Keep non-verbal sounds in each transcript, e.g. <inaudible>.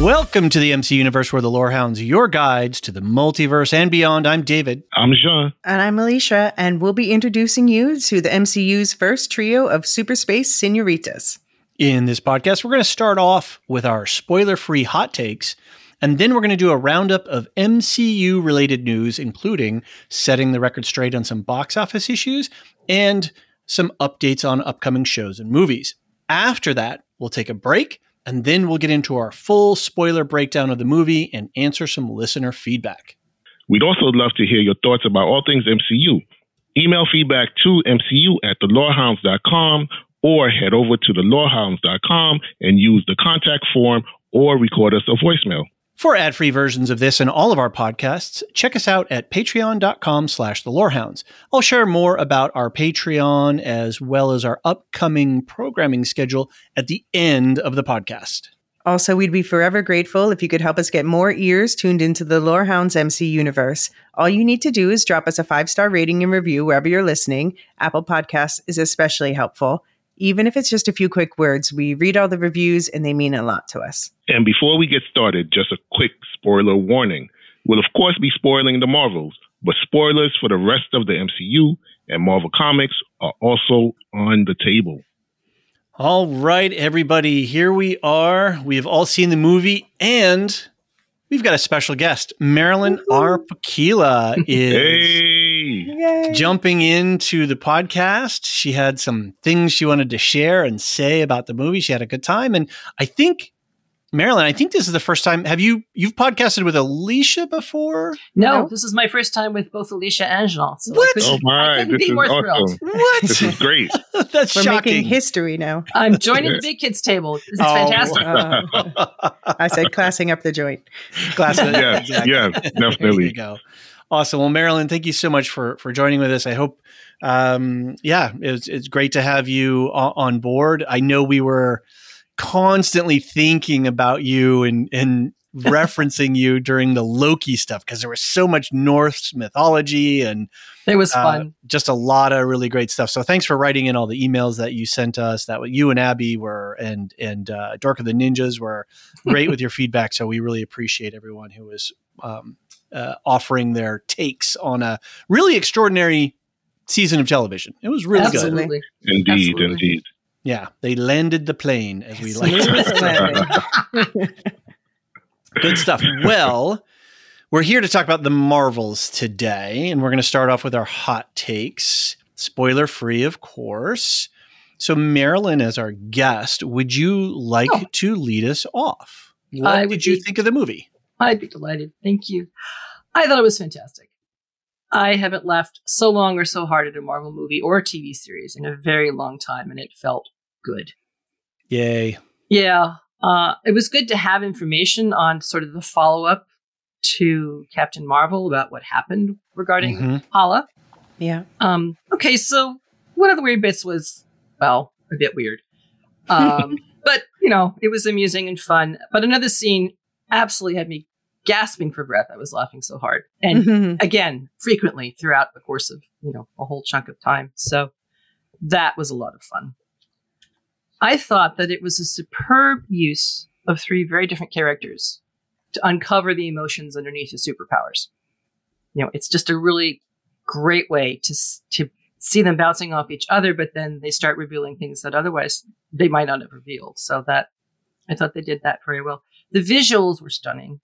Welcome to the MC Universe, where the Lorehounds, your guides to the multiverse and beyond. I'm David. I'm Jean. And I'm Elysia, and we'll be introducing you to the MCU's first trio of super space senoritas. In this podcast, we're going to start off with our spoiler free hot takes, and then we're going to do a roundup of MCU related news, including setting the record straight on some box office issues and some updates on upcoming shows and movies. After that, we'll take a break and then we'll get into our full spoiler breakdown of the movie and answer some listener feedback. We'd also love to hear your thoughts about all things MCU. Email feedback to mcu at thelorehounds.com or head over to thelorehounds.com and use the contact form or record us a voicemail. For ad-free versions of this and all of our podcasts, check us out at patreon.com slash the lorehounds. I'll share more about our Patreon as well as our upcoming programming schedule at the end of the podcast. Also, we'd be forever grateful if you could help us get more ears tuned into the Lorehounds MC universe. All you need to do is drop us a five star rating and review wherever you're listening. Apple Podcasts is especially helpful. Even if it's just a few quick words, we read all the reviews and they mean a lot to us. And before we get started, just a quick spoiler warning. We'll, of course, be spoiling the Marvels, but spoilers for the rest of the MCU and Marvel Comics are also on the table. All right, everybody, here we are. We have all seen the movie and we've got a special guest. Marilyn R. Pukkila <laughs> is. Hey! Yay. jumping into the podcast. She had some things she wanted to share and say about the movie. She had a good time, and I think Marilyn, I think this is the first time. Have you you've podcasted with Elysia before? No, No? this is my first time with both Elysia and Jean. So What? I Oh my, I couldn't this be is more awesome. thrilled. What? This is great. <laughs> That's We're shocking. making history now. I'm joining the big kids table. This is Oh. fantastic. Uh, <laughs> I said classing up the joint. Glass of- <laughs> Yes, exactly. yes, There you definitely. go. Awesome. Well, Marilyn, thank you so much for for joining with us. I hope, um, yeah, it's it's great to have you on board. I know we were constantly thinking about you and and <laughs> referencing you during the Loki stuff because there was so much Norse mythology and It was uh, fun. just a lot of really great stuff. So thanks for writing in all the emails that you sent us. That you and Abby were and and uh, Dark of the Ninjas were great <laughs> with your feedback. So we really appreciate everyone who was um, uh, offering their takes on a really extraordinary season of television. It was really good. Absolutely. Indeed, Absolutely. indeed. Yeah, they landed the plane as we like. To as a landing. Good stuff. Well, we're here to talk about the Marvels today, and we're going to start off with our hot takes, spoiler free, of course. So, Marilyn, as our guest, would you like Oh. to lead us off? What I did would you be- think of the movie? I'd be delighted. Thank you. I thought it was fantastic. I haven't laughed so long or so hard at a Marvel movie or a TV series in a very long time, and it felt good. Yay. Yeah. Uh, it was good to have information on sort of the follow up to Captain Marvel about what happened regarding Mhm. Hala. Yeah. Um, okay, so one of the weird bits was, well, a bit weird. Um, <laughs> but, you know, it was amusing and fun. But another scene absolutely had me gasping for breath. I was laughing so hard. And Mhm. again, frequently throughout the course of, you know, a whole chunk of time. So that was a lot of fun. I thought that it was a superb use of three very different characters to uncover the emotions underneath the superpowers. You know, it's just a really great way to to see them bouncing off each other, but then they start revealing things that otherwise they might not have revealed. So that I thought they did that very well. The visuals were stunning,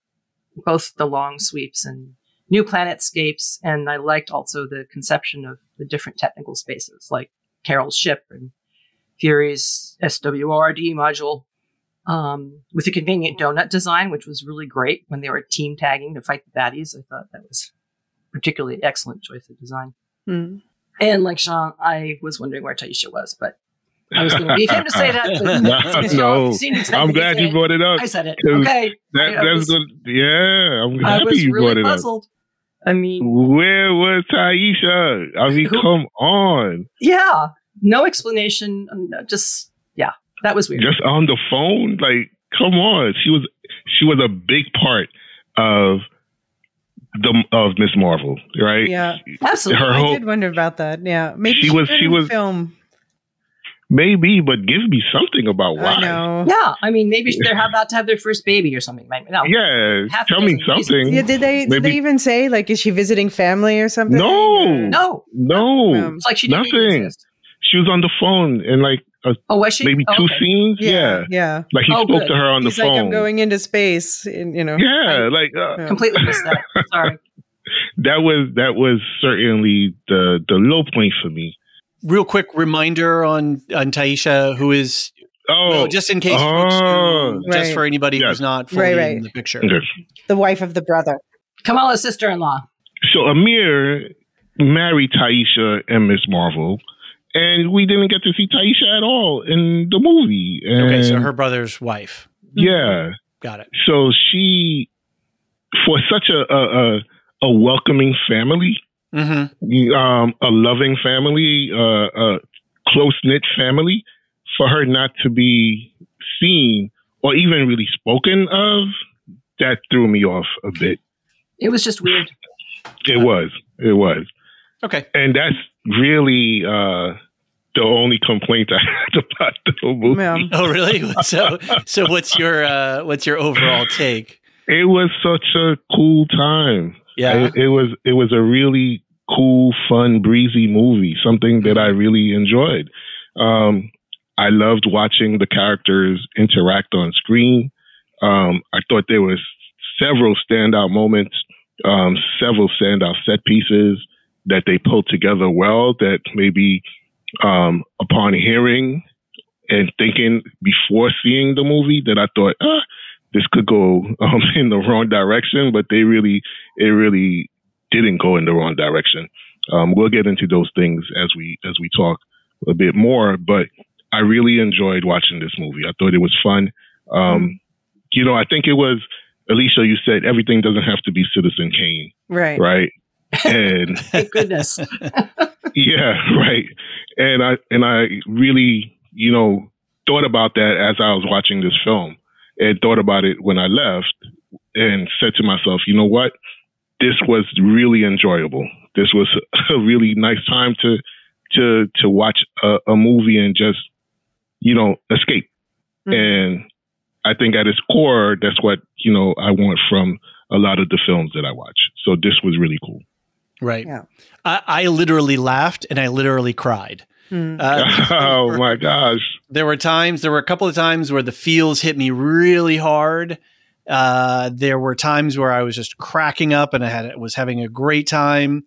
both the long sweeps and new planetscapes, and I liked also the conception of the different technical spaces, like Carol's ship and Fury's SWRD module. Um, with a convenient donut design, which was really great when they were team tagging to fight the baddies. I thought that was particularly excellent choice of design. Mm. And like Jean, I was wondering where Tyesha was, but I was going to leave him to say that. But <laughs> No, since y'all no. seemed excited I'm glad you brought it up. I said it. 'Cause Okay. That, I- I that's was- good. Yeah, I'm I happy was you really brought it up. puzzled. I mean, Where was Tyesha? I mean, Who- come on. yeah, no explanation. um, Just yeah, that was weird. Just on the phone? Like, come on. She was she was a big part of the of Miss Marvel, right? Yeah. Absolutely. her I whole- did wonder about that. Yeah. Maybe She she, was- she couldn't was- film. Maybe, but give me something about why. I know. Yeah, I mean, maybe they're about to have their first baby or something. Maybe no. Yeah, Half a tell me dozen reasons. something. Yeah, did they did Maybe- they even say like is she visiting family or something? No. No, No, Um, it's like she didn't Nothing. she was on the phone and like uh, Oh, was she? maybe Oh, two okay. scenes. Yeah. Yeah. Yeah. like he Oh, spoke good. to her on He's the like, phone. I'm going into space. And, you know. yeah, like uh, Yeah. Completely missed that. Sorry. <laughs> that was that was certainly the the low point for me. Real quick reminder on on Tyesha, who is Oh, well, just in case, folks, Oh. who- uh-huh. just Right. for anybody Yes. who's not fully Right, right. in the picture. okay. The wife of the brother. Kamala's sister-in-law. So Aamir married Tyesha and Miss Marvel, and we didn't get to see Tyesha at all in the movie. Okay, so her brother's wife. yeah. Got it. So she, for such a a, a, a welcoming family, Mm-hmm. um, a loving family, uh, a close knit family, for her not to be seen or even really spoken of, that threw me off a bit. It was just weird. It was, it was, Okay. and that's really uh, the only complaint I <laughs> had about the whole movie. Yeah. Oh, really? <laughs> so, so what's your uh, what's your overall take? It was such a cool time. Yeah. It, it was it was a really cool, fun, breezy movie. Something that I really enjoyed. Um, I loved watching the characters interact on screen. Um, I thought there was several standout moments, um, several standout set pieces that they pulled together well. That maybe um, upon hearing and thinking before seeing the movie, that I thought, ah, this could go <laughs> um, in the wrong direction, but they really, it really didn't go in the wrong direction. Um, we'll get into those things as we as we talk a bit more, but I really enjoyed watching this movie. I thought it was fun. Um, You know, I think it was Elysia. You said everything doesn't have to be Citizen Kane, Right. right? <laughs> And <laughs> Thank goodness. <laughs> yeah, right. And I and I really, you know, thought about that as I was watching this film, and thought about it when I left, and said to myself, you know what, this was really enjoyable. This was <laughs> a really nice time to to to watch a, a movie and just, you know, escape. Mhm. And I think at its core, that's what you know I want from a lot of the films that I watch. So this was really cool. Right. Yeah. I, I literally laughed and I literally cried. Hmm. Uh, <laughs> oh my gosh. there were times, there were a couple of times where the feels hit me really hard. Uh, there were times where I was just cracking up and I had was having a great time.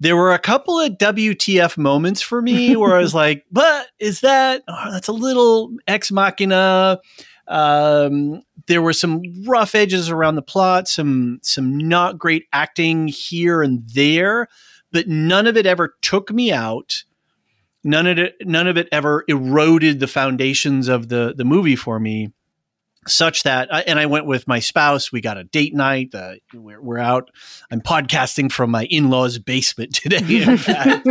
There were a couple of WTF moments for me <laughs> where I was like, "But is that oh, that's a little ex machina?" Um, there were some rough edges around the plot, some some not great acting here and there, but none of it ever took me out. None of it none of it ever eroded the foundations of the the movie for me such that and i went with my spouse. We got a date night uh, we're, we're, out. I'm podcasting from my in-laws basement <laughs> today in <laughs> fact.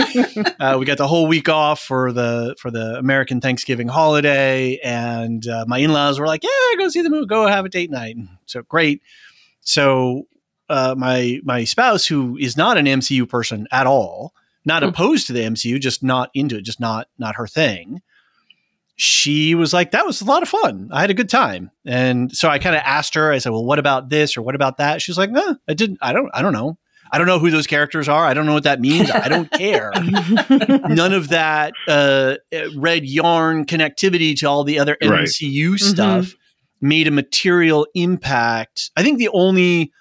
Uh, we got the whole week off for the for the american thanksgiving holiday and uh, my in-laws were like yeah go see the movie go have a date night. So great. So uh, my my spouse who is not an mcu person at all not mm-hmm. opposed to the mcu just not into it just not not her thing she was like, that was a lot of fun. I had a good time. And so I kind of asked her, I said, well, what about this or what about that? She's like, no, I didn't, I don't, I don't know. I don't know who those characters are. I don't know what that means. I don't care. <laughs> None of that uh, red yarn connectivity to all the other right. MCU mm-hmm. stuff mm-hmm. made a material impact. I think the only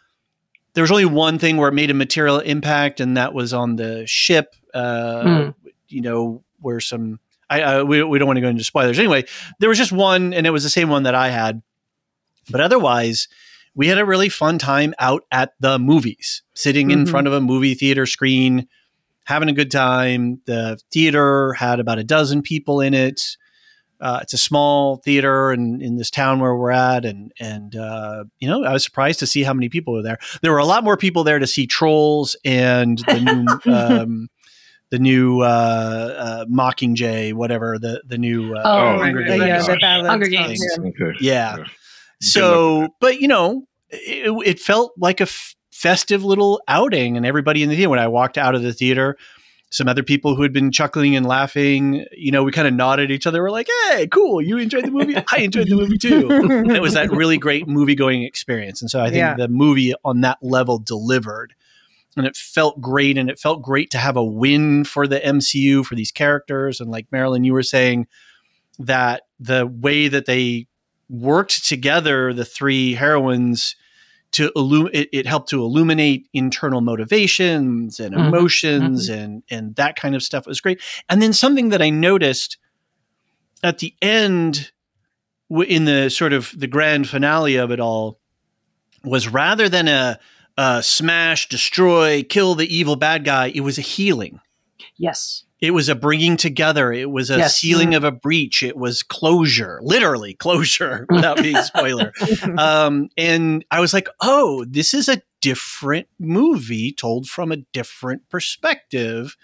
there was only one thing where it made a material impact, and that was on the ship. Uh, mm. You know, where some I, uh, we, we don't want to go into spoilers. Anyway, there was just one, and it was the same one that I had. But otherwise, we had a really fun time out at the movies, sitting mm-hmm. in front of a movie theater screen, having a good time. The theater had about a dozen people in it. Uh, it's a small theater in, in this town where we're at, and and uh, you know I was surprised to see how many people were there. There were a lot more people there to see Trolls and the new <laughs> um, the new uh, uh, Mockingjay, whatever the the new uh, oh, Hunger Games. yeah, the Hunger Games. Okay. Yeah. yeah. So, but you know, it, it felt like a f- festive little outing, and everybody in the theater. When I walked out of the theater, some other people who had been chuckling and laughing, you know, we kind of nodded at each other. We're like, "Hey, cool! You enjoyed the movie. I enjoyed the movie too." and it was that really great movie going experience. And so I think yeah. the movie on that level delivered and it felt great and it felt great to have a win for the MCU for these characters and like Marilyn you were saying that the way that they worked together the three heroines to illum- it, it, helped to illuminate internal motivations and mm-hmm. emotions mm-hmm. and and that kind of stuff was great and then something that i noticed at the end in the sort of the grand finale of it all was rather than a uh, smash, destroy, kill the evil bad guy. It was a healing. Yes. It was a bringing together. It was a yes. sealing of a breach. It was closure, literally closure, <laughs> without being spoiler. <laughs> um, and I was like, oh, this is a different movie told from a different perspective.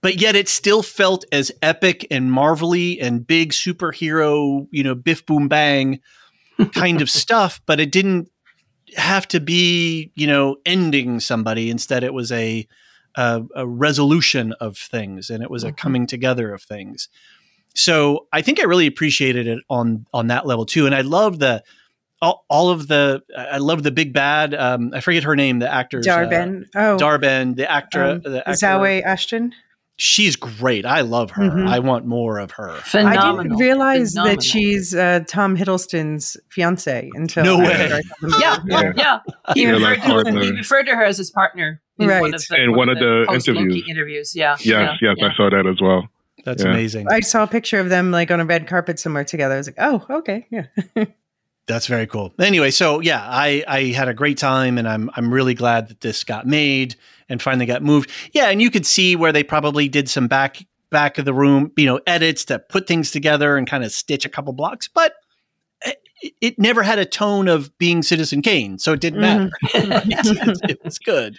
But yet it still felt as epic and marvelly and big superhero, you know, biff boom bang <laughs> kind of stuff. But it didn't have to be, you know, ending somebody. Instead, it was a a, a resolution of things, and it was mm-hmm. a coming together of things. So I think I really appreciated it on on that level too, and I love the all, all of the I love the big bad. Um, I forget her name, the actor Dar-Benn. Uh, oh, Dar-Benn, the actor, um, the actor. Zawe Ashton she's great. I love her. Mm-hmm. I want more of her. Phenomenal. I didn't realize Phenomenal. that she's uh, Tom Hiddleston's fiance until no way. <laughs> yeah, yeah, yeah. He, yeah, referred to, he referred to her as his partner in right. one of the, in one, one of the, the interviews. interviews. Yeah. Yes, yeah, yes, yeah. I saw that as well. That's amazing. I saw a picture of them like on a red carpet somewhere together. I was like, oh, okay, yeah. <laughs> That's very cool. Anyway, so yeah, I, I had a great time, and I'm I'm really glad that this got made and finally got moved. Yeah, and you could see where they probably did some back back of the room, you know, edits to put things together and kind of stitch a couple blocks, but it, it never had a tone of being Citizen Kane, so it didn't matter. Mm-hmm. <laughs> it, it was good.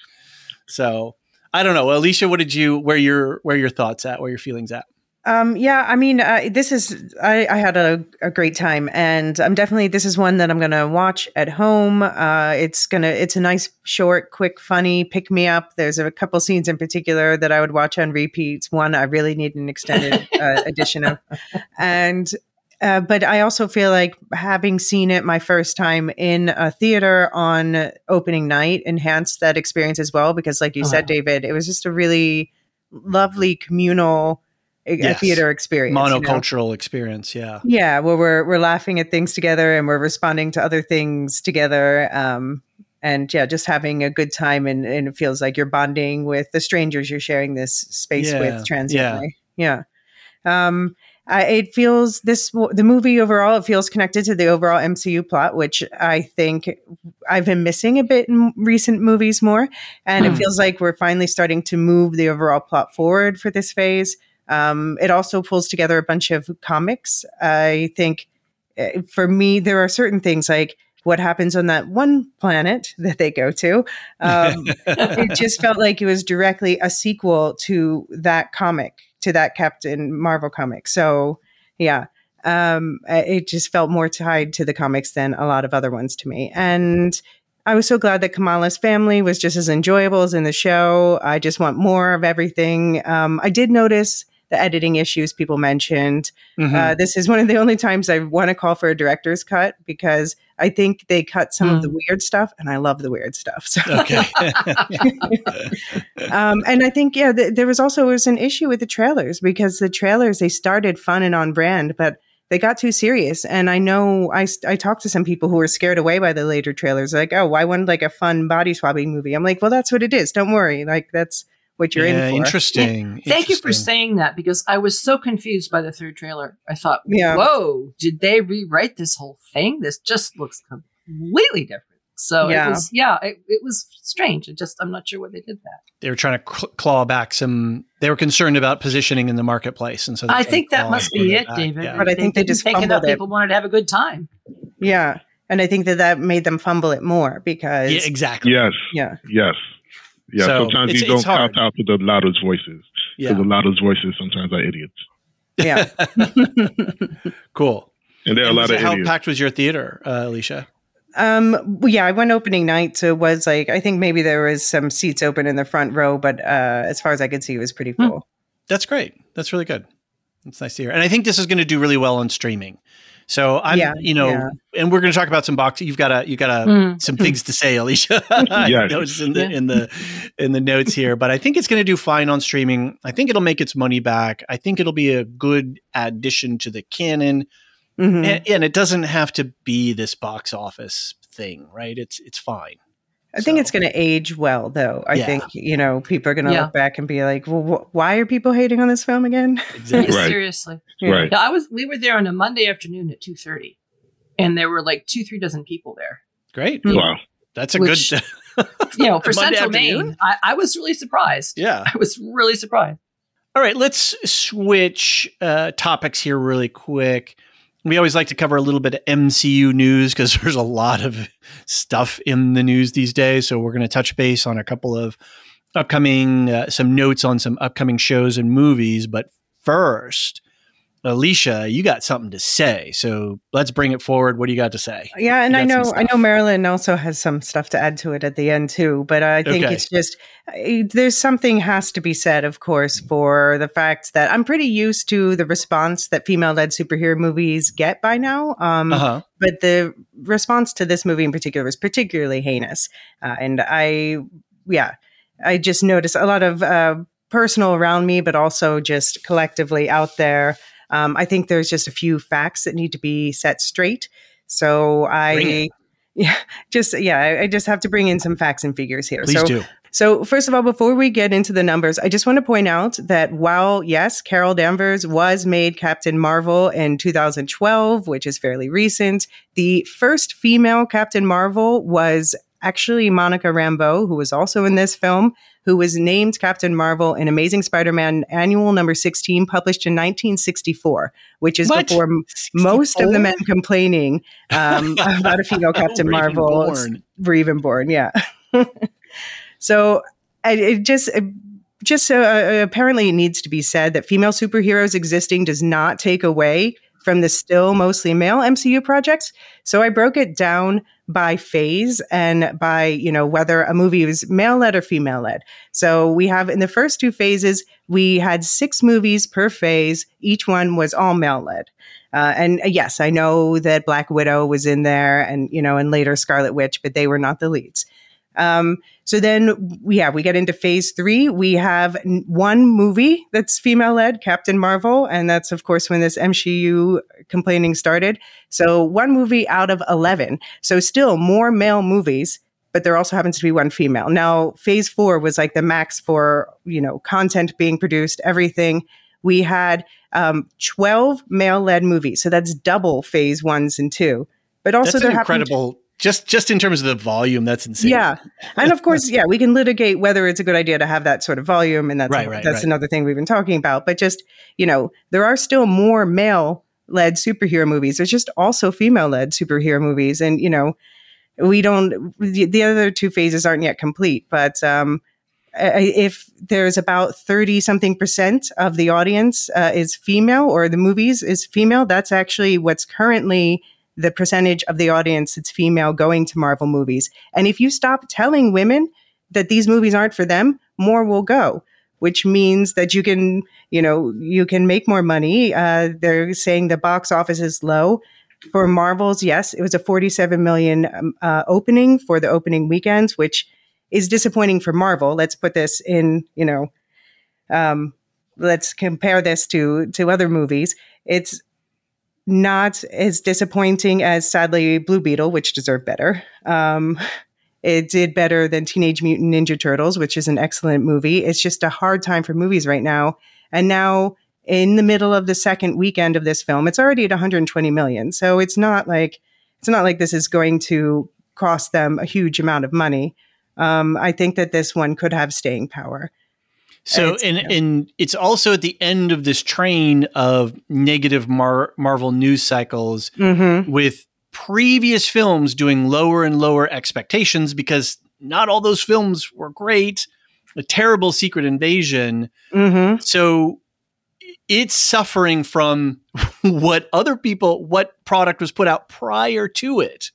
So I don't know, Elysia. What did you? Where your where your thoughts at? Where your feelings at? Um, yeah, I mean, uh, this is I, I had a, a, great time, and I'm definitely this is one that I'm gonna watch at home. Uh, it's gonna it's a nice, short, quick, funny pick me up. There's a couple scenes in particular that I would watch on repeats. One I really need an extended <laughs> uh, edition of, and uh, but I also feel like having seen it my first time in a theater on opening night enhanced that experience as well. Because, like you said, uh-huh. David, it was just a really lovely communal yes. a theater experience monocultural you know? experience yeah yeah where we're we're laughing at things together and we're responding to other things together um, and yeah just having a good time and, and it feels like you're bonding with the strangers you're sharing this space yeah. with transiently yeah, yeah. Um, uh, it feels this the movie overall it feels connected to the overall MCU plot, which I think I've been missing a bit in recent movies more, and Hmm. it feels like we're finally starting to move the overall plot forward for this phase. Um, it also pulls together a bunch of comics. I think uh, for me, there are certain things like what happens on that one planet <laughs> that they go to. Um, <laughs> it just felt like it was directly a sequel to that comic, to that Captain Marvel comic. So, yeah, um, it just felt more tied to the comics than a lot of other ones to me. And I was so glad that Kamala's family was just as enjoyable as in the show. I just want more of everything. Um, I did notice the editing issues people mentioned. Mhm. Uh, this is one of the only times I want to call for a director's cut because I think they cut some of the weird stuff, and I love the weird stuff. So, okay. <laughs> um, and I think yeah, th- there was also was an issue with the trailers because the trailers they started fun and on brand, but they got too serious. And I know I, I talked to some people who were scared away by the later trailers, like, oh, why wouldn't like a fun body swapping movie? I'm like, well, that's what it is. Don't worry, like that's what you're yeah, in for. interesting. Thank you for saying that because I was so confused by the third trailer. I thought, Yeah. whoa, did they rewrite this whole thing? This just looks completely different. So Yeah. it was, yeah, it, it was strange. It just, I'm not sure why they did that. They were trying to cl- claw back some. They were concerned about positioning in the marketplace, and so I think that must be it it, back. David. Yeah. But I think they didn't just think enough fumbled it. people wanted to have a good time. Yeah, and I think that that made them fumble it more because Yeah, exactly. Yes, yeah. yes, yeah. So, sometimes it's- you don't count out to the loudest voices Yeah. because the loudest voices sometimes are idiots, yeah. <laughs> cool. and there are a lot was of how idiots. packed was your theater, uh, Elysia? Um, yeah, I went opening night, so it was like I think maybe there was some seats open in the front row, but uh, as far as I could see, it was pretty full. That's great. That's really good. That's nice to hear. And I think this is going to do really well on streaming. So I'm, Yeah, you know, yeah. and we're going to talk about some box. You've got a, you've got a, Mm. some things to say, Elysia. <laughs> I Yes. in the Yeah. in the in the notes here, but I think it's going to do fine on streaming. I think it'll make its money back. I think it'll be a good addition to the canon, Mhm. and, and it doesn't have to be this box office thing, right? It's it's fine. I think it's going to age well, though. I Yeah. think you know people are going to Yeah. look back and be like, "Well, wh- why are people hating on this film again?" <laughs> Exactly. Right. Seriously. Yeah. Right. Yeah, I was, we were there on a Monday afternoon at 2.30 and there were like two, three dozen people there. Great. Wow. That's a Which- good. <laughs> You know, for Monday Central afternoon? Maine, I, I was really surprised. yeah. I was really surprised. All right, let's switch uh, topics here really quick. We always like to cover a little bit of MCU news because <laughs> there's a lot of stuff in the news these days. So we're going to touch base on a couple of upcoming, uh, some notes on some upcoming shows and movies. But first, Alicia, you got something to say. So let's bring it forward. What do you got to say? Yeah, and I know I know. Marilyn also has some stuff to add to it at the end too, but I think Okay. it's just uh, there's something has to be said, of course, for the fact that I'm pretty used to the response that female-led superhero movies get by now. Um, Uh huh. but the response to this movie in particular was particularly heinous, uh, and I, yeah, I just noticed a lot of uh, personal around me, but also just collectively out there. Um, I think there's just a few facts that need to be set straight. So I, <laughs> yeah, just yeah, I, I just have to bring in some facts and figures here. Please so do. so, first of all, before we get into the numbers, I just want to point out that while, yes, Carol Danvers was made Captain Marvel in 2012, which is fairly recent, the first female Captain Marvel was actually Monica Rambeau, who was also in this film, who was named Captain Marvel in Amazing Spider Man Annual Number 16, published in 1964, which is What? before m- most of the men complaining um, <laughs> about a female Captain Were even Marvel born. were even born. Yeah. <laughs> so I, it just it just uh, apparently it needs to be said that female superheroes existing does not take away from the still mostly male MCU projects. So I broke it down by phase and by you know whether a movie was male led or female led. So we have in the first two phases we had six movies per phase. Each one was all male led. Uh, and uh, yes, I know that Black Widow was in there, and you know, and later Scarlet Witch, but they were not the leads. Um, so then, we- yeah, we get into phase three. We have one movie that's female led, Captain Marvel, and that's of course when this MCU complaining started. So one movie out of eleven. So still more male movies, but there also happens to be one female. Now, phase four was like the max for you know content being produced, everything we had um, 12 male led movies. So that's double phase ones and two. But also, That's an incredible. Just just in terms of the volume, that's insane. Yeah, and of course, <laughs> yeah, we can litigate whether it's a good idea to have that sort of volume, and that's Right, right, that's right. another thing we've been talking about. But just you know, there are still more male led superhero movies. There's just also female led superhero movies, and you know, we don't. The, the other two phases aren't yet complete, but um, if there's about 30 something percent of the audience uh, is female or the movies is female that's actually what's currently the percentage of the audience that's female going to marvel movies and if you stop telling women that these movies aren't for them more will go which means that you can you know you can make more money uh, they're saying the box office is low for marvels yes it was a 47 million um, uh, opening for the opening weekends which is disappointing for Marvel. Let's put this in, you know, um, let's compare this to to other movies. It's not as disappointing as sadly Blue Beetle, which deserved better. Um, it did better than Teenage Mutant Ninja Turtles, which is an excellent movie. It's just a hard time for movies right now. And now, in the middle of the second weekend of this film, it's already at 120 million. So it's not like it's not like this is going to cost them a huge amount of money. Um, I think that this one could have staying power. So and yeah. and it's also at the end of this train of negative Mar- Marvel news cycles Mm-hmm. with previous films doing lower and lower expectations because not all those films were great. A terrible Secret Invasion. Mm-hmm. So it's suffering from <laughs> what other people, what product was put out prior to it.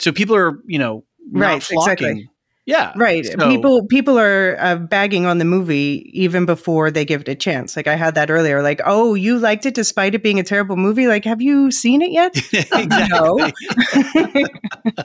So people are, you know, not Right, flocking. exactly. Yeah. Right. So- people people are uh, bagging on the movie even before they give it a chance. Like I had that earlier. Like, oh, you liked it despite it being a terrible movie. Like, have you seen it yet? <laughs> No. <laughs>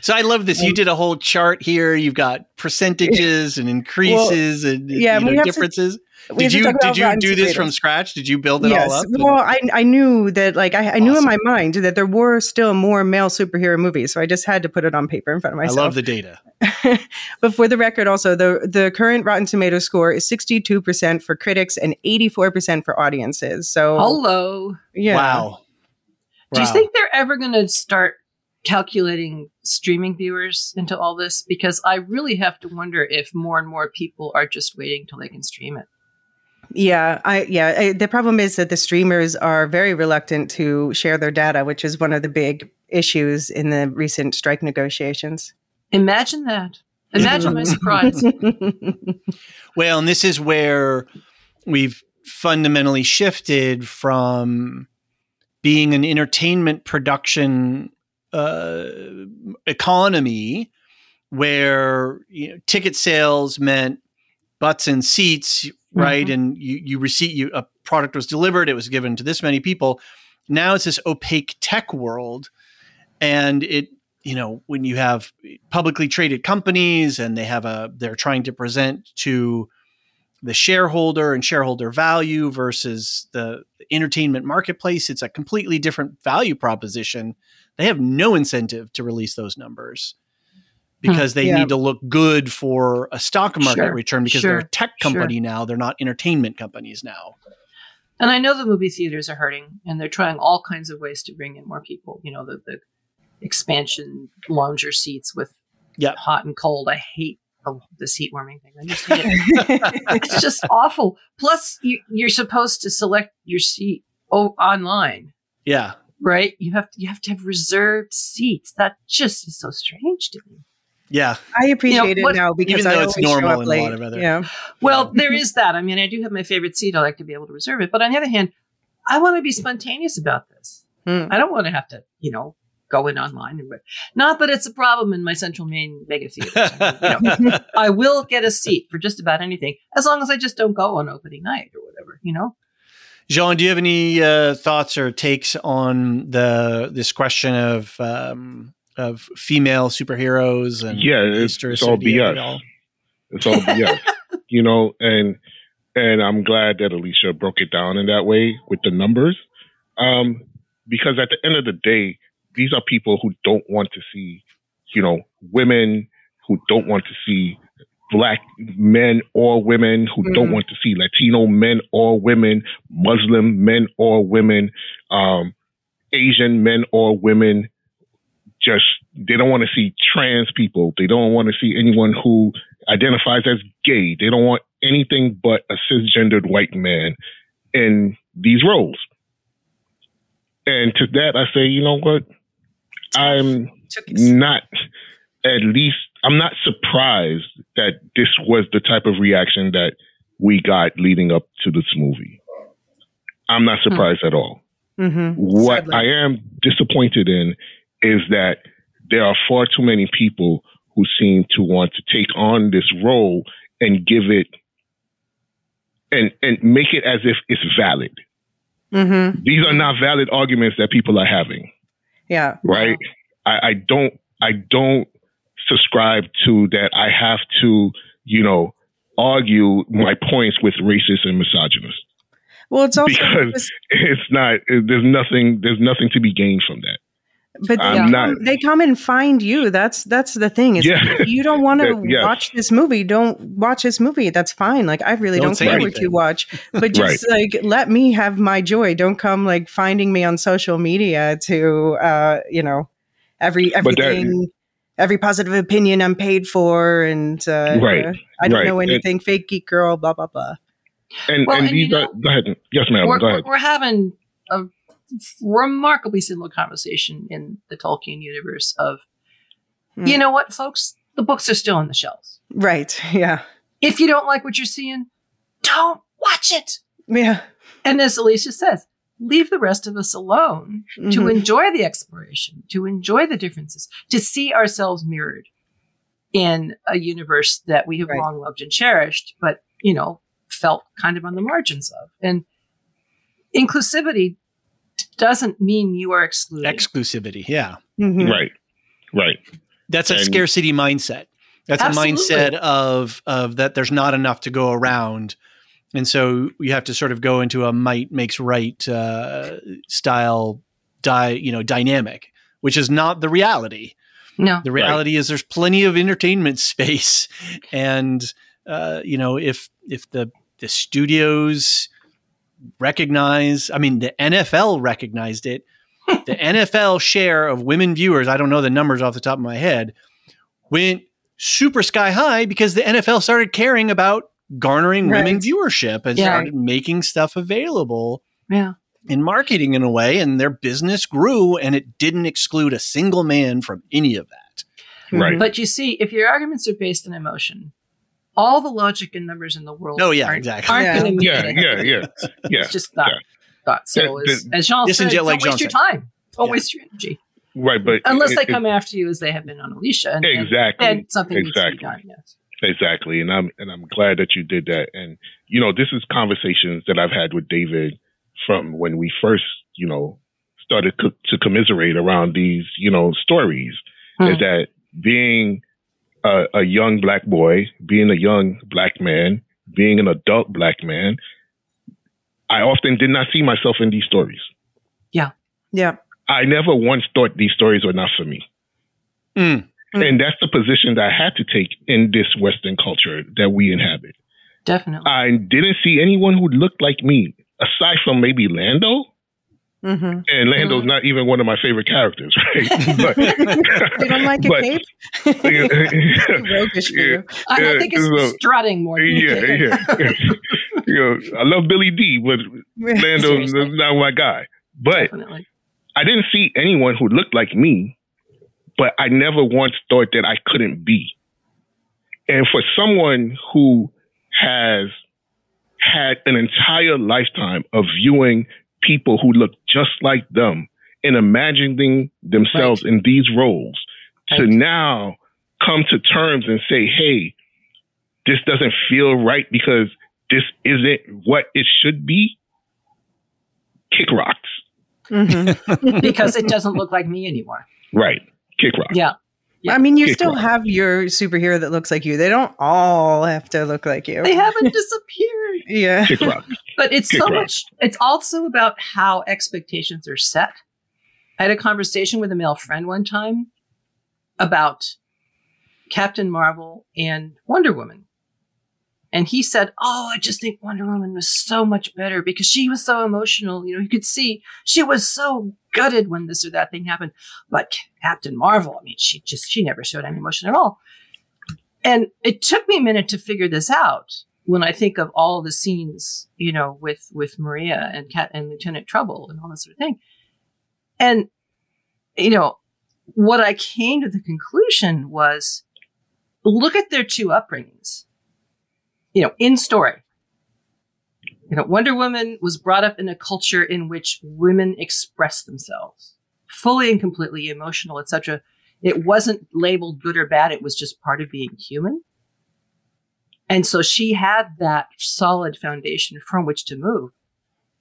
So I love this. You did a whole chart here. You've got percentages and increases and yeah, you know, to- differences. Did you did you do this from scratch? Did you build it yes. all up? Well, I I knew that like I, I knew in my mind that there were still more male superhero movies, so I just had to put it on paper in front of myself. I love the data. <laughs> but for the record, also the the current Rotten Tomato score is sixty two percent for critics and eighty four percent for audiences. So Hello. yeah, Wow. Do you Wow. think they're ever going to start calculating streaming viewers into all this? Because I really have to wonder if more and more people are just waiting till they can stream it. Yeah, I yeah. I, the problem is that the streamers are very reluctant to share their data, which is one of the big issues in the recent strike negotiations. Imagine that. Imagine my surprise. <laughs> Well, and this is where we've fundamentally shifted from being an entertainment production uh, economy where you know, ticket sales meant butts and seats, right? Mm-hmm. And you, you receipt you a product was delivered, it was given to this many people. Now it's this opaque tech world, and it you know when you have publicly traded companies and they have a they're trying to present to the shareholder and shareholder value versus the entertainment marketplace it's a completely different value proposition they have no incentive to release those numbers Hmm. because they Yeah. need to look good for a stock market Sure, return because they're a sure, tech sure. company now they're not entertainment companies now And I know the movie theaters are hurting, and they're trying all kinds of ways to bring in more people. You know, the, the expansion lounger seats with Yeah. hot and cold. I hate the, the seat warming thing. I just hate it. <laughs> it's just awful. Plus, you, you're supposed to select your seat o- online, yeah right? You have to you have to have reserved seats. That just is so strange to me. Yeah I appreciate what- it now because even I though it's always show normal up in a late. lot of other- yeah. Well, there is that. I mean, I do have my favorite seat. I like to be able to reserve it. But on the other hand, I want to be spontaneous about this. Hmm. I don't want to have to, you know, go in online and not that it's a problem in my central Maine mega theaters. <laughs> I, mean, you know, I will get a seat for just about anything as long as I just don't go on opening night or whatever, you know. Jean, do you have any uh, thoughts or takes on the this question of um, of female superheroes and Yeah, it's, it's all historicity of it BS. all? It's all BS. <laughs> you know, and and I'm glad that Elysia broke it down in that way with the numbers, um, because at the end of the day, these are people who don't want to see, you know, women who don't want to see black men or women who don't Mhm. want to see Latino men or women, Muslim men or women, um, Asian men or women. Just they don't want to see trans people. They don't want to see anyone who identifies as gay. They don't want anything but a cisgendered white man in these roles. And to that, I say, you know what? I'm not at least I'm not surprised that this was the type of reaction that we got leading up to this movie. I'm not surprised at all. Mhm. What Sadly. I am disappointed in is that there are far too many people who seem to want to take on this role and give it and and make it as if it's valid. Mhm. These are not valid arguments that people are having Yeah. right? I, I don't I don't subscribe to that. I have to, you know, argue my points with racists and misogynists. Well, it's also because it's not. There's nothing. There's nothing to be gained from that. But they, I'm come, they come and find you. That's that's the thing. Is Yeah. you don't want to <laughs> That- yes. watch this movie, don't watch this movie. That's fine. Like I really Don't don't, say care what you watch, <laughs> but just like let me have my joy. Don't come like finding me on social media to uh, you know every But that- everything. Every positive opinion I'm paid for, and uh, Right, I don't right. know And- anything. fake geek girl, blah blah blah. And Well, and and you these are. know- Go ahead. Yes, ma'am. we're, Go we're, ahead. we're having a remarkably similar conversation in the Tolkien universe of, Hmm. you know what, folks, the books are still on the shelves. Right? <laughs> Yeah. If you don't like what you're seeing, don't watch it. Yeah. And as Elysia says, leave the rest of us alone to Mhm. enjoy the exploration, to enjoy the differences, to see ourselves mirrored in a universe that we have Right. long loved and cherished, but, you know, felt kind of on the margins of. And inclusivity doesn't mean you are excluded. Exclusivity. Yeah. Mhm. Right. Right. That's a And- scarcity mindset. That's Absolutely. a mindset of of that there's not enough to go around. And so you have to sort of go into a might makes right uh, style di, you know, dynamic, which is not the reality. no. The reality is there's plenty of entertainment <laughs> space, and uh, you know if if the the studios recognize, I mean the NFL recognized it. <laughs> the NFL share of women viewers, I don't know the numbers off the top of my head, went super sky high because the NFL started caring about garnering women viewership and Yeah. started making stuff available Yeah. in marketing in a way, and their business grew, and it didn't exclude a single man from any of that. Right. But you see, if your arguments are based on emotion, all the logic and numbers in the world Oh, yeah, aren't, exactly. aren't Yeah. going to Yeah. Yeah. <laughs> Yeah. Yeah. It's just not. yeah. Not. So Yeah, as, the- as Jean said, don't like waste Jean your said. time. Don't Yeah. waste your energy. Right. But Unless it- they it- come after you as they have been on Elysia. And, and Exactly. then something needs to be done. Yes. Exactly, and I'm and I'm glad that you did that. And you know, this is conversations that I've had with David from when we first, you know, started co- to commiserate around these, you know, stories. Hmm. Is that being a, a young black boy, being a young black man, being an adult black man, I often did not see myself in these stories. Yeah. Yeah. I never once thought these stories were not for me. Mm. Mm. And that's the position that I had to take in this Western culture that we inhabit. Definitely. I didn't see anyone who looked like me, aside from maybe Lando. Mm-hmm. And Lando's not even one of my favorite characters, <laughs> right? but <laughs> You don't like a cape? <laughs> yeah, Roguish for you. I, I yeah, think it's so- strutting more. Than yeah, yeah. you know, I love Billy Dee, but Lando's not my guy. But Definitely. I didn't see anyone who looked like me, but I never once thought that I couldn't be. And for someone who has had an entire lifetime of viewing people who look just like them and imagining themselves in these roles to Right. now come to terms and say, hey, this doesn't feel right because this isn't what it should be, kick rocks. Mhm. <laughs> because it doesn't look like me anymore. Right. Kick rocks. Yeah. Yeah. I mean, you still have your superhero that looks like you. They don't all have to look like you. They haven't disappeared. <laughs> yeah. But it's Kick so rock. much, it's also about how expectations are set. I had a conversation with a male friend one time about Captain Marvel and Wonder Woman. And he said, Oh, I just think Wonder Woman was so much better because she was so emotional. You know, you could see she was so gutted when this or that thing happened. But Captain Marvel, I mean, she just, she never showed any emotion at all. And it took me a minute to figure this out when I think of all the scenes, you know, with, with Maria and Cat and Lieutenant Trouble and all this sort of thing. And, you know, what I came to the conclusion was look at their two upbringings you know, in story. You know, Wonder Woman was brought up in a culture in which women express themselves fully and completely emotional, etc. It wasn't labeled good or bad. It was just part of being human. And so she had that solid foundation from which to move.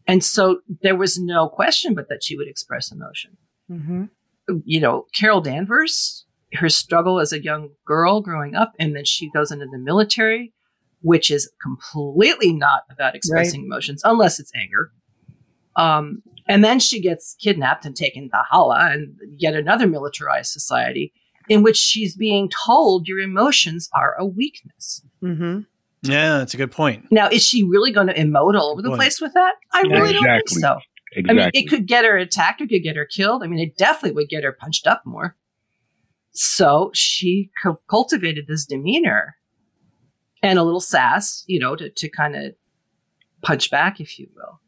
And so there was no question but that she would express emotion. Mm-hmm. You know, Carol Danvers, her struggle as a young girl growing up, and then she goes into the military which is completely not about expressing right. emotions unless it's anger. Um, and then she gets kidnapped and taken to Hala and yet another militarized society in which she's being told your emotions are a weakness. Mm-hmm. Yeah, that's a good point. Now, is she really going to emote all over the place with that? I really exactly. don't think so. Exactly. I mean, it could get her attacked, it could get her killed. I mean, it definitely would get her punched up more. So she co- cultivated this demeanor and a little sass, you know, to, to kind of punch back, if you will.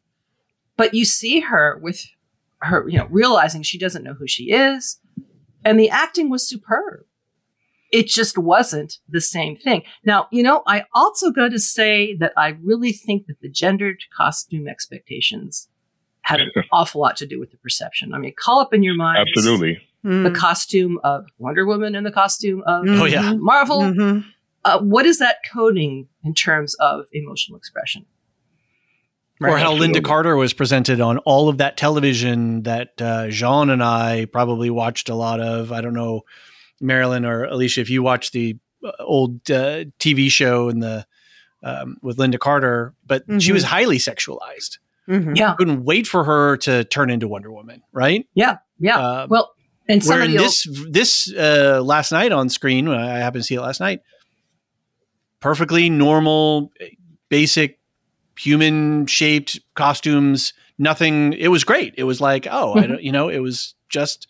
But you see her with her, you know, realizing she doesn't know who she is. And the acting was superb. It just wasn't the same thing. Now, you know, I also got to say that I really think that the gendered costume expectations had an <laughs> awful lot to do with the perception. I mean, call up in your mind. Absolutely. The mm. costume of Wonder Woman and the costume of oh, yeah. Marvel. Mm-hmm. Uh, what is that coding in terms of emotional expression? Right. Or how Lynda Carter was presented on all of that television that uh, Jean and I probably watched a lot of. I don't know, Marilyn or Elysia, if you watched the uh, old uh, TV show in the um, with Lynda Carter, but mm-hmm. she was mm-hmm. highly sexualized. Mm-hmm. Yeah, couldn't wait for her to turn into Wonder Woman, right? Yeah, yeah. Uh, well, and where this this uh, last night on screen, I happened to see it last night perfectly normal, basic human shaped costumes. Nothing. It was great. It was like, oh, I mm-hmm. don't, you know, it was just,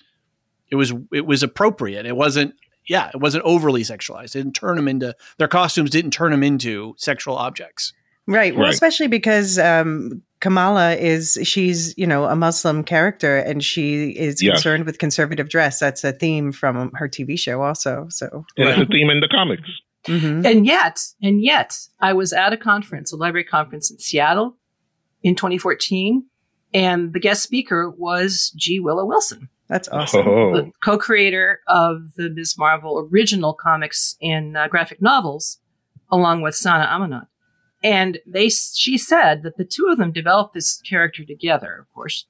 it was, it was appropriate. It wasn't, yeah, it wasn't overly sexualized. It didn't turn them into their costumes. Didn't turn them into sexual objects. Right. Well, right. especially because um, Kamala is she's you know a Muslim character and she is yes. concerned with conservative dress. That's a theme from her TV show, also. So and it's a theme in the comics. Mm-hmm. And yet, and yet, I was at a conference, a library conference in Seattle in 2014, and the guest speaker was G. Willow Wilson. That's awesome. Oh. The co-creator of the Ms. Marvel original comics and uh, graphic novels, along with Sana Amanat. And they, she said that the two of them developed this character together, of course,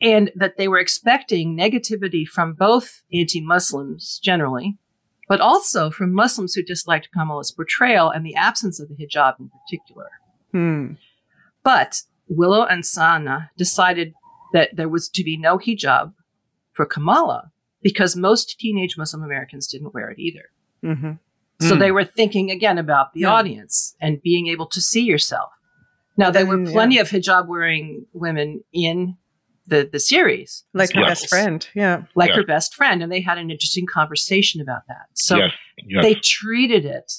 and that they were expecting negativity from both anti-Muslims generally, but also from Muslims who disliked Kamala's portrayal and the absence of the hijab in particular. Hmm. But Willow and Sana decided that there was to be no hijab for Kamala because most teenage Muslim Americans didn't wear it either. Mm-hmm. So mm. they were thinking again about the yeah. audience and being able to see yourself. Now, there were plenty yeah. of hijab wearing women in the the series, like her best friend, yeah, like yeah. her best friend, and they had an interesting conversation about that. So yes. Yes. they treated it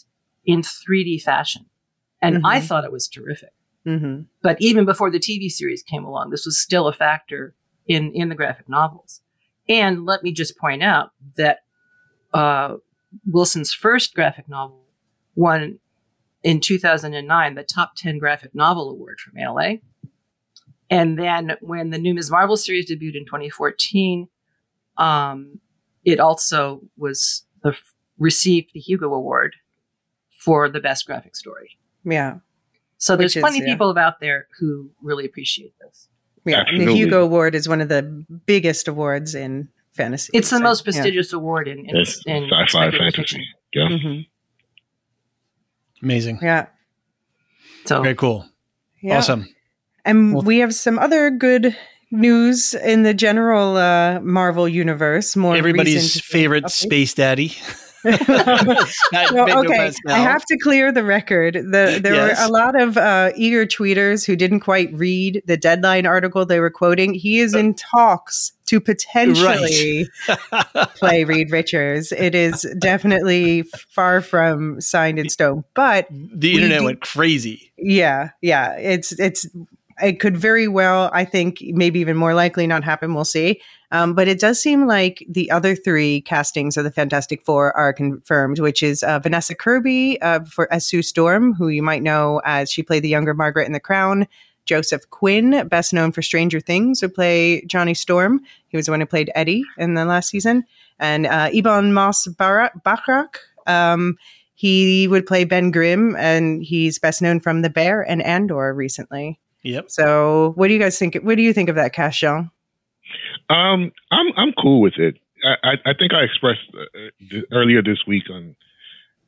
in 3D fashion, and mm-hmm. I thought it was terrific. Mm-hmm. But even before the TV series came along, this was still a factor in in the graphic novels. And let me just point out that uh, Wilson's first graphic novel won in 2009 the top 10 graphic novel award from ALA. And then when the new Ms. Marvel series debuted in 2014, um, it also was the, received the Hugo Award for the best graphic story. Yeah. So there's Which plenty of people out there who really appreciate this. Yeah, the Hugo Award is one of the biggest awards in fantasy. It's the so, most prestigious yeah. award in, in, in sci-fi fantasy. Fiction. Yeah. Mm-hmm. Amazing. Yeah. So very cool. Yeah. Awesome. And well, we have some other good news in the general uh, Marvel universe. More everybody's favorite space daddy. <laughs> <laughs> well, okay, I have to clear the record. The, there yes. were a lot of uh, eager tweeters who didn't quite read the deadline article they were quoting. He is in talks to potentially right. <laughs> play Reed Richards. It is definitely far from signed in stone, but the internet went crazy. Yeah, yeah, it's it's it could very well, I think, maybe even more likely not happen. We'll see. Um, but it does seem like the other three castings of the Fantastic Four are confirmed, which is uh, Vanessa Kirby uh, for as Sue Storm, who you might know as she played the younger Margaret in The Crown. Joseph Quinn, best known for Stranger Things, who play Johnny Storm. He was the one who played Eddie in the last season. And uh, Ebon Moss-Bachrach, um, he would play Ben Grimm, and he's best known from The Bear and Andor recently. Yep. So, what do you guys think? What do you think of that cast, Jean? Um, I'm I'm cool with it. I, I think I expressed uh, earlier this week on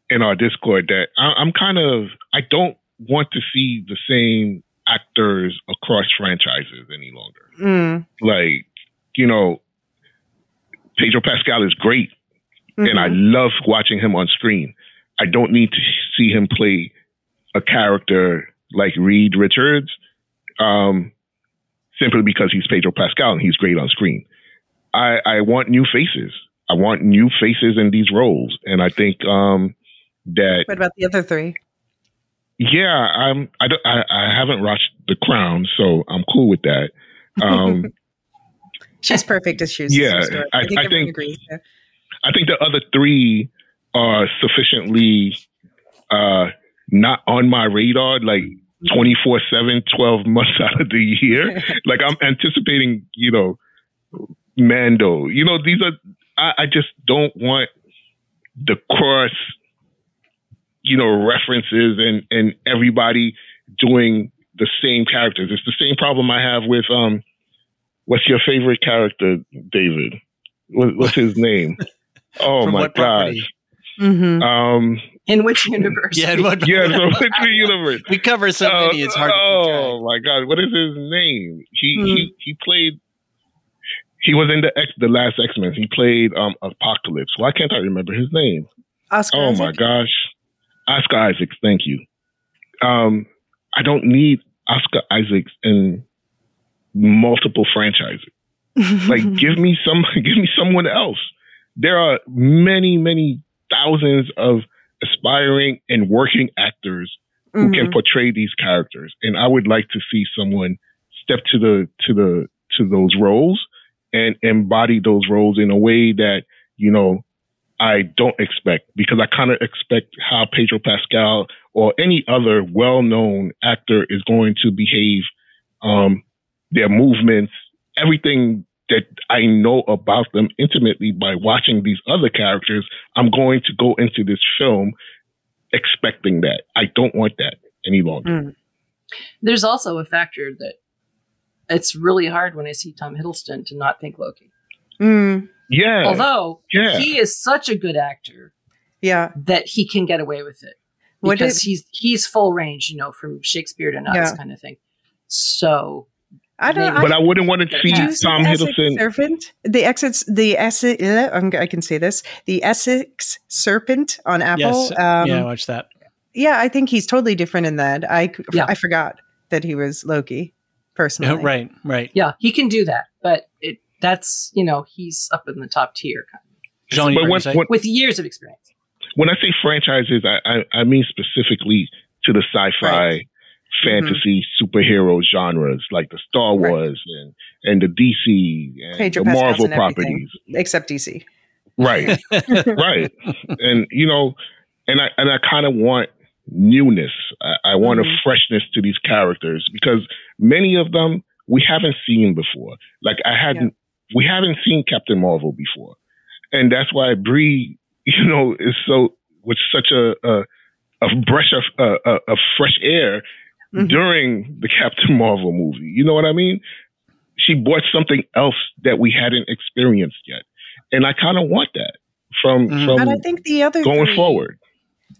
in our Discord that I, I'm kind of I don't want to see the same actors across franchises any longer. Mm. Like, you know, Pedro Pascal is great, mm-hmm. and I mm-hmm. love watching him on screen. I don't need to see him play a character like Reed Richards um, simply because he's Pedro Pascal and he's great on screen. I, I want new faces. I want new faces in these roles, and I think um, that. What about the other three? Yeah, I'm. I, don't, I, I haven't watched The Crown, so I'm cool with that. Um, <laughs> She's perfect as she's. Yeah, I, I think. I think, I think the other three are sufficiently uh, not on my radar. Like 24 7, 12 months <laughs> out of the year. <laughs> like I'm anticipating, you know, Mando. You know, these are, I, I just don't want the cross, you know, references and, and everybody doing the same characters. It's the same problem I have with, um, what's your favorite character, David? What, what's his name? <laughs> Oh my gosh. Mm-hmm. Um, in which universe? <laughs> Yeah, in what, <laughs> <laughs> yeah. So which universe? We cover so uh, many; it's hard. Oh my god, what is his name? He mm. he he played. He was in the X, the last X Men. He played um Apocalypse. Why can't I remember his name? Oscar. Oh Isaac? my gosh, Oscar Isaacs. Thank you. Um, I don't need Oscar Isaacs in multiple franchises. like, give me some. Give me someone else. There are many, many thousands of aspiring and working actors who mm-hmm. can portray these characters. And I would like to see someone step to the to the to those roles and embody those roles in a way that, you know, I don't expect because I kind of expect how Pedro Pascal or any other well-known actor is going to behave, um, their movements, everything that I know about them intimately by watching these other characters, I'm going to go into this film expecting that. I don't want that any longer. Mm. There's also a factor that it's really hard when I see Tom Hiddleston to not think Loki. Mm. Yeah. Although yeah. he is such a good actor. Yeah. That he can get away with it. Because he's he's full range, you know, from Shakespeare to nuts yeah. kind of thing. So I don't. Maybe. But I, I wouldn't want to see Tom Hiddleston. Serpent, the Essex, the Essex. I can say this: the Essex Serpent on Apple. Yes. Um, yeah, watch that. Yeah, I think he's totally different in that. I yeah. I forgot that he was Loki. Personally, right, right. Yeah, he can do that, but it that's you know he's up in the top tier. Kind of. Jean, when, when, with years of experience. When I say franchises, I, I, I mean specifically to the sci-fi. Right fantasy mm-hmm. superhero genres like the Star Wars right. and and the DC and Pedro the Pascal's Marvel properties, except DC. Right, <laughs> right, and you know, and I and I kind of want newness. I, I want mm-hmm. a freshness to these characters because many of them we haven't seen before. Like I hadn't, yeah. we haven't seen Captain Marvel before, and that's why Brie, you know, is so with such a a, a breath of uh, a, a fresh air mm-hmm. during the Captain Marvel movie. You know what I mean? She brought something else that we hadn't experienced yet, and I kind of want that from mm-hmm. from. And I think the other going three, forward.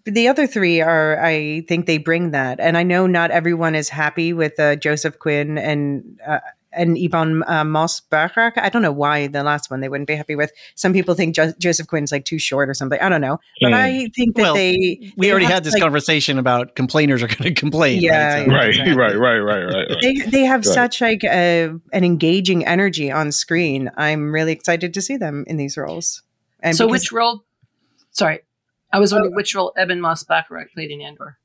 The other three are, I think they bring that, and I know not everyone is happy with uh, Joseph Quinn and uh, and Ebon uh, Moss-Bachrach. I don't know why the last one they wouldn't be happy with. Some people think jo- Joseph Quinn's like too short or something. I don't know, but Hmm. I think that Well, they We they already have, had this like, conversation about complainers are going to complain. Yeah, right? So- right, exactly. <laughs> right, right, right, right, right. <laughs> They they have Right. such like a, an engaging energy on screen. I'm really excited to see them in these roles. And so because- which role? Sorry, I was wondering which role Ebon Moss-Bachrach played in Andor.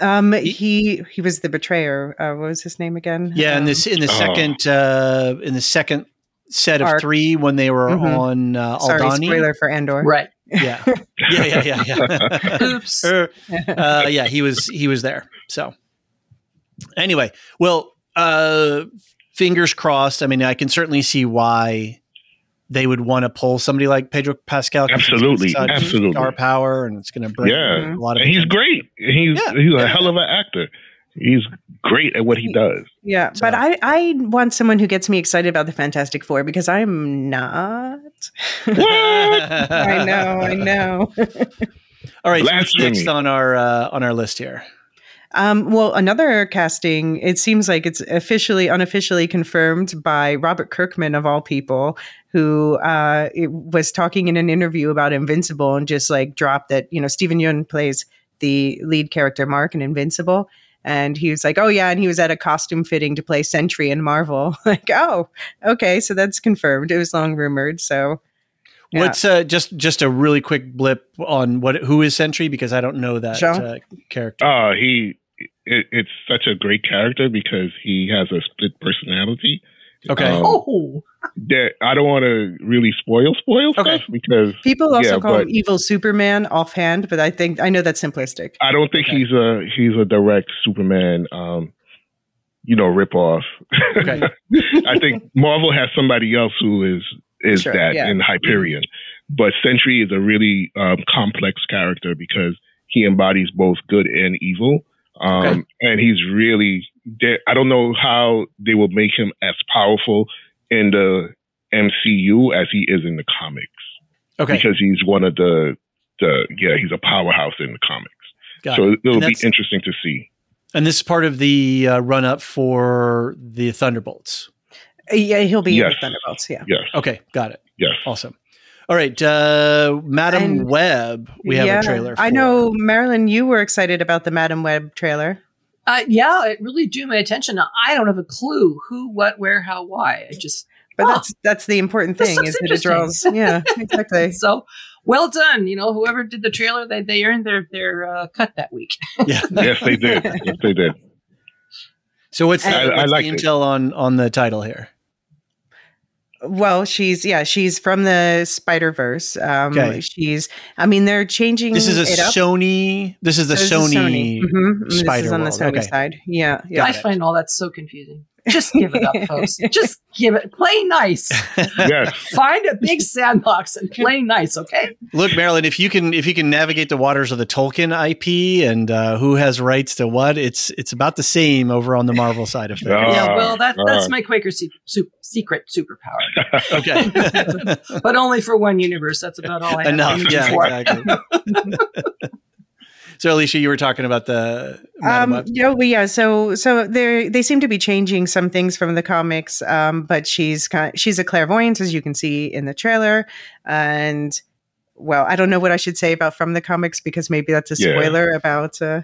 Um he he was the betrayer. Uh, what was his name again? Yeah, in Um, this in the Oh. second uh, in the second set of Arc. three when they were Mhm. on uh, sorry, spoiler for Andor. Right. Yeah, yeah, yeah, yeah, yeah. <laughs> Oops. <laughs> Uh, yeah, he was he was there. So anyway, well, uh, fingers crossed. I mean, I can certainly see why they would want to pull somebody like Pedro Pascal. 'cause it's Absolutely, such absolutely. star power, and it's going to bring Yeah. a lot of. And he's great. He's Yeah, he's a yeah. hell of an actor. He's great at what he does. Yeah, So- but I, I want someone who gets me excited about the Fantastic Four because I'm not. <laughs> I know, I know. <laughs> All right, so what's Blasphemy. next on our uh, on our list here? Um, well, another casting, it seems like it's officially, unofficially confirmed by Robert Kirkman, of all people, who uh, it was talking in an interview about Invincible and just like dropped that, you know, Steven Yeun plays the lead character, Mark, in Invincible. And he was like, oh, yeah. And he was at a costume fitting to play Sentry in Marvel. <laughs> like, oh, okay. So that's confirmed. It was long rumored. So Yeah. What's uh, just just a really quick blip on what who is Sentry because I don't know that uh, character. Uh he it, it's such a great character because he has a split personality. Okay. Um, Oh, that I don't want to really spoil spoil Okay. stuff because people also Yeah, call him Evil Superman offhand, but I think, I know that's simplistic. I don't think Okay. he's a he's a direct Superman um you know rip off. Okay. <laughs> I think Marvel has somebody else who is is Sure, that yeah. in Hyperion. But Sentry is a really um, complex character because he embodies both good and evil. Um, Okay. And he's really, there- I don't know how they will make him as powerful in the MCU as he is in the comics Okay. because he's one of the, the yeah, he's a powerhouse in the comics. Got so it. it. will And be interesting to see. And this is part of the uh, run up for the Thunderbolts. Yeah, he'll be in the Thunderbolts. Yeah. Yes. Okay, got it. Yes. Awesome. All right, uh, Madam And- Web. We have Yeah, a trailer. For. I know, Marilyn, you were excited about the Madam Web trailer. uh, yeah, it really drew my attention. I don't have a clue who, what, where, how, why. I just But Oh. that's that's the important thing is that it draws. Yeah, <laughs> exactly. so well done. You know, whoever did the trailer, they they earned their their uh, cut that week. <laughs> Yeah. Yes, they did. yes, they did. So what's, the, I- I what's liked the it. intel on on the title here? Well, she's yeah, she's from the Spider Verse. Um, Okay. She's. I mean, they're changing. This is a it. Sony. This is the So this is Sony. Mhm. This is on the Sony Okay. side. Yeah, yeah. I find all that so confusing. Just give it up, folks. <laughs> Just give it. Play nice. <laughs> Yes. Find a big sandbox and play nice. Okay. Look, Marilyn, if you can if you can navigate the waters of the Tolkien IP and uh, who has rights to what, it's it's about the same over on the Marvel side of things. Ah, yeah. Well, that that's ah. my Quaker se- su- secret superpower, <laughs> okay. but only for one universe. That's about all I have. Enough. Yeah, for. exactly. So, Elysia, you were talking about the Madam Um, Web. yeah, well, yeah. So, so they they seem to be changing some things from the comics. Um, but she's kind she's a clairvoyant, as you can see in the trailer. And well, I don't know what I should say about from the comics because maybe that's a Yeah. spoiler about. Uh,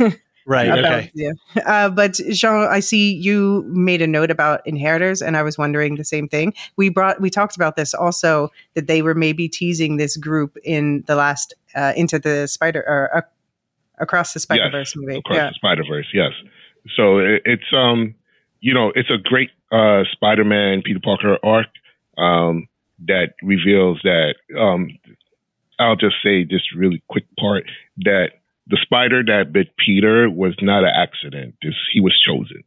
<laughs> right. about Okay. yeah. Uh, but Jean, I see you made a note about inheritors, and I was wondering the same thing. We brought we talked about this also that they were maybe teasing this group in the last uh, into the spider or uh, across the Spider Verse movie. across Yeah. the Spider Verse. Yes. So it, it's um, you know, it's a great uh Spider-Man Peter Parker arc um that reveals that um, I'll just say this really quick part that the spider that bit Peter was not an accident. This he was chosen,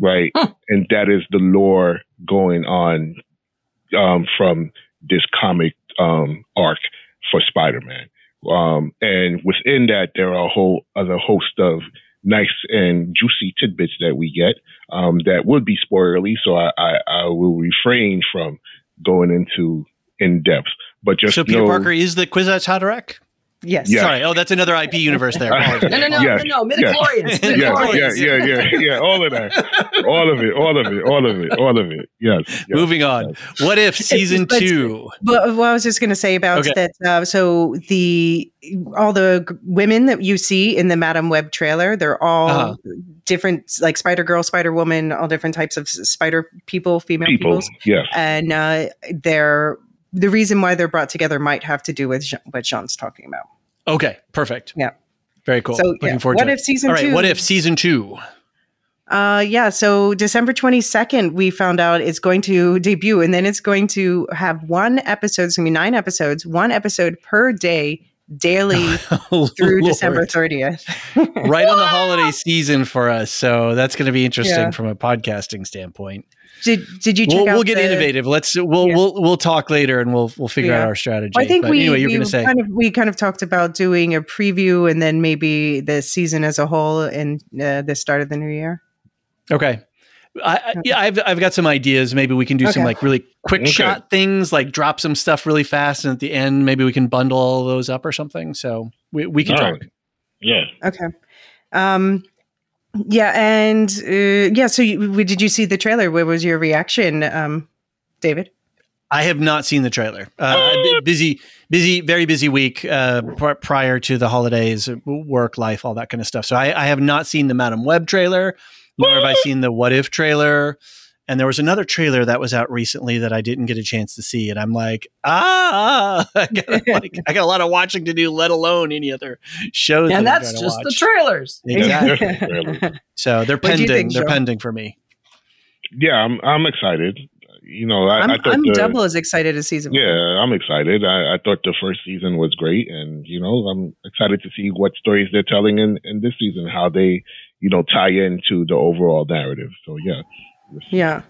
right? Huh. And that is the lore going on um, from this comic um, arc for Spider-Man. Um, and within that, there are a whole other host of nice and juicy tidbits that we get um, that would be spoilerly. So I, I, I will refrain from going into in depth. But just So Peter know, Parker is the Kwisatz Haderach. Yes. Yeah. Sorry. Oh, that's another IP universe there. <laughs> No, no, no, Yes. no, no, midichlorians. Yeah. yeah, midichlorians. yeah, yeah, yeah, yeah. All of that, all of it, all of it, all of it, all of it. Yes. yes. Moving on. What if season but- two? But what I was just going to say about Okay. that. Uh, so the all the g- women that you see in the Madam Web trailer, they're all Uh-huh. different, like Spider Girl, Spider Woman, all different types of spider people, female People. peoples, Yes. and uh, they're the reason why they're brought together might have to do with Jean- what Sean's talking about. Okay. Perfect. Yeah. Very cool. So, Looking yeah. forward What to if it. season All right. two- What if season two? Uh, yeah. So December 22nd, we found out it's going to debut and then it's going to have one episode. It's going to be nine episodes, one episode per day, daily <laughs> through Lord. December 30th. right on the holiday <laughs> season for us. So that's going to be interesting Yeah. from a podcasting standpoint. Did, did you check We'll, out we'll get the- innovative. Let's we'll Yeah. we'll we'll talk later and we'll we'll figure Yeah. out our strategy. I think But we, anyway, you're we going to say kind of we kind of talked about doing a preview and then maybe the season as a whole in uh, the start of the new year. okay. I, I, yeah, I've I've got some ideas. Maybe we can do some like really quick Okay. shot things, like drop some stuff really fast, and at the end, maybe we can bundle all those up or something. So we we can All talk. right. Yeah. Okay. Um, yeah, and uh, yeah. So, you, did you see the trailer? What was your reaction, um, David? I have not seen the trailer. Uh, busy, busy, very busy week uh, pr- prior to the holidays, work, life, all that kind of stuff. So I, I have not seen the Madam Web trailer, nor have I seen the What If trailer. And there was another trailer that was out recently that I didn't get a chance to see, and I'm like, ah, <laughs> I got, <laughs> like, I got a lot of watching to do, let alone any other shows. And that I'm that's trying to just the trailers. Exactly. So they're pending. think, they're Joe? pending for me. Yeah, I'm I'm excited. You know, I, I'm, I thought I'm the, double as excited as season. one. Yeah, I'm excited. I, I thought the first season was great, and you know, I'm excited to see what stories they're telling in, in this season, how they, you know, tie into the overall narrative. So yeah, Yeah.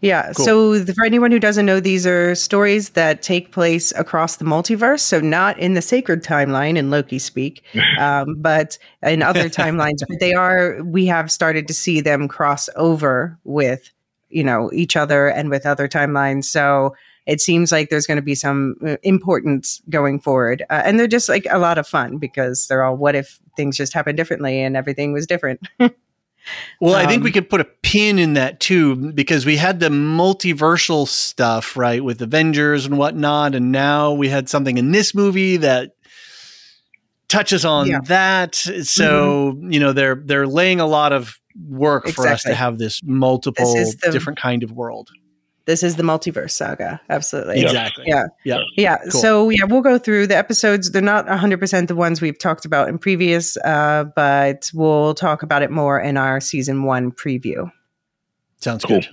Yeah. Cool. So, for anyone who doesn't know, these are stories that take place across the multiverse. So, not in the sacred timeline in Loki speak, <laughs> um, but in other timelines. But they are, we have started to see them cross over with, you know, each other and with other timelines. So, it seems like there's going to be some uh, importance going forward. Uh, and they're just like a lot of fun because they're all what if things just happened differently and everything was different. <laughs> Well, I think Um, we could put a pin in that too, because we had the multiversal stuff, right, with Avengers and whatnot, and now we had something in this movie that touches on Yeah. Mm-hmm. that. So you know, they're they're laying a lot of work for us to have this multiple This the- different kind of world. This is the multiverse saga. Absolutely. Yeah. Exactly. Yeah. Yeah. Yeah. Cool. So yeah, we'll go through the episodes. They're not 100% the ones we've talked about in previous, uh, but we'll talk about it more in our season one preview. Sounds Cool. good.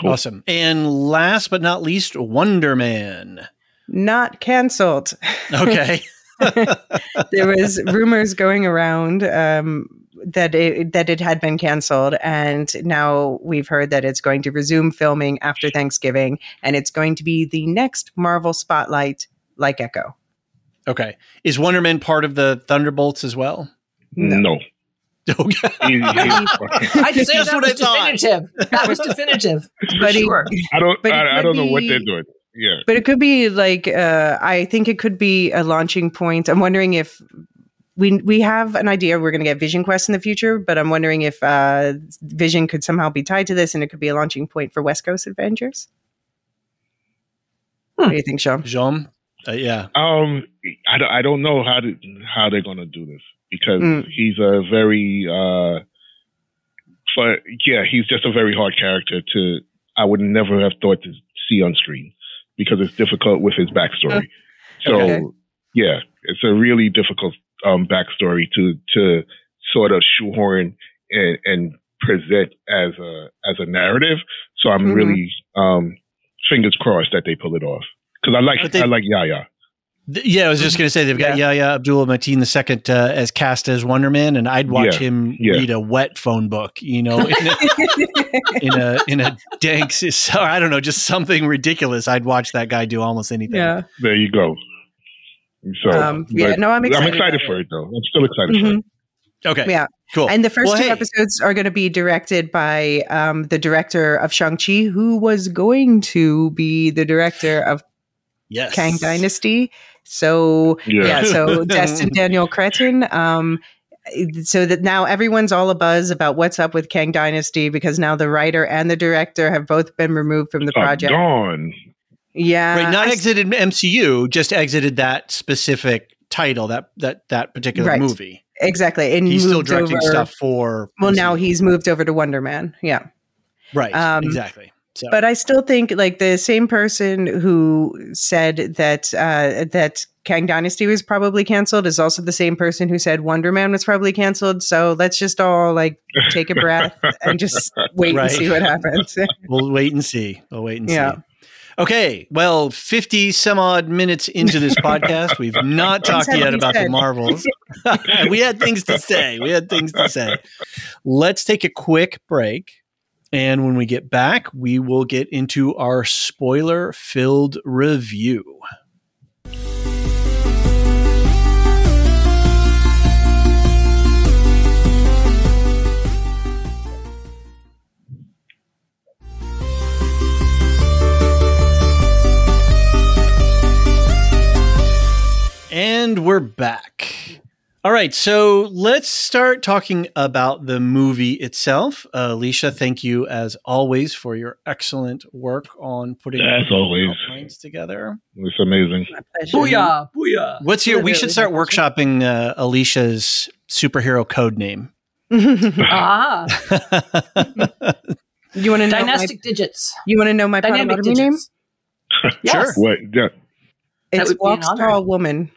Cool. Awesome. And last but not least, Wonder Man. Not canceled. Okay. <laughs> there was rumors going around um, that it that it had been canceled, and now we've heard that it's going to resume filming after Thanksgiving, and it's going to be the next Marvel spotlight, like Echo. okay. Is Wonder Man part of the Thunderbolts as well? No. no. <laughs> Okay. He- he- I'd say Just that what I thought. definitive. That was definitive. For <laughs> But he- sure. I don't. But I, I don't know what they're doing. Yeah. But it could be like uh, I think it could be a launching point. I'm wondering if we we have an idea we're going to get Vision Quest in the future, but I'm wondering if uh, Vision could somehow be tied to this, and it could be a launching point for West Coast Avengers. What do you think, Sean? Jean? Uh, yeah. Um, I don't, I don't know how to how they're gonna do this because Mm. he's a very uh, but yeah, he's just a very hard character to. I would never have thought to see on screen because it's difficult with his backstory. <laughs> So Okay. yeah, it's a really difficult um, backstory to to sort of shoehorn and, and present as a as a narrative. So I'm Mhm. really um, fingers crossed that they pull it off because I like But they- I like Yaya. Th- Yeah, I was just going to say they've got Yahya Abdul Mateen the second uh, as cast as Wonder Man, and I'd watch Yeah, him yeah. read a wet phone book, you know, in a <laughs> in a, in a dank, <laughs> so I don't know, just something ridiculous. I'd watch that guy do almost anything. yeah. There you go. So Um, yeah, no, I'm excited. I'm excited for it though. I'm still excited for Mhm. it. Okay. Yeah. Cool. And the first Well, two hey. episodes are going to be directed by um, the director of Shang-Chi, who was going to be the director of Yes. Kang Dynasty. So Yeah. yeah, so <laughs> Destin Daniel Cretton. Um, so that now everyone's all a buzz about what's up with Kang Dynasty because now the writer and the director have both been removed from the project. gone. Yeah, Right, not I- exited MCU, just exited that specific title, that that that particular Right. movie. exactly. And He's still directing over- stuff for. Well, now he's moved over to Wonder Man. Yeah. right, um, exactly. So, But I still think like the same person who said that uh, that Kang Dynasty was probably canceled is also the same person who said Wonder Man was probably canceled. So let's just all like take a breath and just <laughs> wait Right. and see what happens. <laughs> we'll wait and see. We'll wait and Yeah. see. Okay, well, 50 some odd minutes into this <laughs> podcast, we've not talked yet about the. Marvels. <laughs> we had things to say. We had things to say. Let's take a quick break. And when we get back, we will get into our spoiler filled review. And we're back. All right, so let's start talking about the movie itself. Uh, Elysia, thank you as always for your excellent work on putting As always. outlines together. It's amazing. Booyah! Booyah! What's your? We should start workshopping uh, Elysia's superhero code name. <laughs> <laughs> Ah, you want to know my, dynastic digits. you want to know my Dynamic Potawatomi name? digits. <laughs> Yes. What? Yeah. It's would be Walks. Tall Woman.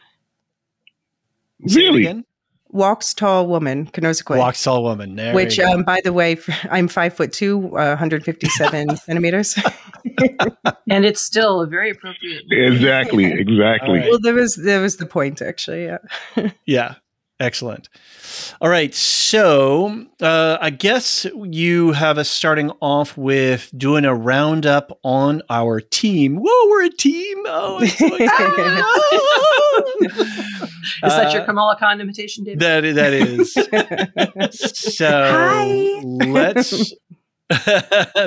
Say it Really? again? Walks Tall Woman, Kenosikoi. Walks tall woman. There Which, you go. um, by the way, I'm five foot two, uh, 157 <laughs> centimeters. <laughs> And it's still a very appropriate. Exactly. <laughs> Exactly. All right. well, there was there was the point actually. Yeah. Yeah. Excellent. All right. So uh, I guess you have us starting off with doing a roundup on our team. Whoa, we're a team. Oh, I'm so <laughs> excited. Is that your Uh, Kamala Khan imitation, David? That, that is. <laughs> So Hi. let's. <laughs>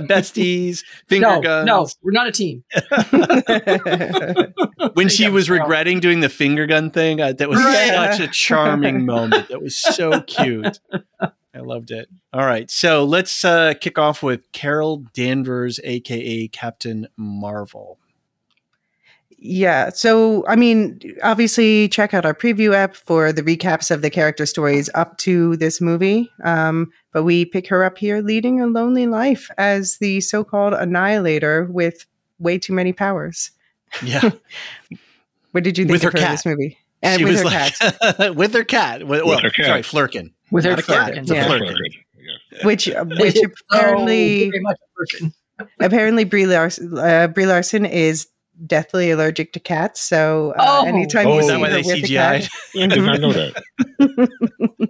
Besties, <laughs> finger no, guns. no, we're not a team. <laughs> when she was regretting doing the finger gun thing, uh, that was Right. such a charming moment. That was so cute. I loved it. All right, so let's uh, kick off with Carol Danvers, aka Captain Marvel. Yeah. So, I mean, obviously, check out our preview app for the recaps of the character stories up to this movie. Um, but we pick her up here leading a lonely life as the so called annihilator with way too many powers. Yeah, <laughs> What did you think With of her her, in cat. this movie? And she with was her like cat, <laughs> with her cat. Well, well, her cat. sorry, Flerken. With her Not a cat, Flerken. it's a Yeah. Flerken. Yes. which which <laughs> So apparently very much a apparently Brie Larson, uh, Brie Larson is deathly allergic to cats. So uh, Oh. anytime Oh. you Is see that why her they with a CGI'd? cat, <laughs> I did not know that. <laughs>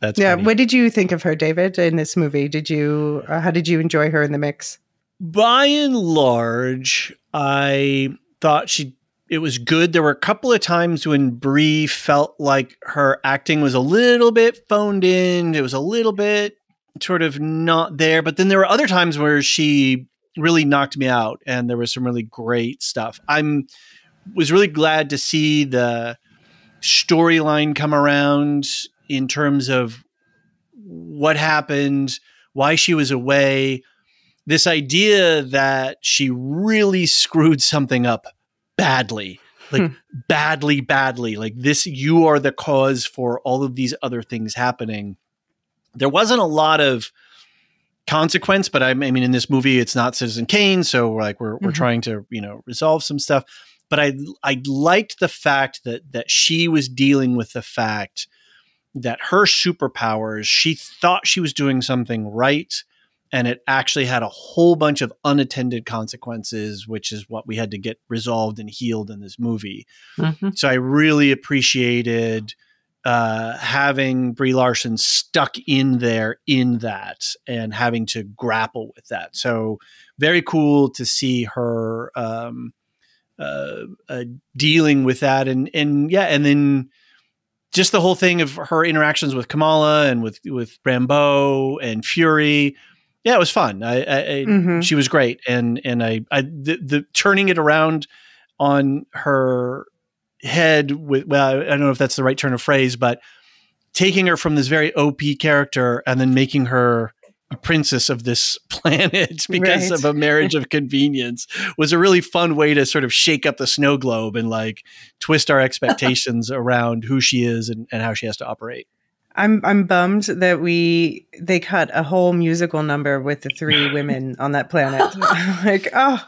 That's yeah. funny. What did you think of her, David, in this movie? Did you uh, how did you enjoy her in the mix? by and large, I thought she it was good. There were a couple of times when Brie felt like her acting was a little bit phoned in. It was a little bit sort of not there. But then there were other times where she really knocked me out, and there was some really great stuff. I'm was really glad to see the storyline come around in terms of what happened, why she was away this idea that she really screwed something up badly like Hmm. badly badly like this you are the cause for all of these other things happening there wasn't a lot of consequence but i, I mean in this movie it's not citizen kane so we're like we're, we're Mhm. trying to you know resolve some stuff but i i liked the fact that that she was dealing with the fact that her superpowers she thought she was doing something right and it actually had a whole bunch of unattended consequences, which is what we had to get resolved and healed in this movie. Mhm. So I really appreciated uh, having Brie Larson stuck in there in that and having to grapple with that. So very cool to see her um, uh, uh, dealing with that, and and yeah, and then just the whole thing of her interactions with Kamala and with with Rambo and Fury yeah, it was fun. I, I, I Mhm. she was great, and and I, I the, the turning it around on her head with well, I don't know if that's the right turn of phrase, but taking her from this very OP character and then making her a princess of this <laughs> planet because Right. of a marriage of convenience was a really fun way to sort of shake up the snow globe and like twist our <laughs> expectations around who she is and, and how she has to operate. I'm I'm bummed that we they cut a whole musical number with the three <laughs> women on that planet. <laughs> like, oh,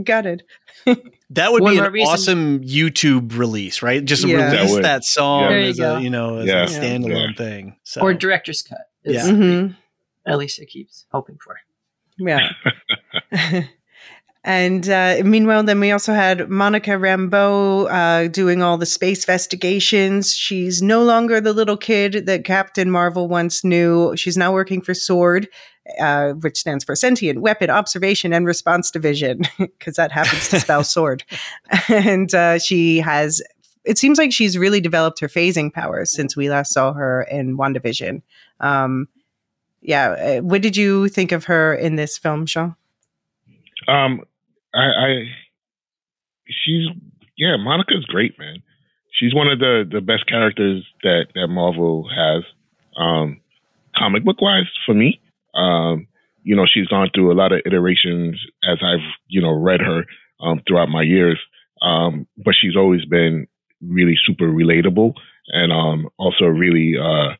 <laughs> gutted. That would One be an reason- awesome YouTube release, right? Just Yeah. release That that song Yeah. As a you know as Yeah. a standalone Yeah. thing. So Or director's cut. Is Yeah. Mhm. Elysia keeps hoping for. Yeah. And uh, meanwhile, then we also had Monica Rambeau uh, doing all the space investigations. She's no longer the little kid that Captain Marvel once knew. She's now working for SWORD, uh, which stands for Sentient Weapon Observation and Response Division, <laughs> because that happens to spell <laughs> sword. and uh, she has. It seems like she's really developed her phasing powers since we last saw her in WandaVision. Um, yeah, uh, what did you think of her in this film, Sean? Um, I, I, she's yeah, Monica's great, man. She's one of the the best characters that that Marvel has, um, comic book wise for me. Um, you know, she's gone through a lot of iterations as I've you know read her um, throughout my years. Um, but she's always been really super relatable and um, also really uh,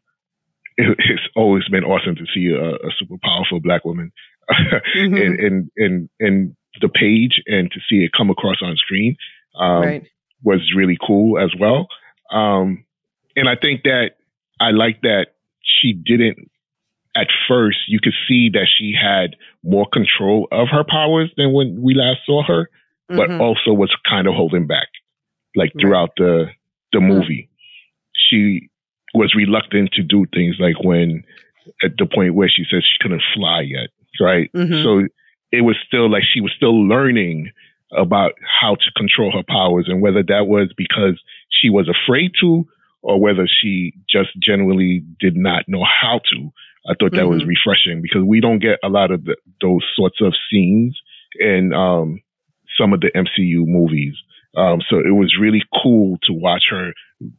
it, <laughs> it's always been awesome to see a, a super powerful black woman <laughs> Mhm. in, in in in the page and to see it come across on screen um, right. was really cool as well. Um, and I think that I like that she didn't at first. You could see that she had more control of her powers than when we last saw her, but Mhm. also was kind of holding back, like Right. throughout the the movie. She was reluctant to do things like when at the point where she says she couldn't fly yet, right? Mhm. So it was still like she was still learning about how to control her powers and whether that was because she was afraid to or whether she just genuinely did not know how to. I thought that was Mhm. refreshing because we don't get a lot of the, those sorts of scenes in um, some of the MCU movies. Um, so it was really cool to watch her,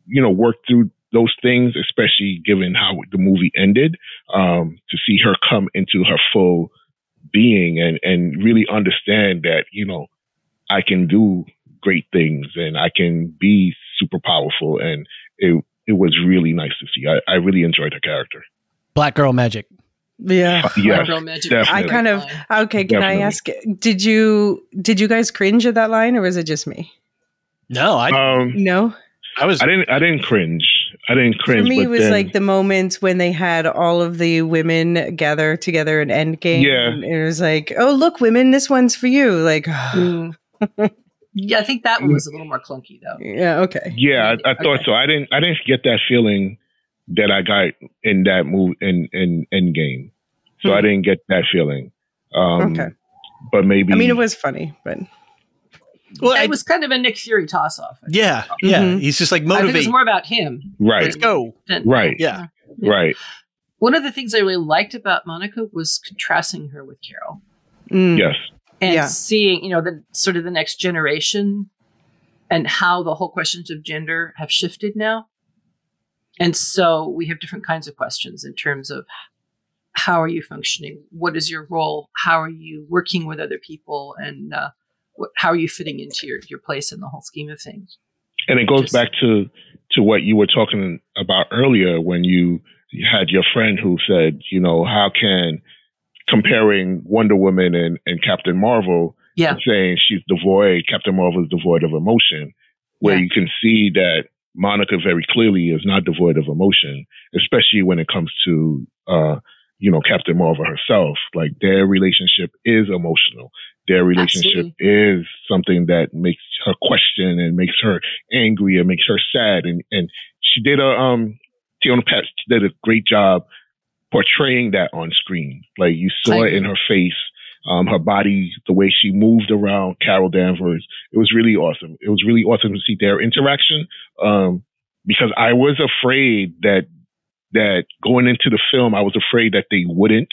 you know, work through those things, especially given how the movie ended, um, to see her come into her full being and, and really understand that, you know, I can do great things and I can be super powerful. And it, it was really nice to see. I, I really enjoyed her character. Black girl magic. Yeah. Uh, yes, Girl Magic definitely. I kind of okay. Can I ask? Did you did you guys cringe at that line, or was it just me? No, I Um, No. I was I didn't. I didn't cringe. I didn't cringe. For me, it was then- like the moment when they had all of the women gather together in Endgame. Yeah. and it was like, oh look, women, this one's for you. Like, <sighs> Mm. yeah, I think that one was a little more clunky though. yeah, okay. Yeah, I, I thought Okay. so. I didn't. I didn't get that feeling that I got in that move in in Endgame. So I Hmm. didn't get that feeling. Um, Okay. But maybe. I mean, it was funny, but well, it was kind of a Nick Fury toss off. yeah, yeah. Mhm. He's just like I think it motivate. was more about him. right. Let's go. than- Right. Yeah. Yeah. Right. One of the things I really liked about Monica was contrasting her with Carol mm, Yes. and Yeah. seeing, you know, the sort of the next generation and how the whole questions of gender have shifted now. And so we have different kinds of questions in terms of how are you functioning? What is your role? How are you working with other people? And uh, what, how are you fitting into your, your place in the whole scheme of things? And it goes Just- back to to what you were talking about earlier when you had your friend who said, you know, how can comparing Wonder Woman and, and Captain Marvel Yeah. and saying she's devoid, Captain Marvel is devoid of emotion, where Yeah. you can see that Monica very clearly is not devoid of emotion, especially when it comes to, uh, you know, Captain Marvel herself. Like their relationship is emotional. Their relationship is something that makes her question and makes her angry and makes her sad. And, and she did a, um, Teyonah Pat did a great job portraying that on screen. Like you saw I it in her face, um, her body, the way she moved around Carol Danvers. It was really awesome. It was really awesome to see their interaction. Um, because I was afraid that, that going into the film, I was afraid that they wouldn't,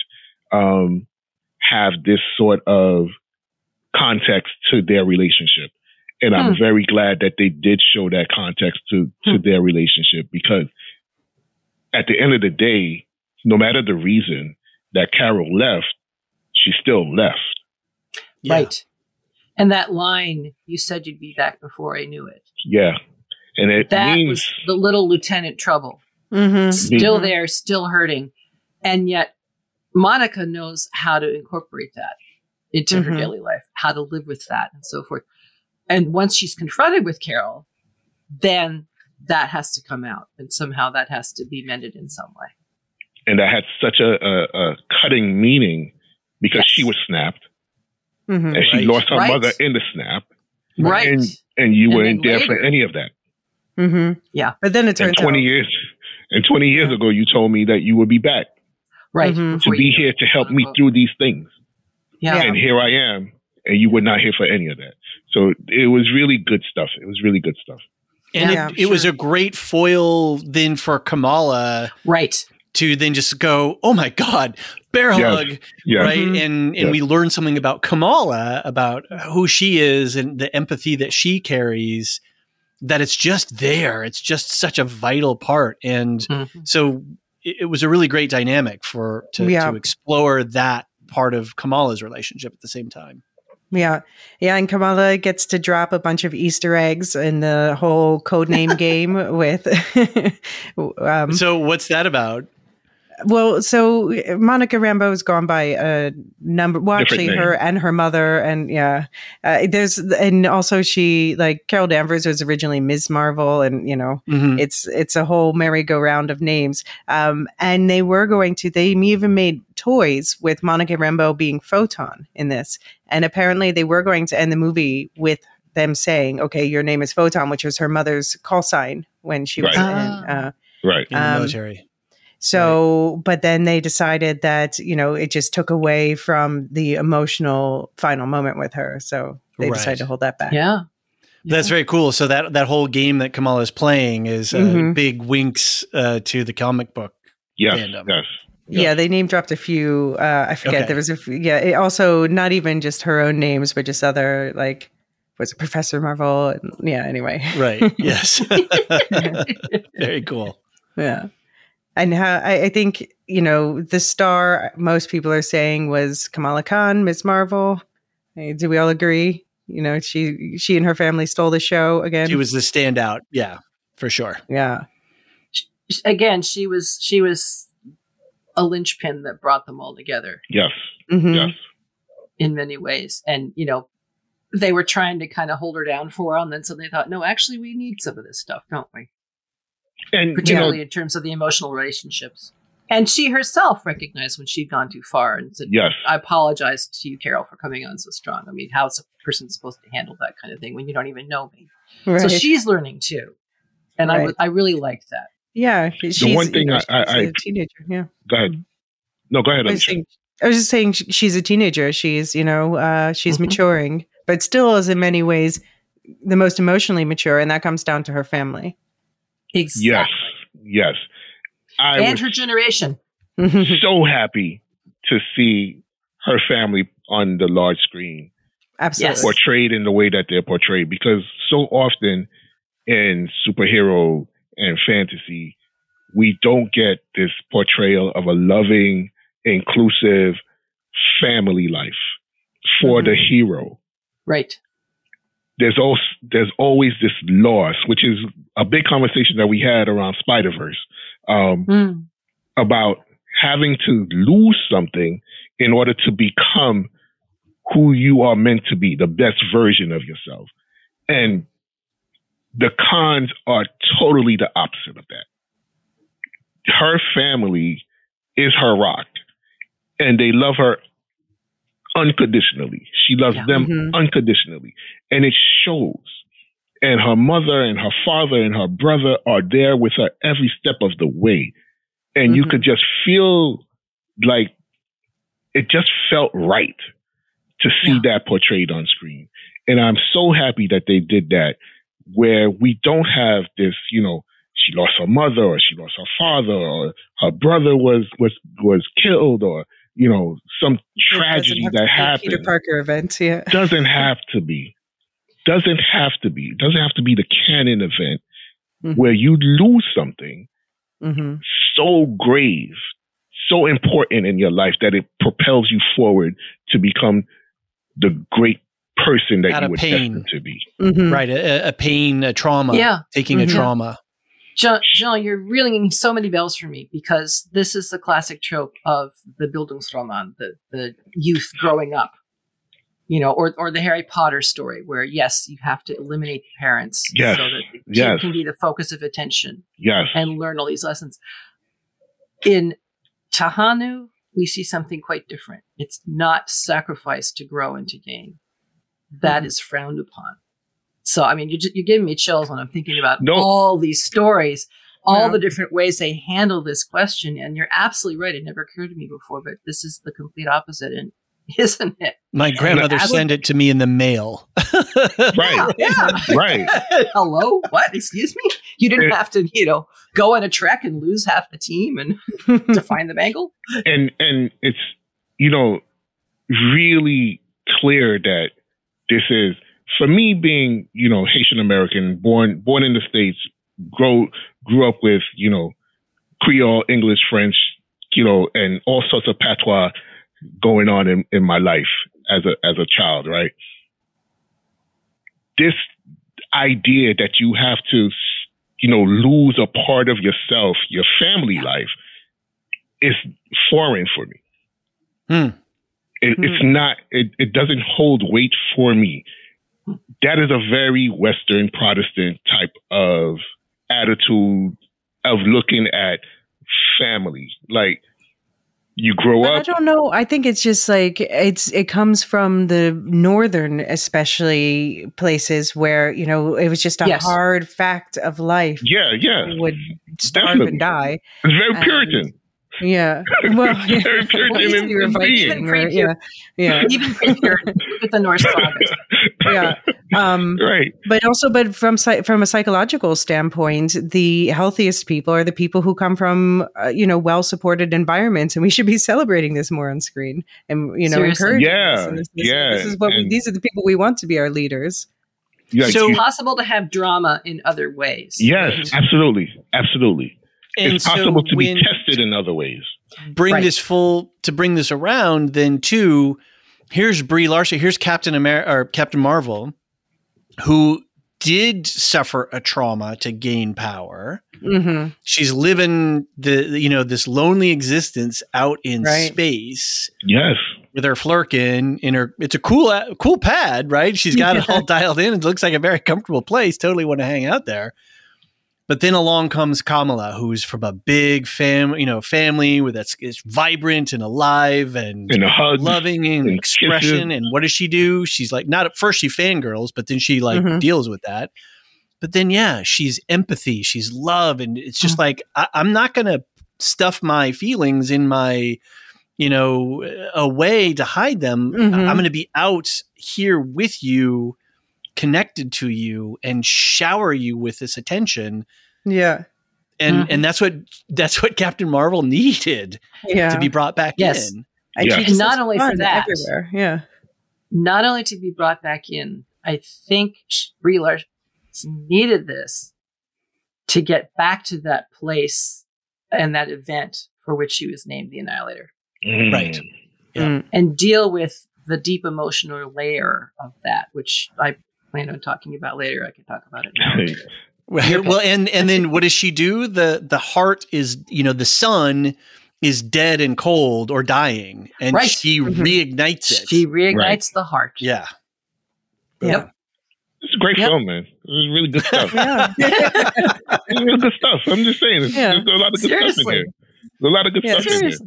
um, have this sort of context to their relationship. And I'm Hmm. very glad that they did show that context to, to Hmm. their relationship because at the end of the day, no matter the reason that Carol left, she still left. Yeah. Right. And that line, you said you'd be back before I knew it. Yeah. And it That means, was the little Lieutenant Trouble. Mm-hmm. Still Mhm. there, still hurting. And yet, Monica knows how to incorporate that into her Mhm. daily life, how to live with that, and so forth. And once she's confronted with Carol, then that has to come out. And somehow that has to be mended in some way. and that had such a, a, a cutting meaning because Yes. she was snapped Mm-hmm. and she Right. lost her Right. mother in the snap. Right. And, and you And weren't then there for any of that. Mm-hmm. Yeah. But then it And turns 20 out. years, and 20 years ago, you told me that you would be back right. Mhm. to before be you know here to help me through these things. Yeah. And here I am, and you were not here for any of that. So it was really good stuff. It was really good stuff. And Yeah, it, it was a great foil then for Kamala Right. to then just go, oh my God, bear Yes. hug. Yeah. Right. Mhm. And and Yes. we learned something about Kamala, about who she is and the empathy that she carries, that it's just there. It's just such a vital part. And Mhm. so it, it was a really great dynamic for to, Yeah. to explore that part of Kamala's relationship at the same time. Yeah. Yeah. And Kamala gets to drop a bunch of Easter eggs in the whole codename <laughs> game with. <laughs> um, so what's that about? Well, so Monica Rambeau has gone by a number. Well, Different actually, name. her and her mother, and yeah, uh, there's and also she like Carol Danvers was originally Ms. Marvel, and you know Mhm. it's it's a whole merry-go-round of names. Um, and they were going to they even made toys with Monica Rambeau being Photon in this, and apparently they were going to end the movie with them saying, "Okay, your name is Photon," which was her mother's call sign when she was Right. in. Ah. Uh, Right. in the um, military. So, but then they decided that you know it just took away from the emotional final moment with her, so they Right. decided to hold that back. Yeah. That's very cool. So that that whole game that Kamala is playing is uh, Mhm. big winks uh, to the comic book. Yes. fandom. Yes. Yeah, they name dropped a few. Uh, I forget Okay. there was a few, yeah. It also not even just her own names, but just other like was it Professor Marvel? And, yeah. Anyway, Right. <laughs> yes. <laughs> <laughs> very cool. yeah. And how I, I think you know the star most people are saying was Kamala Khan, Ms. Marvel. Do we all agree? You know, she she and her family stole the show again. She was the standout. Yeah, for sure. yeah. Again, she was she was a linchpin that brought them all together Yes. Mhm. Yes. in many ways. And you know, they were trying to kind of hold her down for a while, and then suddenly thought, no, actually, we need some of this stuff, don't we? And you know, Particularly in terms of the emotional relationships. And she herself recognized when she'd gone too far and said, yes. I apologize to you, Carol, for coming on so strong. I mean, how's a person supposed to handle that kind of thing when you don't even know me? Right. So she's learning too. And I Right. was I really liked that. yeah. She's, one you thing know, I- she's I- a I- teenager. Yeah. Go ahead. No, go ahead. I was, saying, I was just saying she's a teenager. She's, you know, uh, she's Mhm. maturing, but still is in many ways the most emotionally mature, and that comes down to her family. Exactly. Yes. Yes. I and her generation. <laughs> so happy to see her family on the large screen Absolutely. Portrayed in the way that they're portrayed because so often in superhero and fantasy we don't get this portrayal of a loving inclusive family life for the mm-hmm. hero Right. There's also there's always this loss which is a big conversation that we had around spider-verse um, Mm. about having to lose something in order to become who you are meant to be, the best version of yourself. And the Khans are totally the opposite of that. Her family is her rock, and they love her unconditionally. She loves Yeah. them Mhm. unconditionally, and it shows. And her mother and her father and her brother are there with her every step of the way and you Mhm. could just feel like it just felt right to see Yeah. that portrayed on screen. And I'm so happy that they did that where we don't have this, you know, she lost her mother or she lost her father or her brother was was was killed or you know, some It tragedy that be a happened. Peter Parker event. Yeah. <laughs> Doesn't have to be. Doesn't have to be. Doesn't have to be the canon event Mhm. where you lose something hmm so grave, so important in your life that it propels you forward to become the great person that Out you of were pain. destined to be. hmm Right. A, a pain, a trauma. Yeah. Taking a Mhm. trauma. Jean, Jean, you're ringing so many bells for me because this is the classic trope of the Bildungsroman, the, the youth growing up, you know, or, or the Harry Potter story, where yes, you have to eliminate the parents Yes. so that the kid Yes. can be the focus of attention Yes. and learn all these lessons. In Tehanu, we see something quite different. It's not sacrifice to grow and to gain. That is Mhm. frowned upon. So, I mean, you ju- you're giving me chills when I'm thinking about No. all these stories, all Yeah. the different ways they handle this question. And you're absolutely right. It never occurred to me before, but this is the complete opposite, and <laughs> isn't it? My grandmother absolutely. sent it to me in the mail. <laughs> Right. Yeah. <laughs> Right. Hello? What? Excuse me? You didn't It- have to, you know, go on a trek and lose half the team and to find the bangle? and and it's you know really clear that this is for me being you know Haitian American born born in the states grow grew up with you know Creole English French you know and all sorts of patois going on in, in my life as a as a child right? This idea that you have to you know lose a part of yourself your family life is foreign for me. Hmm. it, it's not it, it doesn't hold weight for me that is a very western protestant type of attitude of looking at family like you grow But I don't know. I think it's just like it's it comes from the northern, especially places where you know it was just a Yes. hard fact of life. yeah yeah You would starve Definitely. and die. it's very And- Puritan Yeah. Well, It's very Puritan Well, in- you were in Viking, being. or- yeah, yeah, Even quicker with the Norse sagas. <laughs> yeah. Um, right but also, but from from a psychological standpoint, the healthiest people are the people who come from uh, you know well supported environments, and we should be <laughs> celebrating this more on screen, and you know Seriously. encouraging. Yeah, this. This, this, yeah, This is what we, these are the people we want to be our leaders. Like, So- you- Possible to have drama in other ways. yes absolutely absolutely And it's possible so to be tested in other ways. Bring Right. this full to bring this around then too here's brie larson here's captain america or captain marvel who did suffer a trauma to gain power. Hmm she's living the you know this lonely existence out in Right. space. Yes. With her Flerken in her it's a cool a cool pad right? She's got it all <laughs> dialed in. It looks like a very comfortable place. Totally want to hang out there but then along comes Kamala, who's from a big fam, you know, family with that's is vibrant and alive and and a hug loving and and expression. kisses. And what does she do? She's like, not at first she fangirls, but then she like Mhm. deals with that. But then, yeah, she's empathy, she's love, and it's just like I, I'm not gonna stuff my feelings in my, you know, a way to hide them. Mhm. I'm gonna be out here with you, connected to you, and shower you with this attention. Yeah. And Mhm. and that's what that's what Captain Marvel <laughs> needed Yeah. to be brought back Yes. in. And Yeah. she Not only for that. everywhere. Yeah. Not only to be brought back in, I think sh- Brie Larson needed this to get back to that place and that event for which she was named the Annihilator Mm. Right. Yeah. Mm. and deal with the deep emotional layer of that, which I plan on talking about later. I can talk about it now. Well, well, and and then what does she do? The the heart is you know the sun is dead and cold or dying, and Right. she Mhm. reignites it. She reignites Right. the heart. yeah, Yeah. It's a great Yep. film, man. It was really good stuff. <laughs> Yeah. <laughs> it's real good stuff. I'm just saying, it's, Yeah. there's a lot of good stuff in here. There's a lot of good Yeah, stuff in here.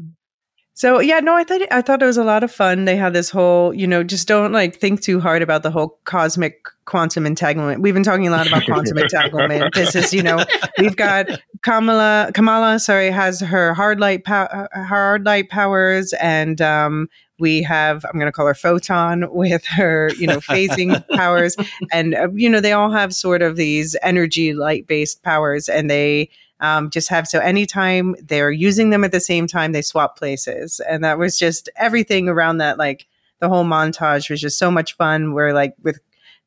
So yeah, no, I thought I thought it was a lot of fun. They had this whole, you know, just don't like think too hard about the whole cosmic quantum entanglement. We've been talking a lot about quantum <laughs> entanglement. This is, you know, we've got Kamala. Kamala, sorry, has her hard light pow- uh, hard light powers, and um, we have I'm going to call her Photon <laughs> with her, you know, phasing powers, and uh, you know they all have sort of these energy light based powers, and they um, just have so anytime they're using them at the same time, they swap places. And that was just everything around that. Like the whole montage was just so much fun. Where like with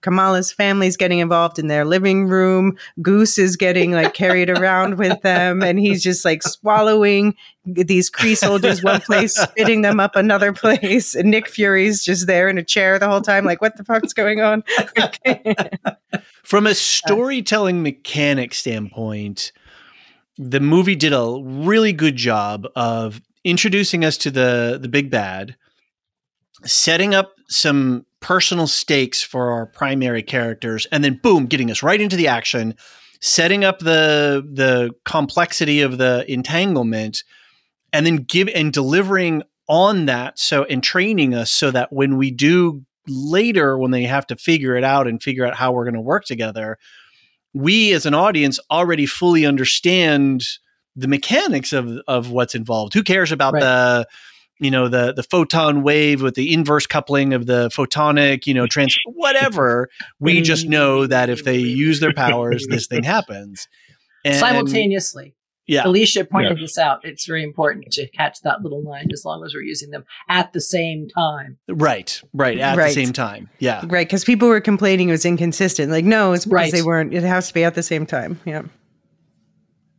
Kamala's family's getting involved in their living room. Goose is getting like carried <laughs> around with them, and he's just like swallowing these Kree soldiers one place, spitting them up another place. And Nick Fury's just there in a chair the whole time, like, what the fuck's going on? <laughs> From a storytelling mechanic standpoint, the movie did a really good job of introducing us to the the big bad, setting up some personal stakes for our primary characters, and then boom, getting us right into the action, setting up the the complexity of the entanglement, and then give and delivering on that so and training us so that when we do later when they have to figure it out and figure out how we're going to work together we as an audience already fully understand the mechanics of of what's involved who cares about Right. the you know the the photon wave with the inverse coupling of the photonic you know <laughs> trans whatever we just mm. know that if they use their powers this thing <laughs> happens And- Simultaneously. Yeah Elysia pointed Yeah. this out. It's very important to catch that little line as long as we're using them at the same time. right right at Right. the same time yeah right. Because people were complaining it was inconsistent. Like, no, it's because Right. they weren't, it has to be at the same time. Yeah.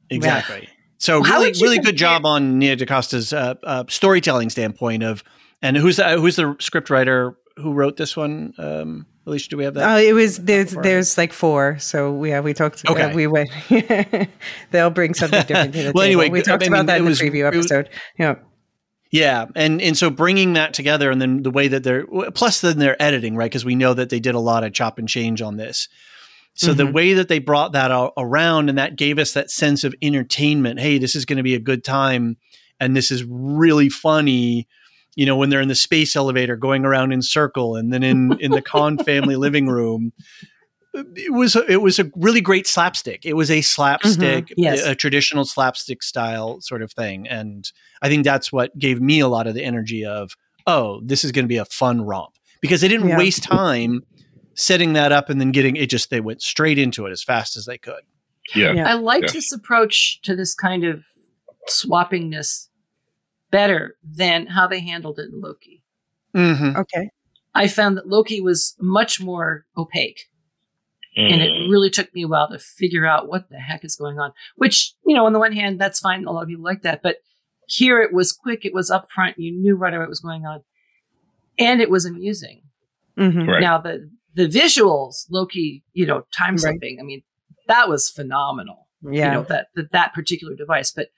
Exactly. So How really, would you really good job on Nia DaCosta's uh, uh, storytelling standpoint of, and who's the, who's the script writer who wrote this one? Um, Elysia, do we have that? Uh, it was there's there's like four, so we yeah we talked. Okay. uh, we went. <laughs> They'll bring something different to the <laughs> Well, table. anyway, we I talked mean, about that in the preview it was- episode. Yeah, yeah, and and so bringing that together, and then the way that they're plus then they're editing, right? Because we know that they did a lot of chop and change on this. So the Mhm. way that they brought that around, and that gave us that sense of entertainment. Hey, this is going to be a good time, and this is really funny. You know, when they're in the space elevator going around in circle, and then in <laughs> in the Khan family living room, it was a, it was a really great slapstick. It was a slapstick, mm-hmm. Yes. a, a traditional slapstick style sort of thing, and I think that's what gave me a lot of the energy of, oh, this is going to be a fun romp because they didn't Yeah. waste time setting that up and then getting it. Just they went straight into it as fast as they could. Yeah. Yeah. I like Yeah. this approach to this kind of swappingness better than how they handled it in Loki. Mm-hmm. okay. I found that Loki was much more opaque. And it Mm. really took me a while to figure out what the heck is going on. Which, you know, on the one hand, that's fine. A lot of people like that. But here it was quick, it was upfront, you knew right away what was going on. And it was amusing. hmm Right. Now the the visuals, Loki, you know, time Right. I mean, that was phenomenal. Yeah. You know, that, that that particular device. But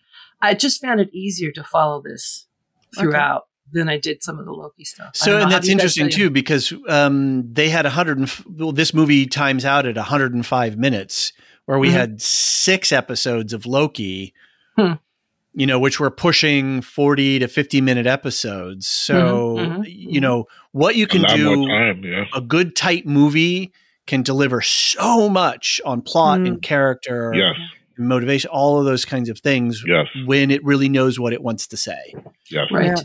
I just found it easier to follow this throughout than I did some of the Loki stuff. So, and that's do you guys interesting too, because um, they had 100. And, f- well, this movie times out at 105 minutes, where we Mhm. had six episodes of Loki. Hmm. You know, which were pushing 40 to 50 minute episodes. So, Mhm, mhm, you know, what you can lot do, time. Yeah. a good tight movie can deliver so much on plot Mm. and character, Yes. And motivation, all of those kinds of things Yes. when it really knows what it wants to say. Yes. Right. Yeah.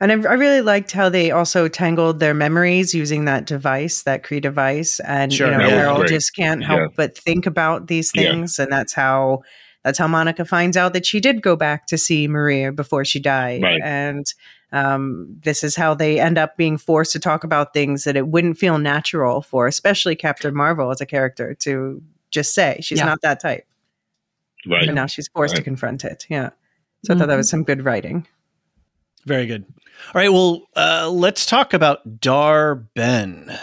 And I, I really liked how they also tangled their memories using that device, that Kree device, and Sure. you know That Carol great. just can't help Yeah. but think about these Yeah. things, and that's how that's how Monica finds out that she did go back to see Maria before she died, Right. and um, this is how they end up being forced to talk about things that it wouldn't feel natural for, especially Captain Marvel as a character to just say she's Yeah. not that type, Right. and now she's forced to confront it. Yeah, so I thought that was some good writing. Very good. All right. Well, uh, let's talk about Dar-Benn.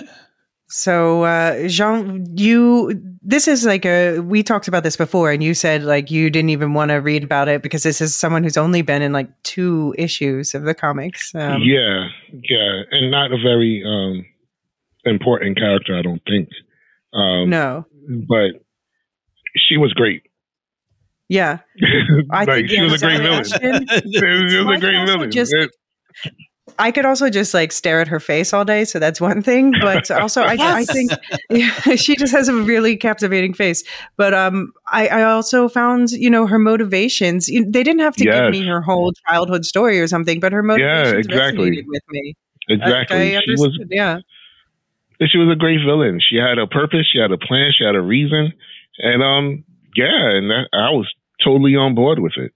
So, uh, Jean, you, this is like a, we talked about this before, and you said like you didn't even want to read about it because this is someone who's only been in like two issues of the comics. Um, yeah. Yeah. And not a very um, important character, I don't think. Um, No. But she was great. Yeah. <laughs> I like think she was a great villain. <laughs> She was a great villain. just- It- I could also just like stare at her face all day. So that's one thing. But also, I, <laughs> I think yeah, she just has a really captivating face. But um, I, I also found, you know, her motivations, you- they didn't have to give me her whole childhood story or something, but her motivations exactly. resonated with me. Exactly. I she was understood, yeah. she was a great villain. She had a purpose. She had a plan. She had a reason. And um, yeah, and that, I was totally on board with it.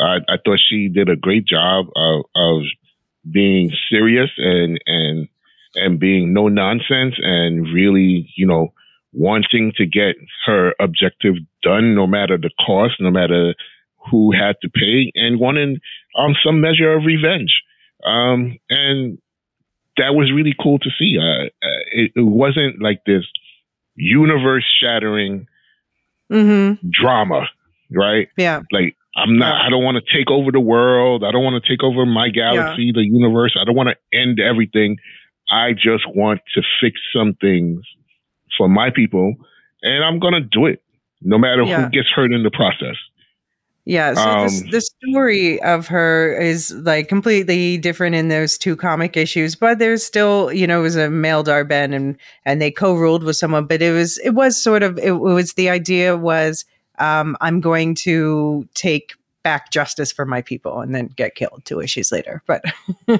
I, I thought she did a great job of, of being serious and and and being no nonsense and really, you know, wanting to get her objective done, no matter the cost, no matter who had to pay, and wanting um, some measure of revenge. Um, and that was really cool to see. Uh, uh it, it wasn't like this universe shattering Mm-hmm. drama, right? Yeah. Like I'm not. I don't want to take over the world. I don't want to take over my galaxy, the universe. I don't want to end everything. I just want to fix some things for my people, and I'm gonna do it, no matter Yeah. who gets hurt in the process. Yeah, so this, Um, the story of her is like completely different in those two comic issues, but there's still, you know, it was a male Dar-Benn and and they co-ruled with someone, but it was it was sort of it was the idea was um, I'm going to take back justice for my people and then get killed two issues later. But <laughs>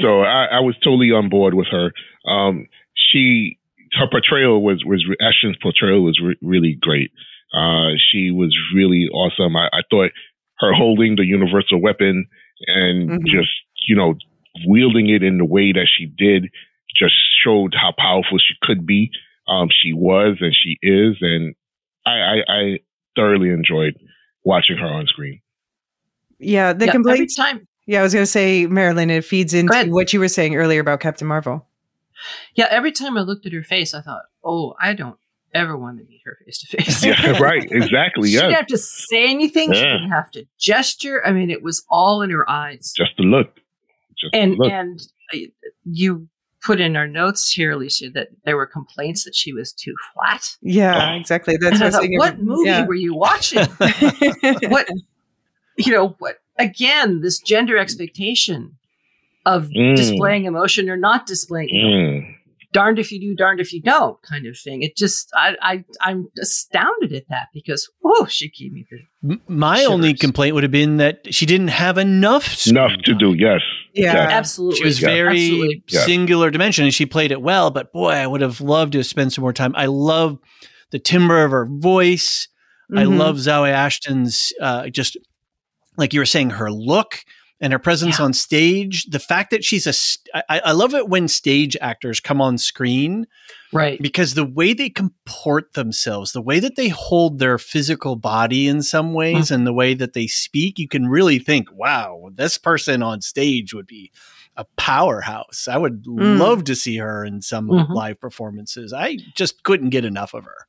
so I, I was totally on board with her. Um, she her portrayal was was Ashton's portrayal was re- really great. Uh, she was really awesome. I, I thought her holding the universal weapon and Mhm. just you know wielding it in the way that she did just showed how powerful she could be. Um, she was and she is, and I, I, I thoroughly enjoyed watching her on screen. yeah, the Yeah, every time. Yeah, I was going to say, Marilyn, it feeds into what you were saying earlier about Captain Marvel. Yeah, every time I looked at her face, I thought, "Oh, I don't ever want to meet her face to face." Yeah, <laughs> right, exactly. She Yeah, didn't have to say anything. She didn't have to gesture. I mean, it was all in her eyes. just the look, just the and look. and uh, you put in our notes here, Elysia, that there were complaints that she was too flat. Yeah, exactly. That's and I what, I was thought, what of- movie yeah. were you watching? <laughs> what you know? What again? This gender expectation of Mm. displaying emotion or not displaying. Mm. Darned if you do, darned if you don't, kind of thing. It just, I, I, I'm astounded at that because, oh, she gave me the M- My only complaint would have been that she didn't have enough enough to time. do. Yes. Yeah. Yes. absolutely. She was Yeah. very Absolutely. Yeah. singular dimension and she played it well, but boy, I would have loved to have spent some more time. I love the timbre of her voice. I Mhm. love Zawe Ashton's uh, just like you were saying, her look and her presence Yeah. on stage. The fact that she's a, st- I, I love it when stage actors come on screen right. because the way they comport themselves, the way that they hold their physical body in some ways, and the way that they speak, you can really think, wow, this person on stage would be a powerhouse. I would Mm. love to see her in some Mhm. live performances. I just couldn't get enough of her.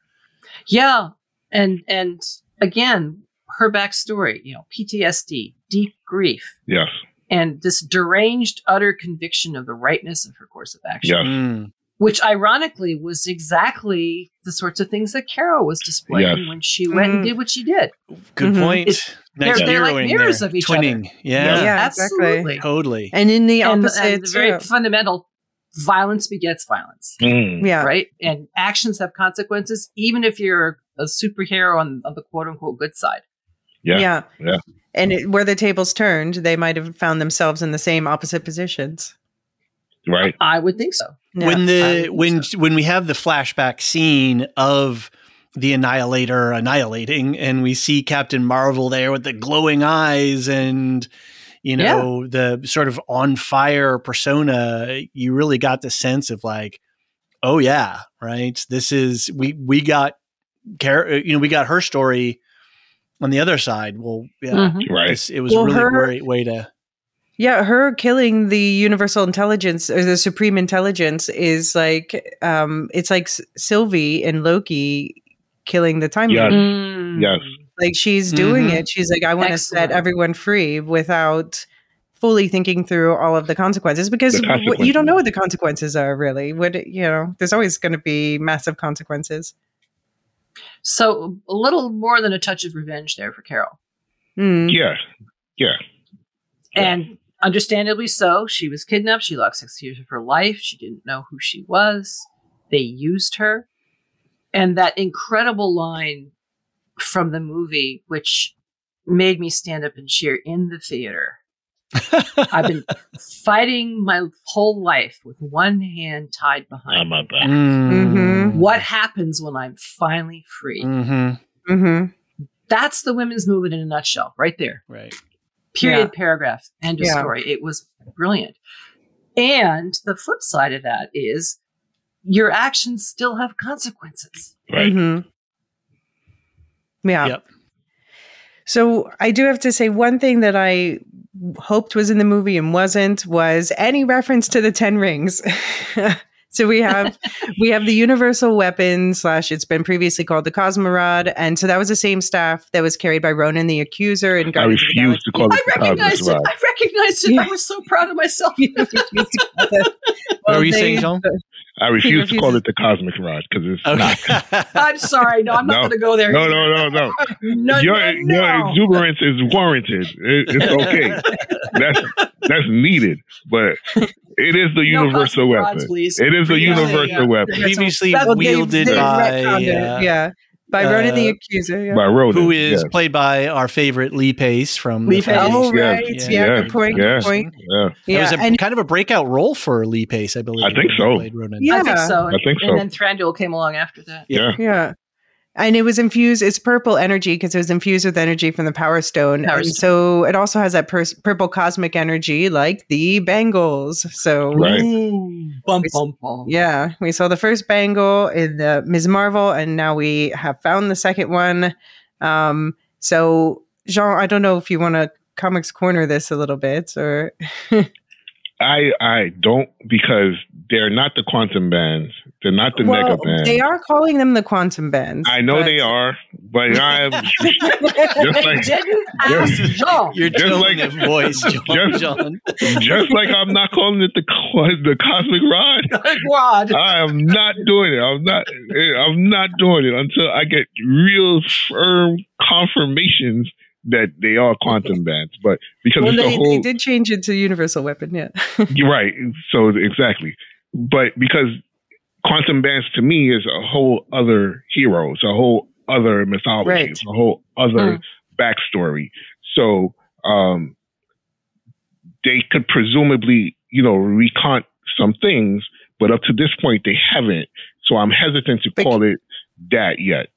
Yeah, and and again, her backstory, you know, PTSD, deep grief, Yes. and this deranged, utter conviction of the rightness of her course of action, Yes. Mm. which ironically was exactly the sorts of things that Carol was displaying Yes. when she went and Mhm. did what she did. Good Mhm. point. It's- nice they're- they're like mirrors there. of each Twinning. Yeah, Yeah, exactly. absolutely. totally. And in the And, opposite, and the very too. fundamental violence begets violence. Mm. yeah, right? And actions have consequences, even if you're a superhero on, on the quote unquote good side. Yeah. yeah, Yeah. And it, where the tables turned, they might have found themselves in the same opposite positions. Right. I would think so. Yeah. when the when so. when we have the flashback scene of the annihilator annihilating and we see captain marvel there with the glowing eyes and you know the sort of on fire persona you really got the sense of like oh yeah right this is we we got Car- you know we got her story on the other side well yeah Mhm. Right. it was Well, a really her- great way to Yeah, her killing the universal intelligence or the supreme intelligence is like um it's like Sylvie and Loki killing the time Yes. Mm. Yes. Like she's doing Mhm. it. She's like I want to set everyone free without fully thinking through all of the consequences because The w- you don't know what the consequences are really. What you know, there's always going to be massive consequences. So a little more than a touch of revenge there for Carol. Mm. Yeah. Yeah. Yeah. And understandably so. She was kidnapped. She lost six years of her life. She didn't know who she was. They used her. And that incredible line from the movie, which made me stand up and cheer in the theater. I've been fighting my whole life with one hand tied behind I'm me. about that. Mm. What happens when I'm finally free? Mhm. Mhm. That's the women's movement in a nutshell, right there. Right. Period, Yeah. paragraph, end of Yeah. story. It was brilliant. And the flip side of that is your actions still have consequences. Right. Mhm. Yeah. Yep. So I do have to say one thing that I hoped was in the movie and wasn't was any reference to the Ten Rings. <laughs> so we have we have the universal weapon slash it's been previously called the Cosmi-Rod, and so that was the same staff that was carried by Ronan the Accuser and I Guardians of the to call I it the recognized Cosmos it. I recognized it. Yeah. I was so proud of myself. <laughs> What were you saying, Jean? <laughs> I refuse to call it the Cosmic Rod because it's not. <laughs> I'm sorry. No, I'm not going to go there. No, no, no, no. no, your no, no. your exuberance is warranted. It, it's okay. <laughs> that's that's needed, but it is the No universal cosmic rods, weapon. It is the Yeah, universal yeah. weapon Previously Well, Well, wielded they've- they've uh, by retconned uh, Ronan the uh, Accuser. Yeah. by Ronan. who is yes. played by our favorite Lee Pace from Lee the Pace. Oh right, Yeah. yeah, Yeah. good point. Yeah. Good point. Yeah, That Yeah, was a, and kind of a breakout role for Lee Pace, I believe. I think so. played Ronan. Yeah. I think so. I think so. And then Thranduil came along after that. yeah. Yeah. And it was infused, it's purple energy because it was infused with energy from the Power Stone. Power and Stone. so it also has that pers- purple cosmic energy like the bangles. So, Right. Ooh, bum, bum, bum. yeah, we saw the first bangle in the Ms. Marvel, and now we have found the second one. Um, so, Jean, I don't know if you want to comics corner this a little bit or. <laughs> I I don't because they're not the quantum bands. They're not the well, nega bands. they are calling them the quantum bands. I know but- they are, but <laughs> I'm <laughs> just like didn't just- ask Jean. Your Just like- of voice, John. just- John. just like I'm not calling it the the cosmic rod. <laughs> Quad. I am not doing it. I'm not. I'm not doing it until I get real firm confirmations that they are quantum bands. But because Well, it's they, the whole they did change it to universal weapon, yeah. Right. So exactly. But because quantum bands to me is a whole other hero. It's a whole other mythology. Right. It's a whole other backstory. So um they could presumably, you know, recount some things, but up to this point they haven't. So I'm hesitant to But- call it that yet.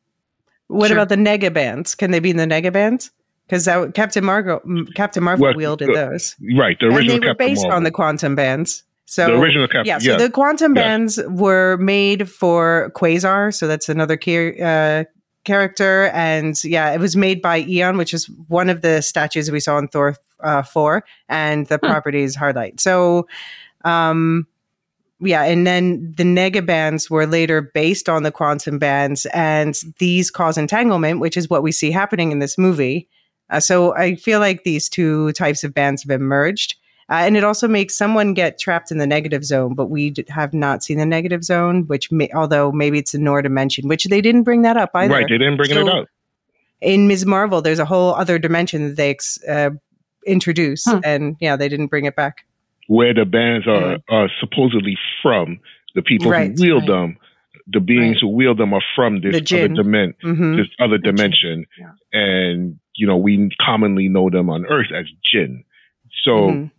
What Sure. about the nega bands? Can they be in the nega bands? Because Captain Marvel, Captain Marvel Well, wielded those, Right. The original and they were Captain based Marvel. on the quantum bands. So the original Captain yeah, so the quantum Yes. bands were made for Quasar, so that's another char- uh, character, and yeah, it was made by Eon, which is one of the statues we saw in Thor uh, four, and the Hmm. property is Hardlight. So, um, yeah, and then the nega bands were later based on the quantum bands, and these cause entanglement, which is what we see happening in this movie. Uh, so I feel like these two types of bands have emerged. Uh, and it also makes someone get trapped in the negative zone, but we d- have not seen the negative zone, which may, although maybe it's a Noor dimension, which they didn't bring that up either. Right. They didn't bring it up. In Ms. Marvel, there's a whole other dimension that they ex- uh, introduce, Hmm. and yeah, they didn't bring it back. where the bands are, are supposedly from. The people Right, who wield right. them, the beings Right. who wield them are from this other jinn. dimension. hmm This other The dimension, yeah. and you know we commonly know them on Earth as jinn. So, Mhm.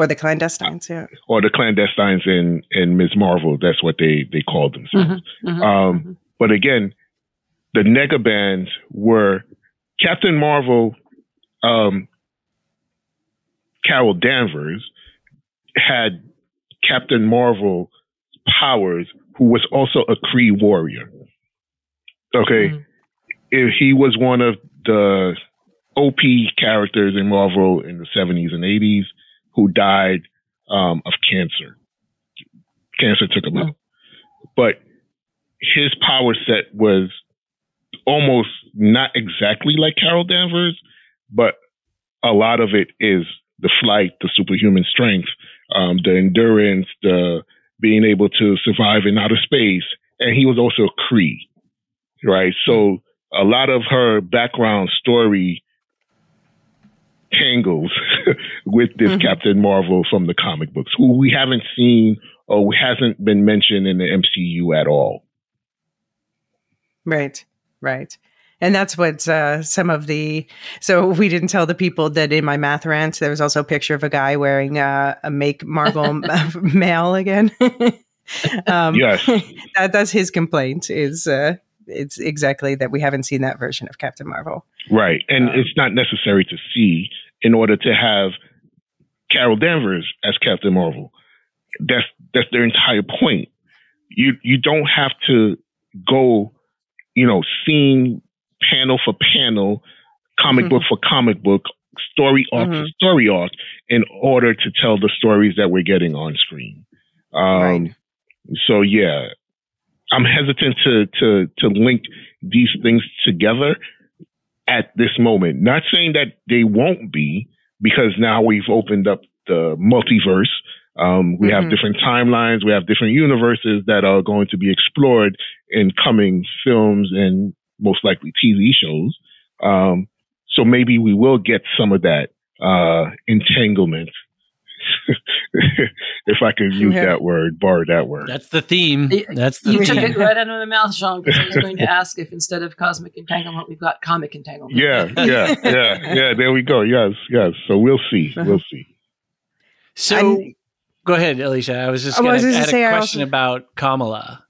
Or the clandestines, yeah. or the clandestines in in Ms. Marvel, that's what they they called themselves. Mhm, mhm, Um, mhm. But again, the nega bands were Captain Marvel, um, Carol Danvers had Captain Marvel powers, who was also a Kree warrior. Okay, Mhm. if he was one of the OP characters in Marvel in the 70s and 80s who died um, of cancer. Cancer took him out. But his power set was almost not exactly like Carol Danvers, but a lot of it is the flight, the superhuman strength, um, the endurance, the being able to survive in outer space. And he was also a Kree, right? So a lot of her background story tangles <laughs> with this Mhm. Captain Marvel from the comic books, who we haven't seen or hasn't been mentioned in the MCU at all. Right, right. And that's what uh, some of the. So we didn't tell the people that in my math rant, there was also a picture of a guy wearing uh, a Make Marvel <laughs> <laughs> male again. um, Yes. that, that's his complaint is uh, it's exactly that we haven't seen that version of Captain Marvel. Right. And Um, it's not necessary to see in order to have Carol Danvers as Captain Marvel. That's that's their entire point. You you don't have to go, you know, scene panel for panel, comic book for comic book, story arc for Mhm. story arc in order to tell the stories that we're getting on screen. Um, Right. So yeah, I'm hesitant to to to link these things together at this moment. Not saying that they won't be, because now we've opened up the multiverse. Um, we have Mhm. different timelines. We have different universes that are going to be explored in coming films and most likely TV shows. Um, so maybe we will get some of that uh, entanglement, if I could use Yeah. that word, borrow that word. That's the theme. That's the You took it right out of my mouth, Sean, because I was going to <laughs> ask if instead of cosmic entanglement, we've got comic entanglement. Yeah, yeah, yeah, yeah. There we go. Yes, yes. So we'll see. Uh-huh. We'll see. So And- go ahead, Elysia. I was just Oh, going to add gonna say, a I question also- about Kamala.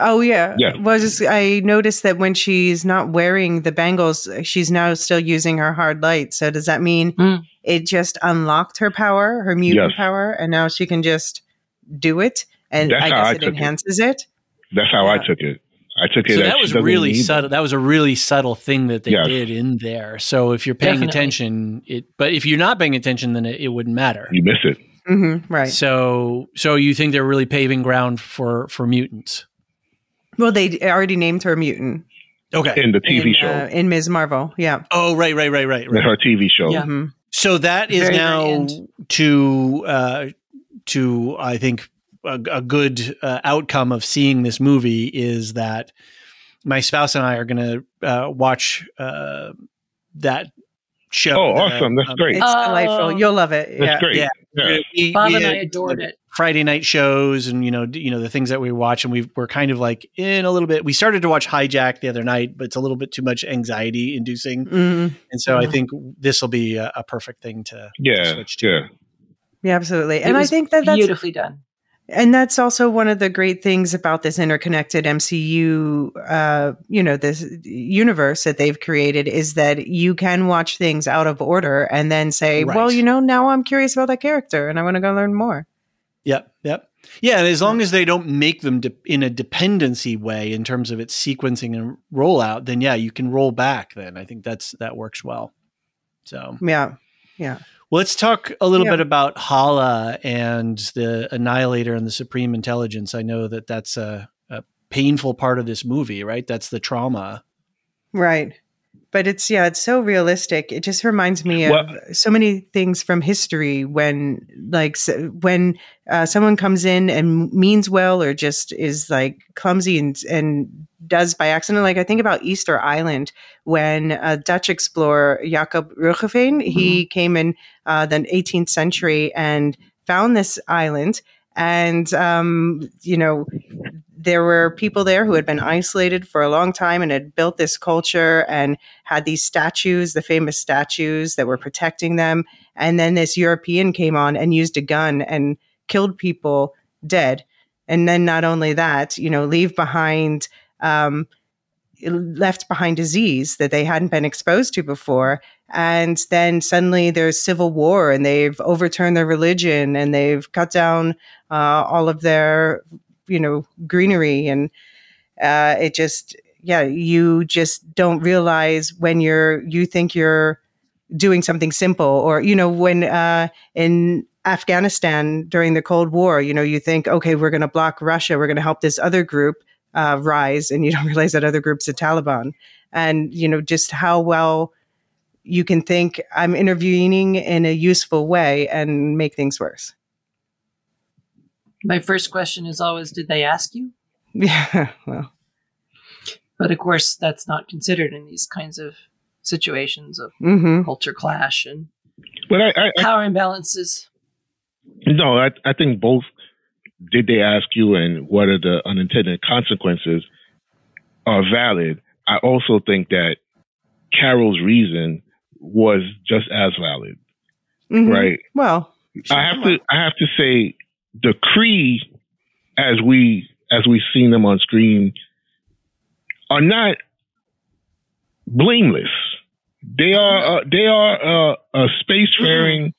Oh yeah. Yeah. Well, just I noticed that when she's not wearing the bangles, she's now still using her hard light. So does that mean Mm. it just unlocked her power, her mutant Yes. power, and now she can just do it? And That's I guess I it took it. enhances it. That's how I took it. I took it. So that was really subtle. them. That was a really subtle thing that they Yes. did in there. So if you're paying Definitely. attention, it. But if you're not paying attention, then it, it wouldn't matter. You miss it. hmm right. So so you think they're really paving ground for for mutants? Well, they already named her mutant Okay. in the TV in, show. uh, in Ms. Marvel. Yeah. oh right right right right in right. her TV show. Yeah. hmm So that is Very, very now end. to uh, to I think a, a good uh, outcome of seeing this movie is that my spouse and I are going to uh, watch uh, that show. Oh, awesome! That's um, great. It's Oh. delightful. You'll love it. That's yeah. great. yeah. Yeah. we- Bob we and I adored it. Friday night shows and you know d- you know the things that we watch and we we're kind of like in a little bit. We started to watch Hijack the other night, but it's a little bit too much anxiety inducing, Mhm. and so I Mhm. think this will be a, a perfect thing to, to Yeah, switch to. yeah. Yeah, absolutely. It And I think that that's beautifully done. and that's also one of the great things about this interconnected MCU, uh, you know, this universe that they've created is that you can watch things out of order and then say, Right. well, you know, now I'm curious about that character and I want to go learn more. Yeah, and as long as they don't make them de- in a dependency way in terms of its sequencing and rollout, then yeah, you can roll back. Then I think that's that works well. So yeah, Yeah. well, let's talk a little Yeah. bit about Hala and the Annihilator and the Supreme Intelligence. I know that that's a, a painful part of this movie, right? That's the trauma. Right. But it's yeah, it's so realistic. It just reminds me of Well- so many things from history when like when uh, someone comes in and means well or just is like clumsy and and does by accident. Like I think about Easter Island when a Dutch explorer Jacob Roggeveen he came in uh, the 18th century and found this island and um, you know there were people there who had been isolated for a long time and had built this culture and had these statues, the famous statues that were protecting them. And then this European came on and used a gun and killed people dead. And then not only that, you know, leave behind, um, left behind disease that they hadn't been exposed to before. And then suddenly there's civil war and they've overturned their religion and they've cut down uh, all of their, you know, greenery. And uh, it just, yeah, you just don't realize when you're, you think you're doing something simple or, you know, when uh, in Afghanistan during the Cold War, you know, you think, okay, we're going to block Russia, we're going to help this other group uh, rise. And you <laughs> don't realize that other group's the Taliban. And, you know, just how well you can think I'm intervening in a useful way and make things worse. My first question is always, did they ask you? <laughs> Yeah. Well, But of course, that's not considered in these kinds of situations of hmm culture clash and But I, I, I power imbalances. no, I, I think both. Did they ask you, and what are the unintended consequences? Are valid. I also think that Carol's reason was just as valid, mhm. right? Well, I have to I have to say the Kree as we as we've seen them on screen are not blameless. They are uh, they are uh, a spacefaring,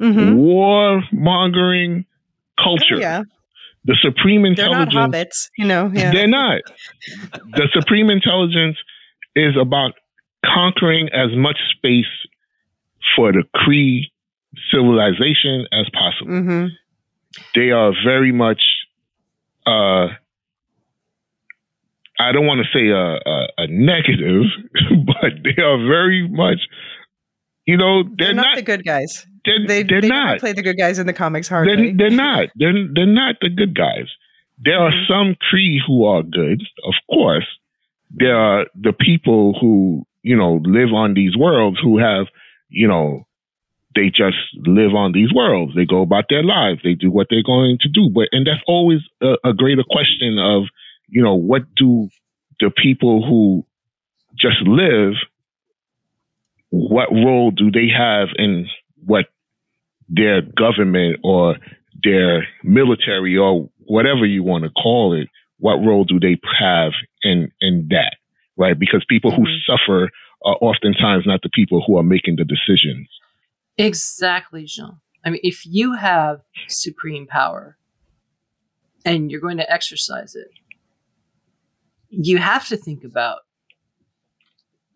Mhm. war-mongering culture. Oh, yeah, The supreme intelligence. they're not hobbits, you know. Yeah. They're not. the supreme intelligence is about conquering as much space for the Kree civilization as possible. hmm They are very much. Uh, I don't want to say a, a, a negative, <laughs> but they are very much. You know, they're, They're, not, not. the good guys. they're They they're they not. play the good guys in the comics They're, hardly. they're not. They're they're not the good guys. There are Mhm. some Kree who are good, of course. There are the people who you know live on these worlds who have you know they just live on these worlds. They go about their lives. They do what they're going to do. But and that's always a, a greater question of you know what do the people who just live what role do they have in what their government or their military or whatever you want to call it, what role do they have in in that, right? Because people who Mhm. suffer are oftentimes not the people who are making the decisions. Exactly, Jean. I mean, if you have supreme power and you're going to exercise it, you have to think about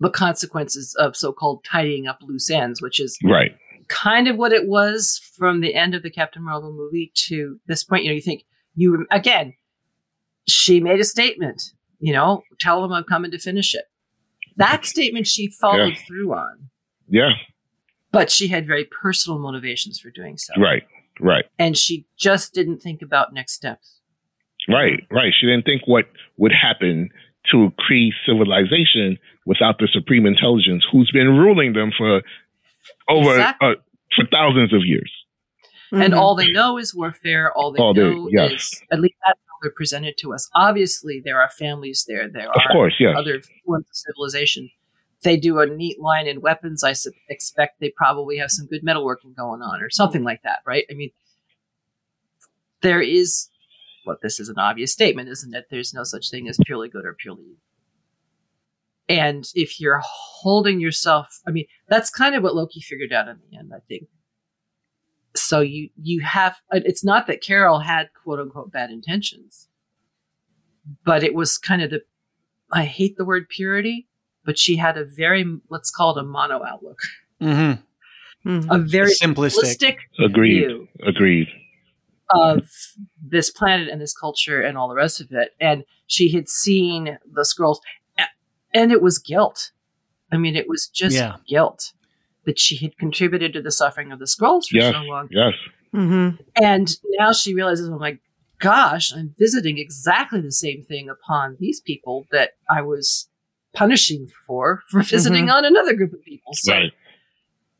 the consequences of so called tidying up loose ends, which is Right. kind of what it was from the end of the Captain Marvel movie to this point. You know, you think you again, she made a statement. You know, tell them I'm coming to finish it. That statement she followed Yeah. through on, Yeah. But she had very personal motivations for doing so. Right. Right. And she just didn't think about next steps. Right. Right. She didn't think what would happen to a Kree civilization without the supreme intelligence who's been ruling them for over Exactly. uh, for thousands of years. And Mhm. all they know is warfare. All they All they- know yes. is at least that's how they're presented to us. Obviously, there are families there. There are Of course, yes. other forms of civilization. They do a neat line in weapons. I su- expect they probably have some good metalworking going on or something like that, right? I mean, there is, well, this is an obvious statement, isn't it? There's no such thing as purely good or purely evil. And if you're holding yourself, I mean, that's kind of what Loki figured out in the end, I think. So you you have uh, it's not that Carol had quote unquote bad intentions, but it was kind of the I hate the word purity, but she had a very let's call it a mono outlook, Mm-hmm. Mhm. a very Simplistic. simplistic Agreed. view Agreed. of this planet and this culture and all the rest of it. And she had seen the Skrulls, and it was guilt. I mean, it was just Yeah. guilt that she had contributed to the suffering of the Skrulls for Yes. so long. Yes. Mhm. And now she realizes, oh my gosh, I'm visiting exactly the same thing upon these people that I was punishing for for visiting on another group of people. So Right.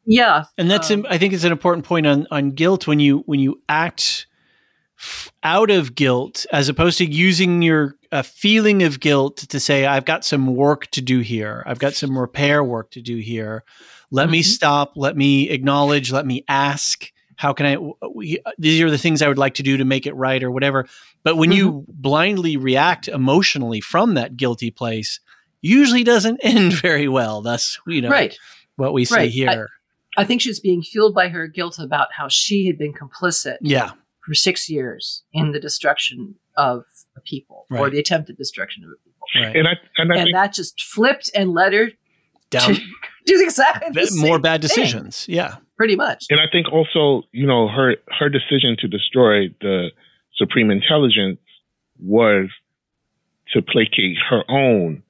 yeah, and that's um, i think it's an important point on on guilt when you when you act f- out of guilt as opposed to using your a feeling of guilt to say i've got some work to do here. I've got some repair work to do here. Let me Mhm. stop. Let me acknowledge. Let me ask. How can i w- w- these are the things i would like to do to make it right or whatever. But when you blindly react emotionally from that guilty place usually doesn't <laughs> end very well that's you know right. what we see Right. here I think she was being fueled by her guilt about how she had been complicit yeah for six years in the destruction of a people or the attempted destruction of a people. right And I and I And think that just flipped and led her down to <laughs> do exactly the Th- more same bad thing, decisions. Yeah. pretty much. and I think also, you know, her her decision to destroy the supreme intelligence was to placate her own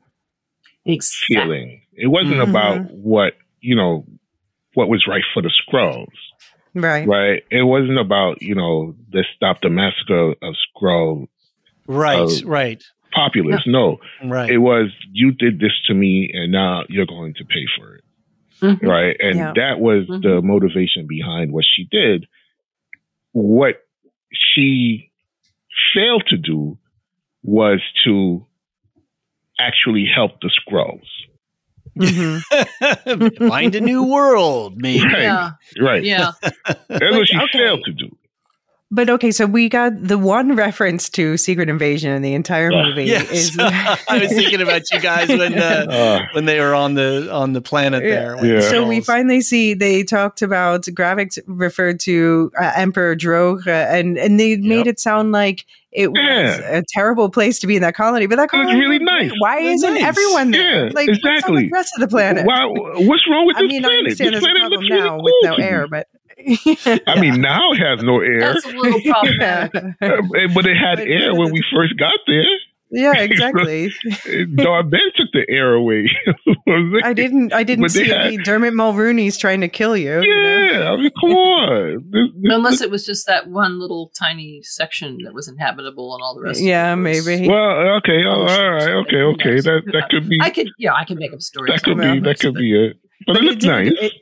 Exactly. feeling. It wasn't Mhm. about what you know what was right for the Skrulls, Right. right? It wasn't about you know let's stop the massacre of Skrull Right. Right. populace. No, Right. it was you did this to me, and now you're going to pay for it. Mhm. right? And Yeah. that was Mhm. the motivation behind what she did. What she failed to do was to actually help the Skrulls. Mhm. Find a new world, maybe. Right. Yeah. Right. Yeah. That's what she okay. failed to do. But okay, so we got the one reference to Secret Invasion in the entire Uh, movie Yes. is <laughs> I was thinking about you guys when uh, Uh, when they were on the on the planet Yeah. there. Yeah. the So we finally see they talked about Gravik referred to uh, Emperor Droge, uh, and and they made it sound like it was Yeah. a terrible place to be in that colony. But that It was colony really nice. Why It was isn't nice. everyone there? Yeah, like what's on exactly. the rest of the planet? Wow, what's wrong with I this mean, I planet? understand this there's a planet problem looks really now cool with no air, but <laughs> I mean, now it has no air, That's a little <laughs> problematic. Uh, but it had air when we first got there. yeah, <laughs> exactly. Dar-Benn took the air away. I didn't. I didn't But see had- any Dermot Mulroney's trying to kill you. you know? Yeah, I mean, come on. This- this- Unless it was just that one little tiny section that was inhabitable and all the rest. Yeah, of it was- maybe. well, okay, oh, all right, okay, okay. That that could be I could, yeah, I could make up stories. that could be that could but- be it. But, it it looked did- nice. it-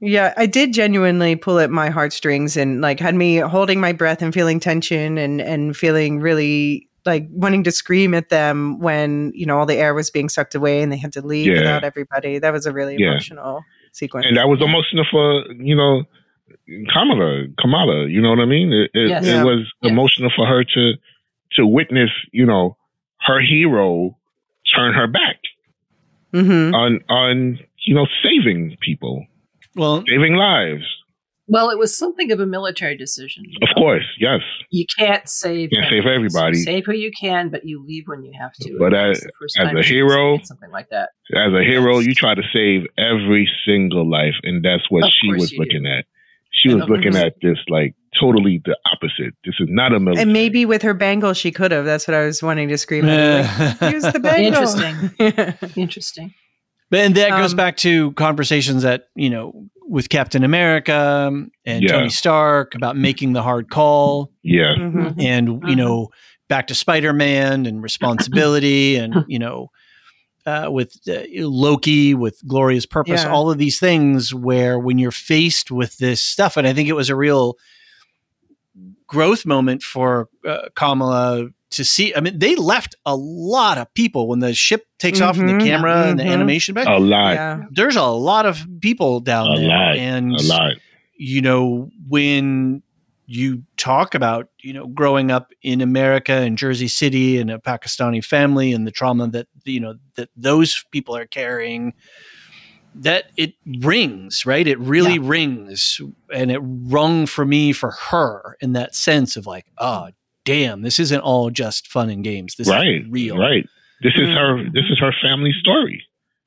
yeah, I did genuinely pull at my heartstrings and like had me holding my breath and feeling tension and and feeling really like wanting to scream at them when you know all the air was being sucked away and they had to leave Yeah. without everybody. That was a really Yeah. emotional sequence. and that was emotional for you know Kamala. Kamala, you know what I mean? It, it, Yes. it Yeah. was Yes. emotional for her to to witness, you know, her hero turn her back hmm on on you know saving people, well, saving lives. Well, it was something of a military decision. Of know. course, yes. you can't save. Can't save everybody. So save who you can, but you leave when you have to. But as- was the first as a hero- something like that. As a hero, Yes. you try to save every single life, and that's what Of she was you do. looking at. She And was looking course- at this like totally the opposite. This is not a military. And maybe with her bangle, she could have. That's what I was wanting to scream. at. Like, Use the <laughs> bangle. Interesting. <laughs> Interesting. But and that goes Um, back to conversations that you know with Captain America and Yeah. Tony Stark about making the hard call, yeah, Mhm. and you Mhm. know back to Spider Man and responsibility, <laughs> and you know uh, with uh, Loki with glorious purpose, Yeah. all of these things where when you're faced with this stuff, and I think it was a real growth moment for uh, Kamala to see. I mean, they left a lot of people when the ship takes off and the Mhm, camera and the mhm. animation back. a lot, Yeah. There's a lot of people down a there, lot, and a lot. you know when you talk about you know growing up in America and Jersey City and a Pakistani family and the trauma that you know that those people are carrying that it rings right it really rings and it rung for me for her in that sense of like oh damn this isn't all just fun and games this right, is real right. This is her. Mhm. This is her family story,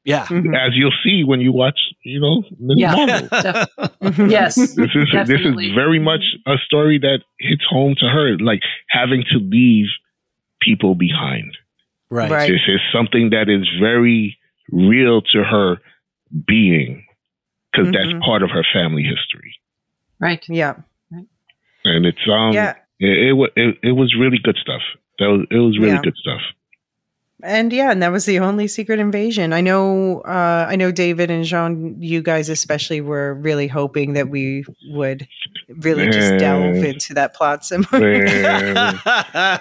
yeah Mhm. as you'll see when you watch, you know, Ms. Yeah. Marvel. <laughs> Def- Mhm. yes. This is this is very much a story that hits home to her, like having to leave people behind. right, Right. This is something that is very real to her being, because Mhm. that's part of her family history, Right. Yeah. and it's um, Yeah. It, it it it was really good stuff. That was it was really Yeah. good stuff. And yeah, and that was the only secret invasion. I know uh I know David and Jean, you guys especially were really hoping that we would really just delve into that plot some Man. <laughs>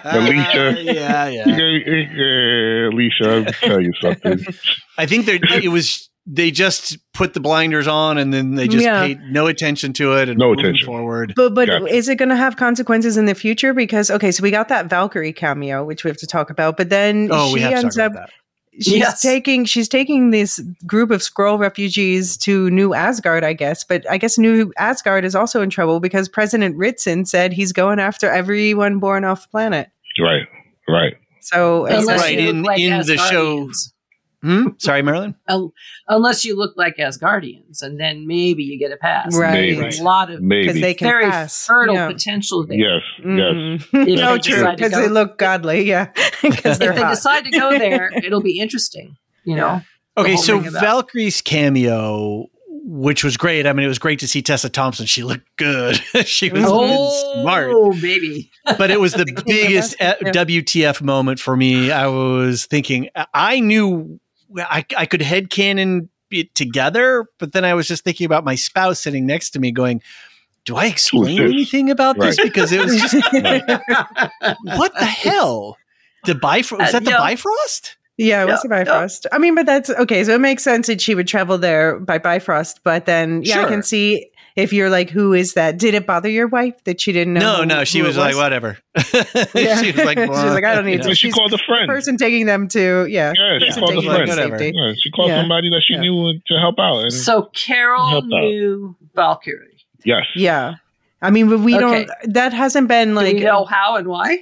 Elysia. yeah, yeah. <laughs> Uh, Elysia, I'll tell you something. <laughs> I think there, it was they just put the blinders on and then they just Yeah. paid no attention to it and No moving attention. forward. But but Gotcha. is it going to have consequences in the future? Because okay, so we got that Valkyrie cameo, which we have to talk about. But then Oh, we she have to ends talk up about that. she's Yes. taking she's taking this group of Skrull refugees to New Asgard, I guess. But I guess New Asgard is also in trouble because President Ritson said he's going after everyone born off planet. Right, right. So Unless right, in- like in the show- Asgardians. Hmm? Sorry, Marilyn. Un- unless you look like Asgardians, and then maybe you get a pass. Right. There's a lot of because they can very pass. fertile Yeah. potential there. yes, yes. Mhm. If no, they true, because they look godly. Yeah, <laughs> because If they're they decide to go there, it'll be interesting. You know, Okay, so Valkyrie's cameo, which was great. I mean, it was great to see Tessa Thompson. She looked good. <laughs> she was oh, smart. Oh, baby. But it was the <laughs> biggest us, uh, WTF moment for me. I was thinking, I knew I, I could headcanon it together, but then I was just thinking about my spouse sitting next to me going, do I explain anything about this? Because it was just, <laughs> what the hell? The Bifrost? Was Uh, that the yeah. Bifrost? Yeah, it was Yeah, the Bifrost. I mean, but that's okay. So it makes sense that she would travel there by Bifrost. But then, yeah, I can see if you're like, who is that? Did it bother your wife that she didn't know? No, who- no, she who it <laughs> was like, whatever. Yeah. she was like, She was like, I don't need you to- know. And she she's called a the friend. person taking them to yeah, Yeah, she called a friend. them Whatever. safety. Yeah, she called Yeah. somebody that she Yeah. knew to help out. And So Carol Help out. knew Valkyrie. yes, Yeah. I mean, but we Okay. don't. That hasn't been Do like. we know how and why?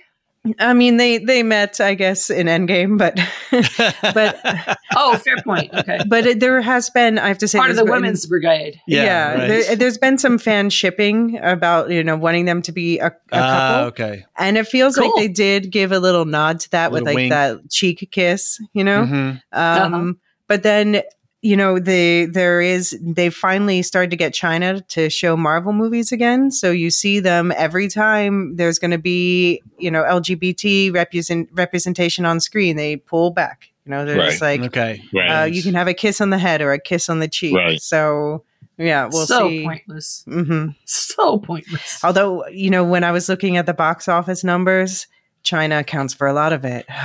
I mean, they they met, I guess, in Endgame, but <laughs> but <laughs> Oh, fair point. Okay. but it, there has been. I have to say, Part of the been- women's brigade. Yeah, yeah, right. there, there's been some fan shipping about you know wanting them to be a, a Ah, couple, okay. and it feels like they did give a little nod to that with like wink. that cheek kiss, you know. Mhm. Um, Uh-huh. But then, you know, the there is they finally started to get China to show Marvel movies again. So you see them every time there's going to be you know LGBT represent, representation on screen. They pull back. You know, they're just like Okay. right. uh, you can have a kiss on the head or a kiss on the cheek. Right. So yeah, we'll so see. pointless. hmm So pointless. Although you know, when I was looking at the box office numbers. China accounts for a lot of it. <sighs>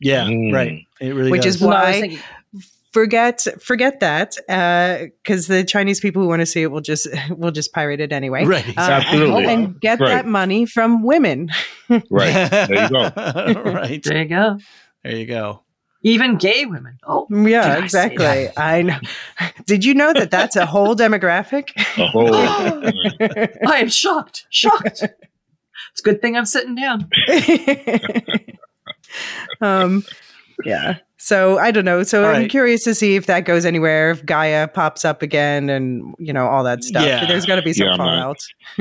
Yeah, Mm. right. It really Which does. is No, I was why- thinking- forget forget that because the Chinese people who want to see it will just <laughs> will just pirate it anyway. right. Uh, Absolutely. and, and get Right. that money from women. <laughs> right. There you go. <laughs> right. there you go. There you go. Even gay women. Oh, Yeah, Did I exactly. that? I know. Did you know that that's a whole demographic? A whole. I am shocked. Shocked. it's a good thing I'm sitting down. um, yeah. So I don't know. So All I'm right. curious to see if that goes anywhere. If G'iah pops up again, and you know all that stuff. Yeah. There's got to be some Yeah, fallout. <laughs>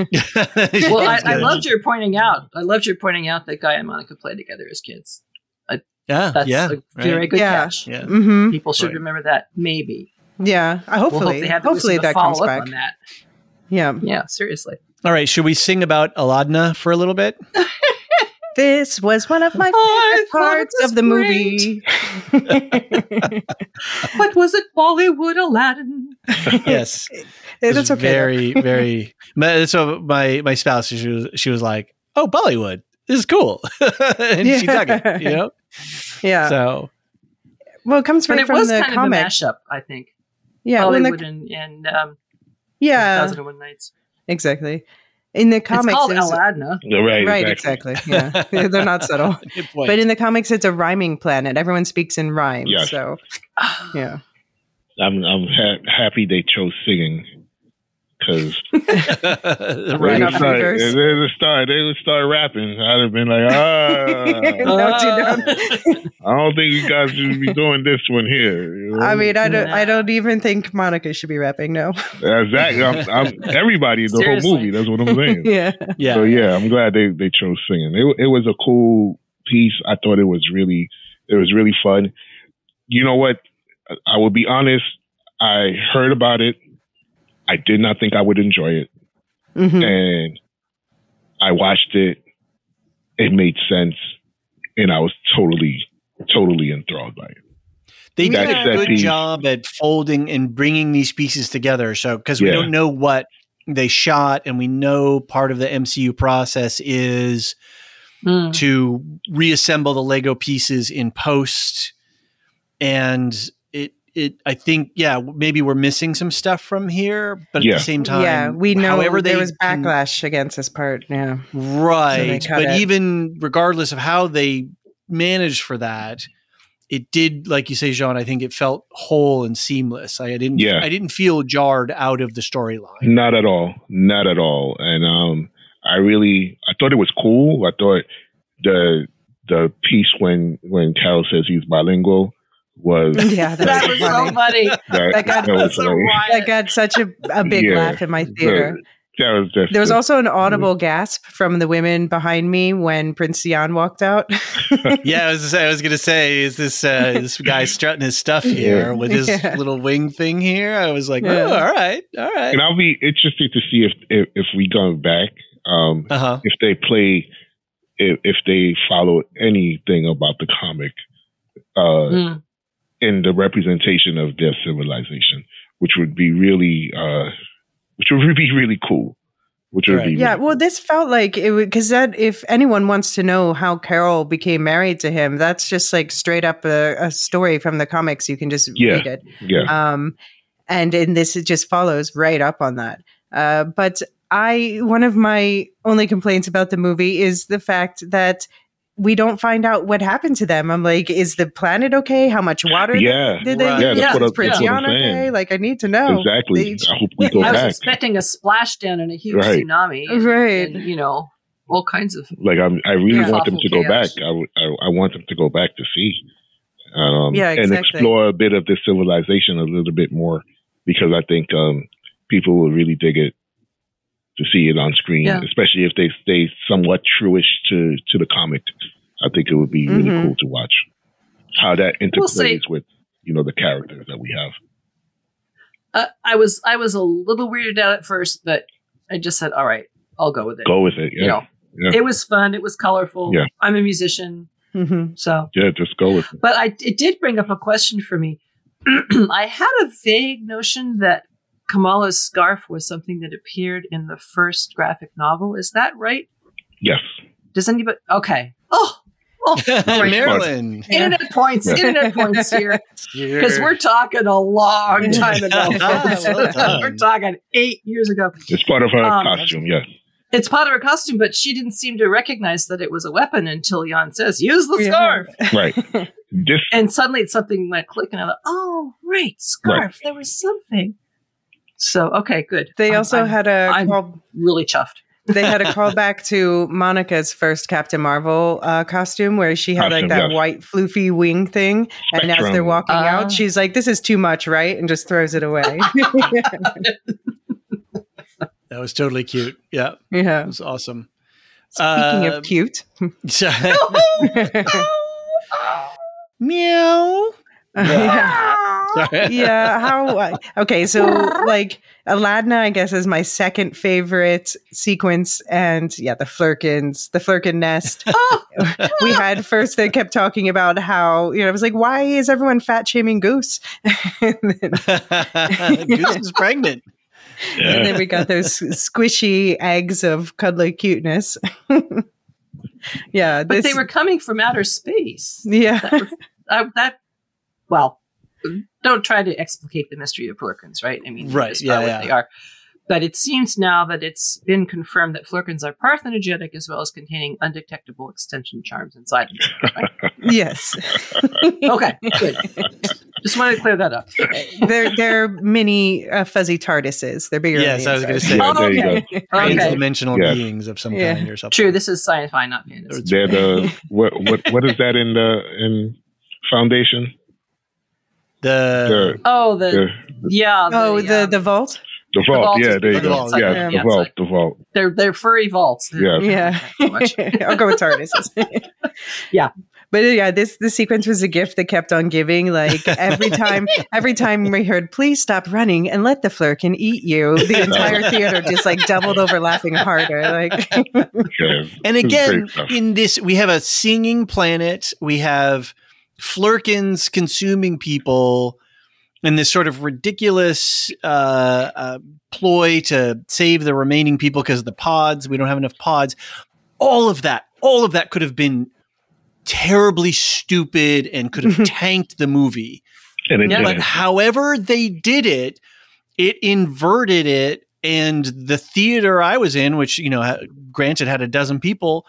Well, I, I loved your pointing out. I loved your pointing out that G'iah and Monica played together as kids. Yeah. That's yeah. a very right. good Yeah. catch. Yeah. hmm People should Right. remember that. Maybe. Yeah. I- We'll hope Hopefully, they have hopefully that comes up back. on that. Yeah. Yeah, seriously. All right. Should we sing about Aladna for a little bit? <laughs> This was one of my favorite thought parts of the movie. <laughs> What was it? Bollywood Aladdin. yes. <laughs> That's It's okay. Very, very. <laughs> my- so my my spouse, she was she was like, "Oh, Bollywood, this is cool," and she dug it. You know. Yeah. So well, it comes But right it from was the kind comic. of a mashup, I think. Yeah. Bollywood the, and, and um, yeah. 1001 Nights. Exactly. In the comics, it's called it's- Aladna. right. right. Exactly. Exactly. Yeah. They're not <laughs> subtle. Good point. But in the comics, it's a rhyming planet. Everyone speaks in rhyme. Yes. So <sighs> yeah. I'm I'm ha- happy they chose singing because right. <laughs> Right they off would start, they would start they would start rapping. I'd have been like, <laughs> ah, No, dude, no. I don't think you guys should be doing this one here. you know? I mean, I don't. I don't even think Monica should be rapping. No. exactly. I'm, I'm, <laughs> everybody in the Seriously. whole movie. That's what I'm saying. yeah. yeah. So yeah, I'm glad they they chose singing. It it was a cool piece. I thought it was really it was really fun. You know what? I will be honest. I heard about it. I did not think I would enjoy it, Mhm. and I watched it. It made sense, and I was totally totally enthralled by it. They did a good piece. job at folding and bringing these pieces together. So, because we Yeah. don't know what they shot, and we know part of the MCU process is Hmm. to reassemble the Lego pieces in post, and it it I think yeah maybe we're missing some stuff from here, but at the same time, yeah, we know however there they was can- backlash against this part. Yeah. right? cut but it. even regardless of how they managed for that. It did, like you say, Jean. I think it felt whole and seamless. I didn't. Yeah. I didn't feel jarred out of the storyline. Not at all. Not at all. And um, I really, I thought it was cool. I thought the the piece when when Carol says he's bilingual was <laughs> Yeah. That, That was was so funny. funny. that, That got- that was That's That got such a, a big Yeah. laugh in my theater. that was just There was the- also an audible gasp from the women behind me when Prince Yan walked out. <laughs> Yeah, I was. I was gonna say, is this uh, this guy <laughs> strutting his stuff here with his Yeah. little wing thing here? I was like, Yeah. oh, all right, all right. and I'll be interested to see if if, if we go back, um, Uh huh. if they play, if, if they follow anything about the comic, uh, Hmm. In the representation of their civilization, which would be really, uh, which would <laughs> be really cool. Which would Right. be yeah, really well, cool. this felt like it would because that if anyone wants to know how Carol became married to him, that's just like straight up a, a story from the comics. You can just Yeah. read it. yeah, Um, and and this it just follows right up on that. Uh, but I, one of my only complaints about the movie is the fact that we don't find out what happened to them. I'm like, is the planet okay? How much water Yeah. did they Right. Yeah, use? that's Yeah. what, that's what I'm Prince saying. okay? Like, I need to know. exactly. They- I hope we go I was expecting a splashdown and a huge Right. tsunami, Right. and, you know, all kinds of. Like I'm, I really Yeah. want them to go back. Awful I, w- I, I want them to go back to see, um, Yeah, and explore a bit of this civilization a little bit more, because I think um, people will really dig it to see it on screen, Yeah. especially if they stay somewhat truish to to the comic. I think it would be really Mhm. cool to watch how that interplays We'll with you know the characters that we have. Uh, I was I was a little weirded out at first, but I just said, "All right, I'll go with it." Go with it, yeah, You know, Yeah. it was fun. It was colorful. Yeah. I'm a musician, Mhm. so. yeah. Just go with it. But I it did bring up a question for me. <clears throat> I had a vague notion that Kamala's scarf was something that appeared in the first graphic novel. Is that right? Yes, Does anybody? Okay. Oh, oh, <laughs> Marilyn. internet points. Yeah. Internet points here. because we're talking a long time ago. <laughs> folks. Well we're talking eight years ago. it's part of her Um, costume. Yes, It's part of her costume, but she didn't seem to recognize that it was a weapon until Yan says, "Use the Yeah. scarf." right. <laughs> This And suddenly, it's something went click, and I thought, "Oh, right, scarf. There was something." So, okay, good. They I'm- also I'm had a I'm- call, really chuffed. they had a <laughs> callback to Monica's first Captain Marvel uh, costume, where she had like that yes. white floofy wing thing, and as they're walking Ah. out, she's like, "This is too much, right?" and just throws it away. <laughs> That was totally cute. Yeah, yeah. it was awesome. Speaking Uh, of cute, <laughs> Meow. <laughs> yeah. <laughs> Yeah. How uh, okay so <laughs> like aladdin i guess is my second favorite sequence and yeah the Flerkens the Flerken nest. We had first they kept talking about how you know i was like why is everyone fat shaming goose? And, then, Goose is pregnant. and then we got those squishy eggs of cuddly cuteness. Yeah But this, they were coming from outer space. yeah. That, was- uh, that well, don't try to explicate the mystery of Flerkens, right? I mean, you Right, yeah, what yeah. they are. But it seems now that it's been confirmed that Flerkens are parthenogenetic as well as containing undetectable extension charms inside them. Right? <laughs> yes <laughs> Okay, good. Just wanted to clear that up. they're they're mini uh, fuzzy TARDISes. They're bigger. Yes, on I was gonna say. yeah, there you. Okay. <laughs> Okay. Transdimensional Yeah. beings of some Yeah. kind or something. True, this is sci-fi, not fantasy. They're the what what what is that in the in Foundation? The The Oh, the the, yeah. Oh, the um, the vault. the vault. vault yeah, is there you the go. vault, Yeah, yeah. the vault. it's The vault. they're they're furry vaults. Yeah. Yeah. <laughs> I'll go with TARDISes. <laughs> Yeah. But uh, yeah, this the sequence was a gift that kept on giving. Like every time, every time we heard, "Please stop running and let the Flerken eat you," the entire <laughs> theater just like doubled over laughing harder. Like, Yeah. And again, in this, we have a singing planet. We have Flerkens consuming people, and this sort of ridiculous uh, uh, ploy to save the remaining people because of the pods. We don't have enough pods. All of that, all of that could have been terribly stupid and could have <laughs> tanked the movie. and it Yeah. But however they did it, it inverted it. And the theater I was in, which, you know, granted had a dozen people,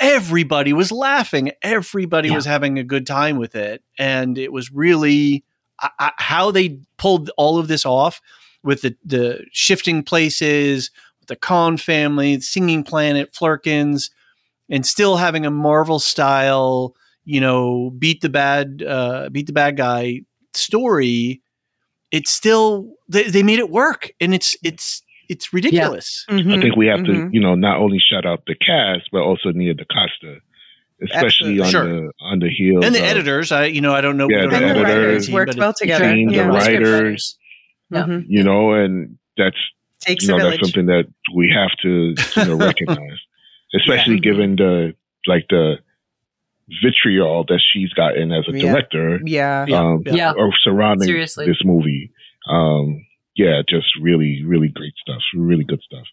everybody was laughing. Everybody Yeah. was having a good time with it. And it was really I, I, how they pulled all of this off with the, the shifting places, the Khan family, Singing Planet, Flerkens, and still having a Marvel style, you know, beat the bad, uh, beat the bad guy story. It's still they, they made it work, and it's it's it's ridiculous. I think we have to, Mhm. you know, not only shout out the cast, but also Nia DaCosta, especially Absolutely. on Sure. the on the heels And the of- editors, I you know, I don't know. we Yeah, the the the editors writers worked well together. Team, Yeah. script writers. Yeah. Mhm. you know, and that's Takes you know that's something that we have to you know <laughs> recognize, especially Yeah. given the like the vitriol that she's gotten as a director Yeah. Yeah. um, Yeah. Yeah. or surrounding Seriously. this movie. Um, yeah, just really, really great stuff. Really good stuff.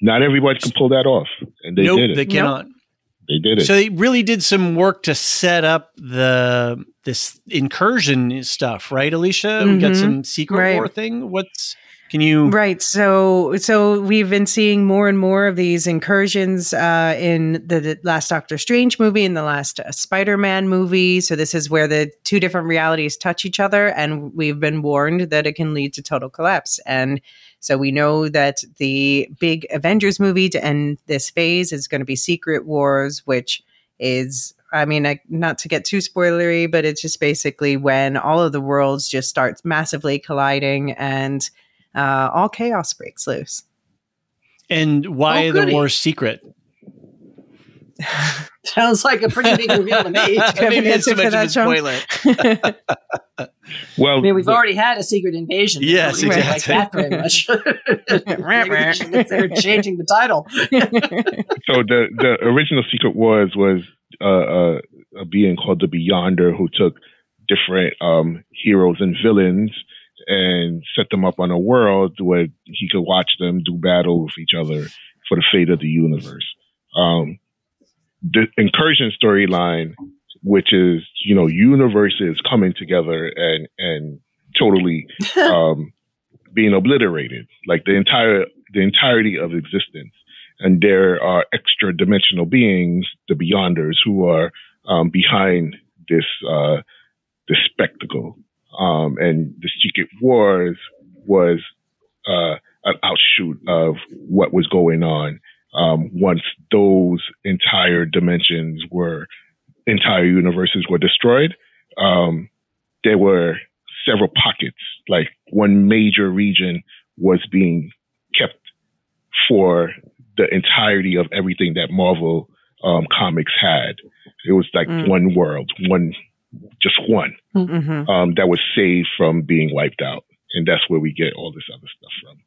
Not everybody can pull that off, and they nope, did it. they cannot. they did it. So they really did some work to set up the this incursion stuff, right, Elysia? We got Mhm. some secret Right. war thing. What's Can you Right. So so we've been seeing more and more of these incursions uh, in the, the last Doctor Strange movie and the last uh, Spider-Man movie. So this is where the two different realities touch each other and we've been warned that it can lead to total collapse. And so we know that the big Avengers movie to end this phase is going to be Secret Wars, which is I mean, I, not to get too spoilery, but it's just basically when all of the worlds just starts massively colliding and uh, all chaos breaks loose. and why Oh, the goody. war secret? <laughs> Sounds like a pretty big reveal to me. you <laughs> have Maybe an that's too much of a that, spoiler. <laughs> Well, I mean, we've the- already had a secret invasion. Yes, We exactly. Like that very much. Maybe they should consider changing the title. so the the original Secret Wars was uh, uh, a being called the Beyonder who took different um, heroes and villains and set them up on a world where he could watch them do battle with each other for the fate of the universe. Um, the incursion storyline, which is you know universes coming together and and totally <laughs> um, being obliterated, like the entire the entirety of existence and there are extra dimensional beings, the Beyonders, who are um, behind this uh, this spectacle. Um, and the Secret Wars was uh, an outshoot of what was going on um, once those entire dimensions were entire universes were destroyed. Um, there were several pockets, like one major region was being kept for the entirety of everything that Marvel um, comics had. It was like Mm. one world, one, just one Mhm. um, that was saved from being wiped out, and that's where we get all this other stuff from.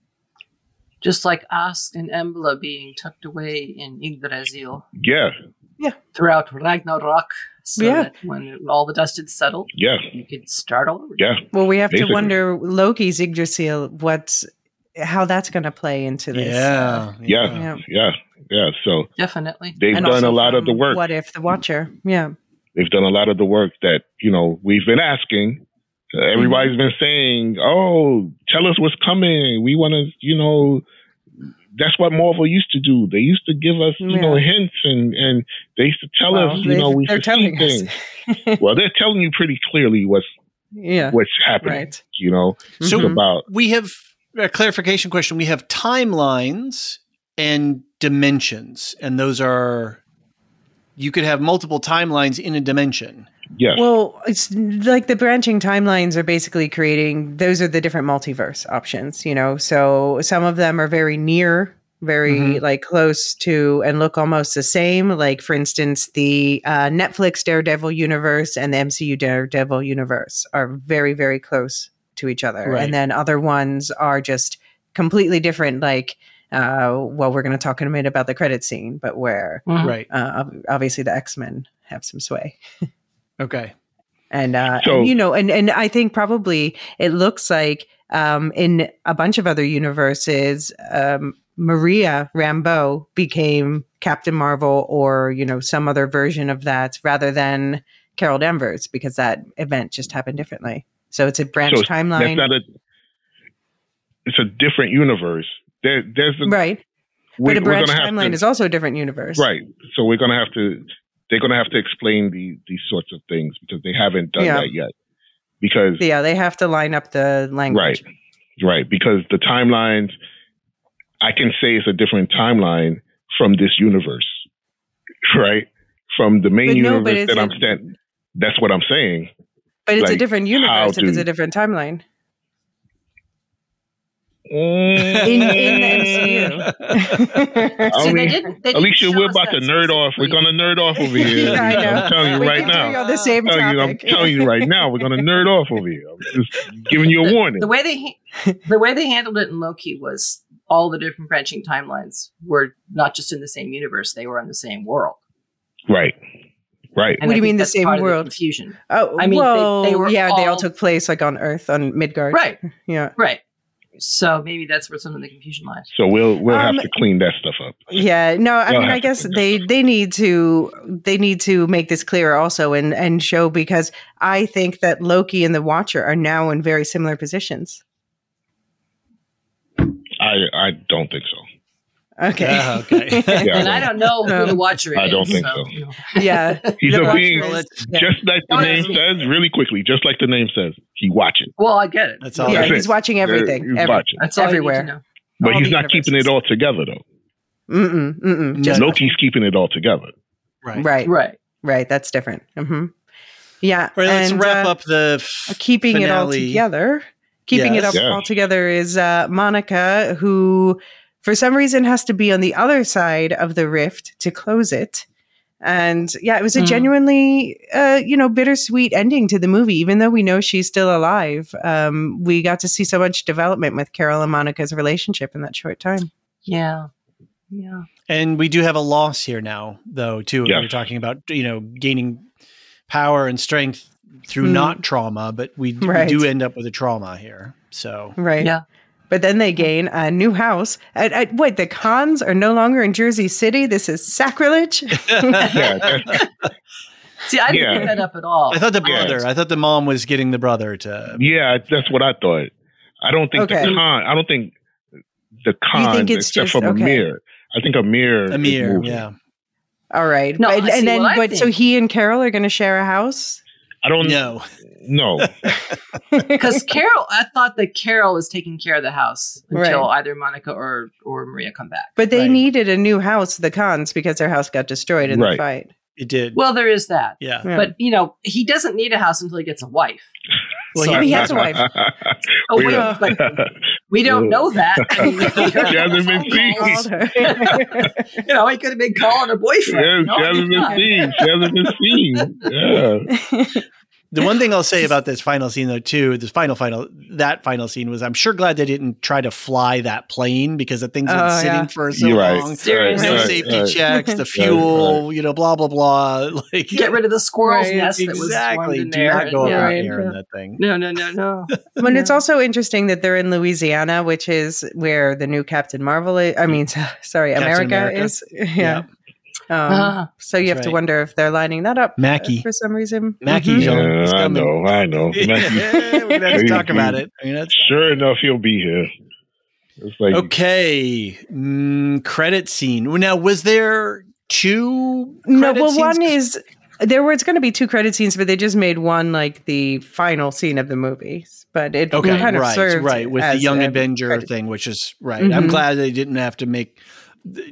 Just like Ask and Embla being tucked away in Yggdrasil Yeah, Yeah. throughout Ragnarok, so Yeah. that when all the dust had settled, yeah, you could start all over. yeah. Well, we have Basically. to wonder Loki's Yggdrasil, what's how that's going to play into this. Yeah, Yeah. Yeah. Yeah, yeah. So Definitely. they've And done a lot of the work. What if the Watcher? Yeah. They've done a lot of the work that you know we've been asking. Everybody's been saying, "Oh, tell us what's coming. We want to," you know. That's what Marvel used to do. They used to give us, you know, hints, and and they used to tell Well, us, you they- know, we they're telling things. us. <laughs> well, they're telling you pretty clearly what's yeah. what's happening. Right. You know, So It's Mhm. about we have a clarification question. We have timelines and dimensions, and those are you could have multiple timelines in a dimension. yes, Well, it's like the branching timelines are basically creating those are the different multiverse options, you know. So some of them are very near, very Mhm. like close to and look almost the same. Like for instance, the uh, Netflix Daredevil universe and the MCU Daredevil universe are very very close to each other. Right. And then other ones are just completely different like uh, well, we're going to talk in a minute about the credit scene, but where Mhm. Right. uh, obviously the X Men have some sway <laughs> Okay. and uh So- and, you know and and i think probably it looks like um in a bunch of other universes um maria rambeau became captain marvel or you know some other version of that rather than carol danvers because that event just happened differently so it's a branch So timeline that's not a. It's a different universe. There, there's a, right we- but a branch timeline to- is also a different universe right. So we're gonna have to. They're gonna have to explain the, these sorts of things because they haven't done Yeah. that yet. Because yeah they have to line up the language right, right. Because the timelines, I can say it's a different timeline from this universe, <laughs> right? From the main no, universe that I'm it- stand. That's what I'm saying. but it's a different universe if it's a different timeline in, in in the MCU. See, I they didn't, they didn't Elysia, we're about to that nerd off. We're gonna nerd off over <laughs> here. Yeah, <laughs> I know. I'm telling you We right now. agree on the same I'm telling you, I'm telling you right now, we're gonna nerd off over here. I'm just giving you a warning. The way they the way they handled it in Loki was all the different branching timelines were not just in the same universe; they were in the same world. right, right. And What do you mean the same part of world? confusion, Oh, I mean, they- well, they were yeah, they all all- took place like on Earth on Midgard. right? <laughs> Yeah, Right. So maybe that's where some of the confusion lies. So we'll we'll Um, have to clean that stuff up. yeah. No, I They'll mean, I guess they they need to they need to make this clearer also and and show because I think that Loki and the Watcher are now in very similar positions. I I don't think so. Okay. Yeah, okay. <laughs> Yeah, and I don't know who the watcher is. I don't think so. you know. yeah. <laughs> He's The a being, just like the name says, really quickly, just like the name says, he watches. Well, I get it. That's all. yeah, That's he's it. watching everything. He's every- watching. That's everywhere. You need to know. But All he's the not keeping it all together, though. Mm-mm, mm-mm. Just, No. Loki's keeping it all together. Right. right, Right. right. That's different. hmm Yeah. All right, let's and, wrap uh, up the f- keeping it all together. Keeping it up Yes. all together is uh, Monica, who for some reason has to be on the other side of the rift to close it. And yeah, it was a Hmm. genuinely, uh, you know, bittersweet ending to the movie. Even though we know she's still alive, um, we got to see so much development with Carol and Monica's relationship in that short time. Yeah. Yeah. And we do have a loss here now, though, too. Yes. We're talking about, you know, gaining power and strength through Mm. not trauma, but we, Right. we do end up with a trauma here. So, Right. Yeah. But then they gain a new house. At, at, wait, the Khans are no longer in Jersey City. This is sacrilege. <laughs> <laughs> See, I didn't Yeah. pick that up at all. I thought the Yeah. brother, I thought the mom was getting the brother to. yeah, that's what I thought. I don't think Okay. the Khan. I don't think the Khan, think it's except just- from okay. Aamir. I think Aamir. is Aamir, moving. yeah. All right. No, But- and then, what I but so he and Carol are going to share a house. I don't No. <laughs> Because Carol, I thought that Carol was taking care of the house until Right. either Monica or or Maria come back. But they Right. needed a new house, the Khans, because their house got destroyed in the fight. It did. Well, there is that. yeah. Yeah. But you know, he doesn't need a house until he gets a wife. <laughs> Well, So- he has a wife. Oh, Wait wait, a- but we don't know that. <laughs> She hasn't been seen. You know, he could have been calling her boyfriend. Yes, No, she hasn't been seen. She hasn't been seen. Yeah. The one thing I'll say <laughs> about this final scene, though, too, this final, final, that final scene was I'm sure glad they didn't try to fly that plane because the thing's been Oh, sitting yeah. for so You're right. long. Seriously. No Right, safety right. checks, the <laughs> fuel, you know, blah, blah, blah. <laughs> Like, Get rid of the squirrel's Right, nest that was formed exactly. in Do there. not go Yeah. up Right. in in that thing. No, no, no, no. But it's also interesting that they're in Louisiana, which is where the new Captain Marvel is. I mean, sorry, America, America. is. Yeah. Um, Ah. so you That's have to wonder if they're lining that up uh, Mackie. for some reason. Mackie, Mhm. Yeah, He's I know. I know. <laughs> Mackie- We're gonna have to talk about it. I mean, that's Sure enough, he'll be here. It's like okay. Mm, credit scene. Now, was there two? No, well, scenes? one is there was going to be two credit scenes, but they just made one like the final scene of the movie. But it Okay, kind of right, served right, with the Young Avenger credit- thing, which is right. I'm Mhm. glad they didn't have to make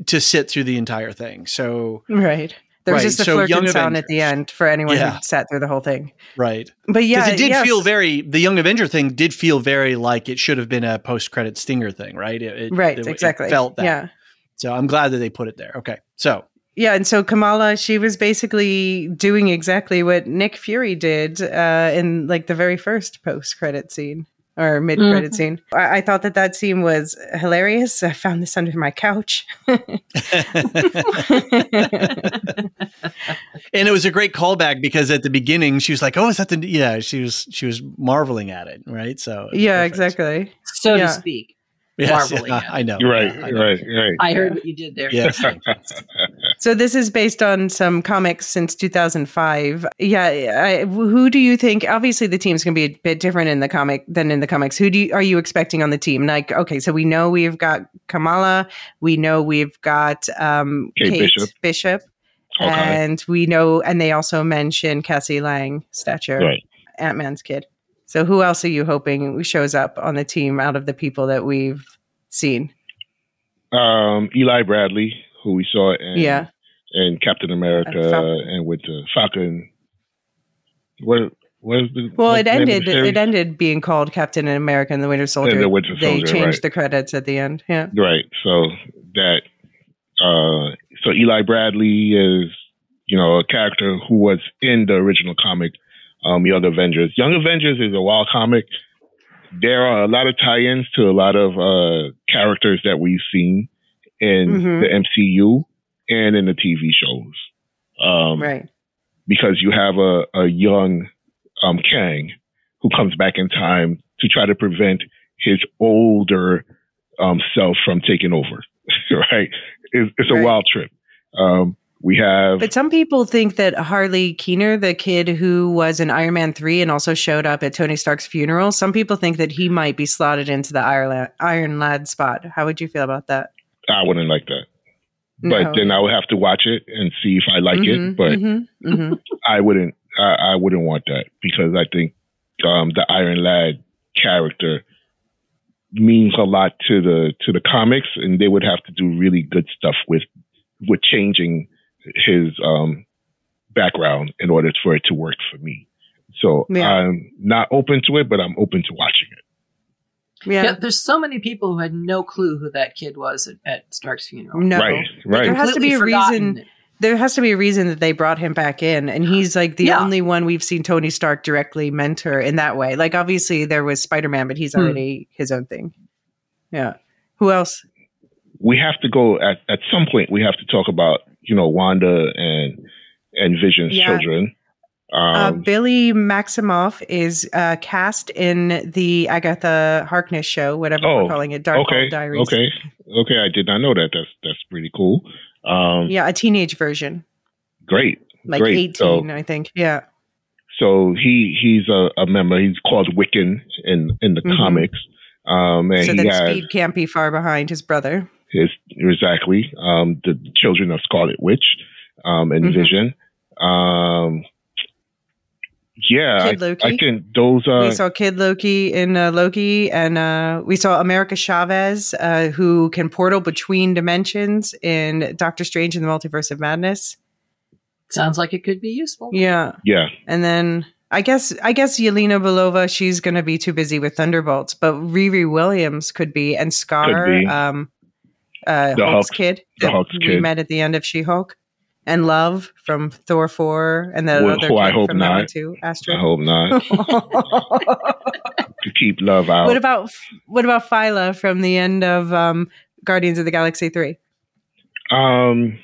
to sit through the entire thing. So Right. There was Right, just a so Young flirting sound at the end for anyone Yeah. who sat through the whole thing. right, But yeah, it did yes. feel very. The Young Avenger thing did feel very like it should have been a post credit stinger thing, right? It, it- right. it- it exactly. felt that. Yeah. So I'm glad that they put it there. Okay, so Yeah, and so Kamala, she was basically doing exactly what Nick Fury did uh, in like the very first post-credit scene or mid-credit Mhm. scene. I-, I thought that that scene was hilarious. I found this under my couch. <laughs> and it was a great callback because at the beginning she was like, "Oh, is that the?" Yeah, she was she was marveling at it, right? So it yeah, perfect. exactly. So Yeah. to speak. Yes, Marveling yeah. I know. You're right. Yeah, I know. right. Right. I heard what you did there. Yes. <laughs> So this is based on some comics since 2005. Yeah, I, who do you think? Obviously, the team's going to be a bit different in the comic than in the comics. Who do you, are you expecting on the team? Like, okay, so we know we've got Kamala, we know we've got um, Kate Kate, Bishop. Bishop, Okay. and we know, and they also mention Cassie Lang, stature, Right. Ant Man's kid. So who else are you hoping shows up on the team out of the people that we've seen? Um, Eli Bradley, who we saw in Yeah. in Captain America And Falcon. and with the Falcon. What is the Well, it the name of the ended. It ended being called Captain America and the Winter Soldier. the Winter they changed right. the credits at the end. Yeah. Right. So that uh so Eli Bradley is, you know, a character who was in the original comic, um, Young Avengers. Young Avengers is a wild comic. There are a lot of tie-ins to a lot of uh characters that we've seen in Mhm. the MCU and in the TV shows. Um Right. because you have a, a young um, Kang who comes back in time to try to prevent his older um, self from taking over. <laughs> right? It's, it's a Right. wild trip. Um, We have But some people think that Harley Keener, the kid who was in Iron Man 3 and also showed up at Tony Stark's funeral, some people think that he might be slotted into the Iron Lad, Iron Lad spot. How would you feel about that? I wouldn't like that. But No. then I would have to watch it and see if I like Mhm, it. But mhm, mhm. I wouldn't. I, I wouldn't want that because I think um, the Iron Lad character means a lot to the to the comics, and they would have to do really good stuff with with changing his um, background in order for it to work for me. So Yeah. I'm not open to it, but I'm open to watching it. Yeah. Yeah. there's so many people who had no clue who that kid was at, at Stark's funeral. No. Right, right. There has to be a forgotten. reason. There has to be a reason that they brought him back in, and he's like the Yeah. only one we've seen Tony Stark directly mentor in that way. Like obviously there was Spider Man, but he's Hmm. already his own thing. Yeah. Who else? we have to go at, at some point we have to talk about you know Wanda and and Vision's Yeah. children. Uh, Um, Billy Maximoff is uh, cast in the Agatha Harkness show, whatever Oh, we're calling it, Dark okay, Diaries. okay, okay. I did not know that. That's that's pretty cool. Um, Yeah, a teenage version, Great. like Great. eighteen, So- I think. Yeah. So he he's a, a member. He's called Wiccan in in the Mhm. comics. Um, and so he then has Speed can't be far behind his brother. his exactly um, the children of Scarlet Witch um, and Mhm. Vision. Yeah, Kid I, Loki. I can. Those we saw Kid Loki in uh, Loki, and uh, we saw America Chavez, uh, who can portal between dimensions in Doctor Strange in the Multiverse of Madness. Sounds like it could be useful. Yeah, yeah. and then I guess I guess Yelena Belova, she's going to be too busy with Thunderbolts, but Riri Williams could be, and Skaar, Could be. um, uh, The Hulk's Hulk- kid, the Hulk's we kid. met at the end of She Hulk, and Love from Thor four, and the Who- other I hope from that not. Astrid. I hope not. <laughs> to keep love out. What about what about Phyla from the end of um, Guardians of the Galaxy three? Um,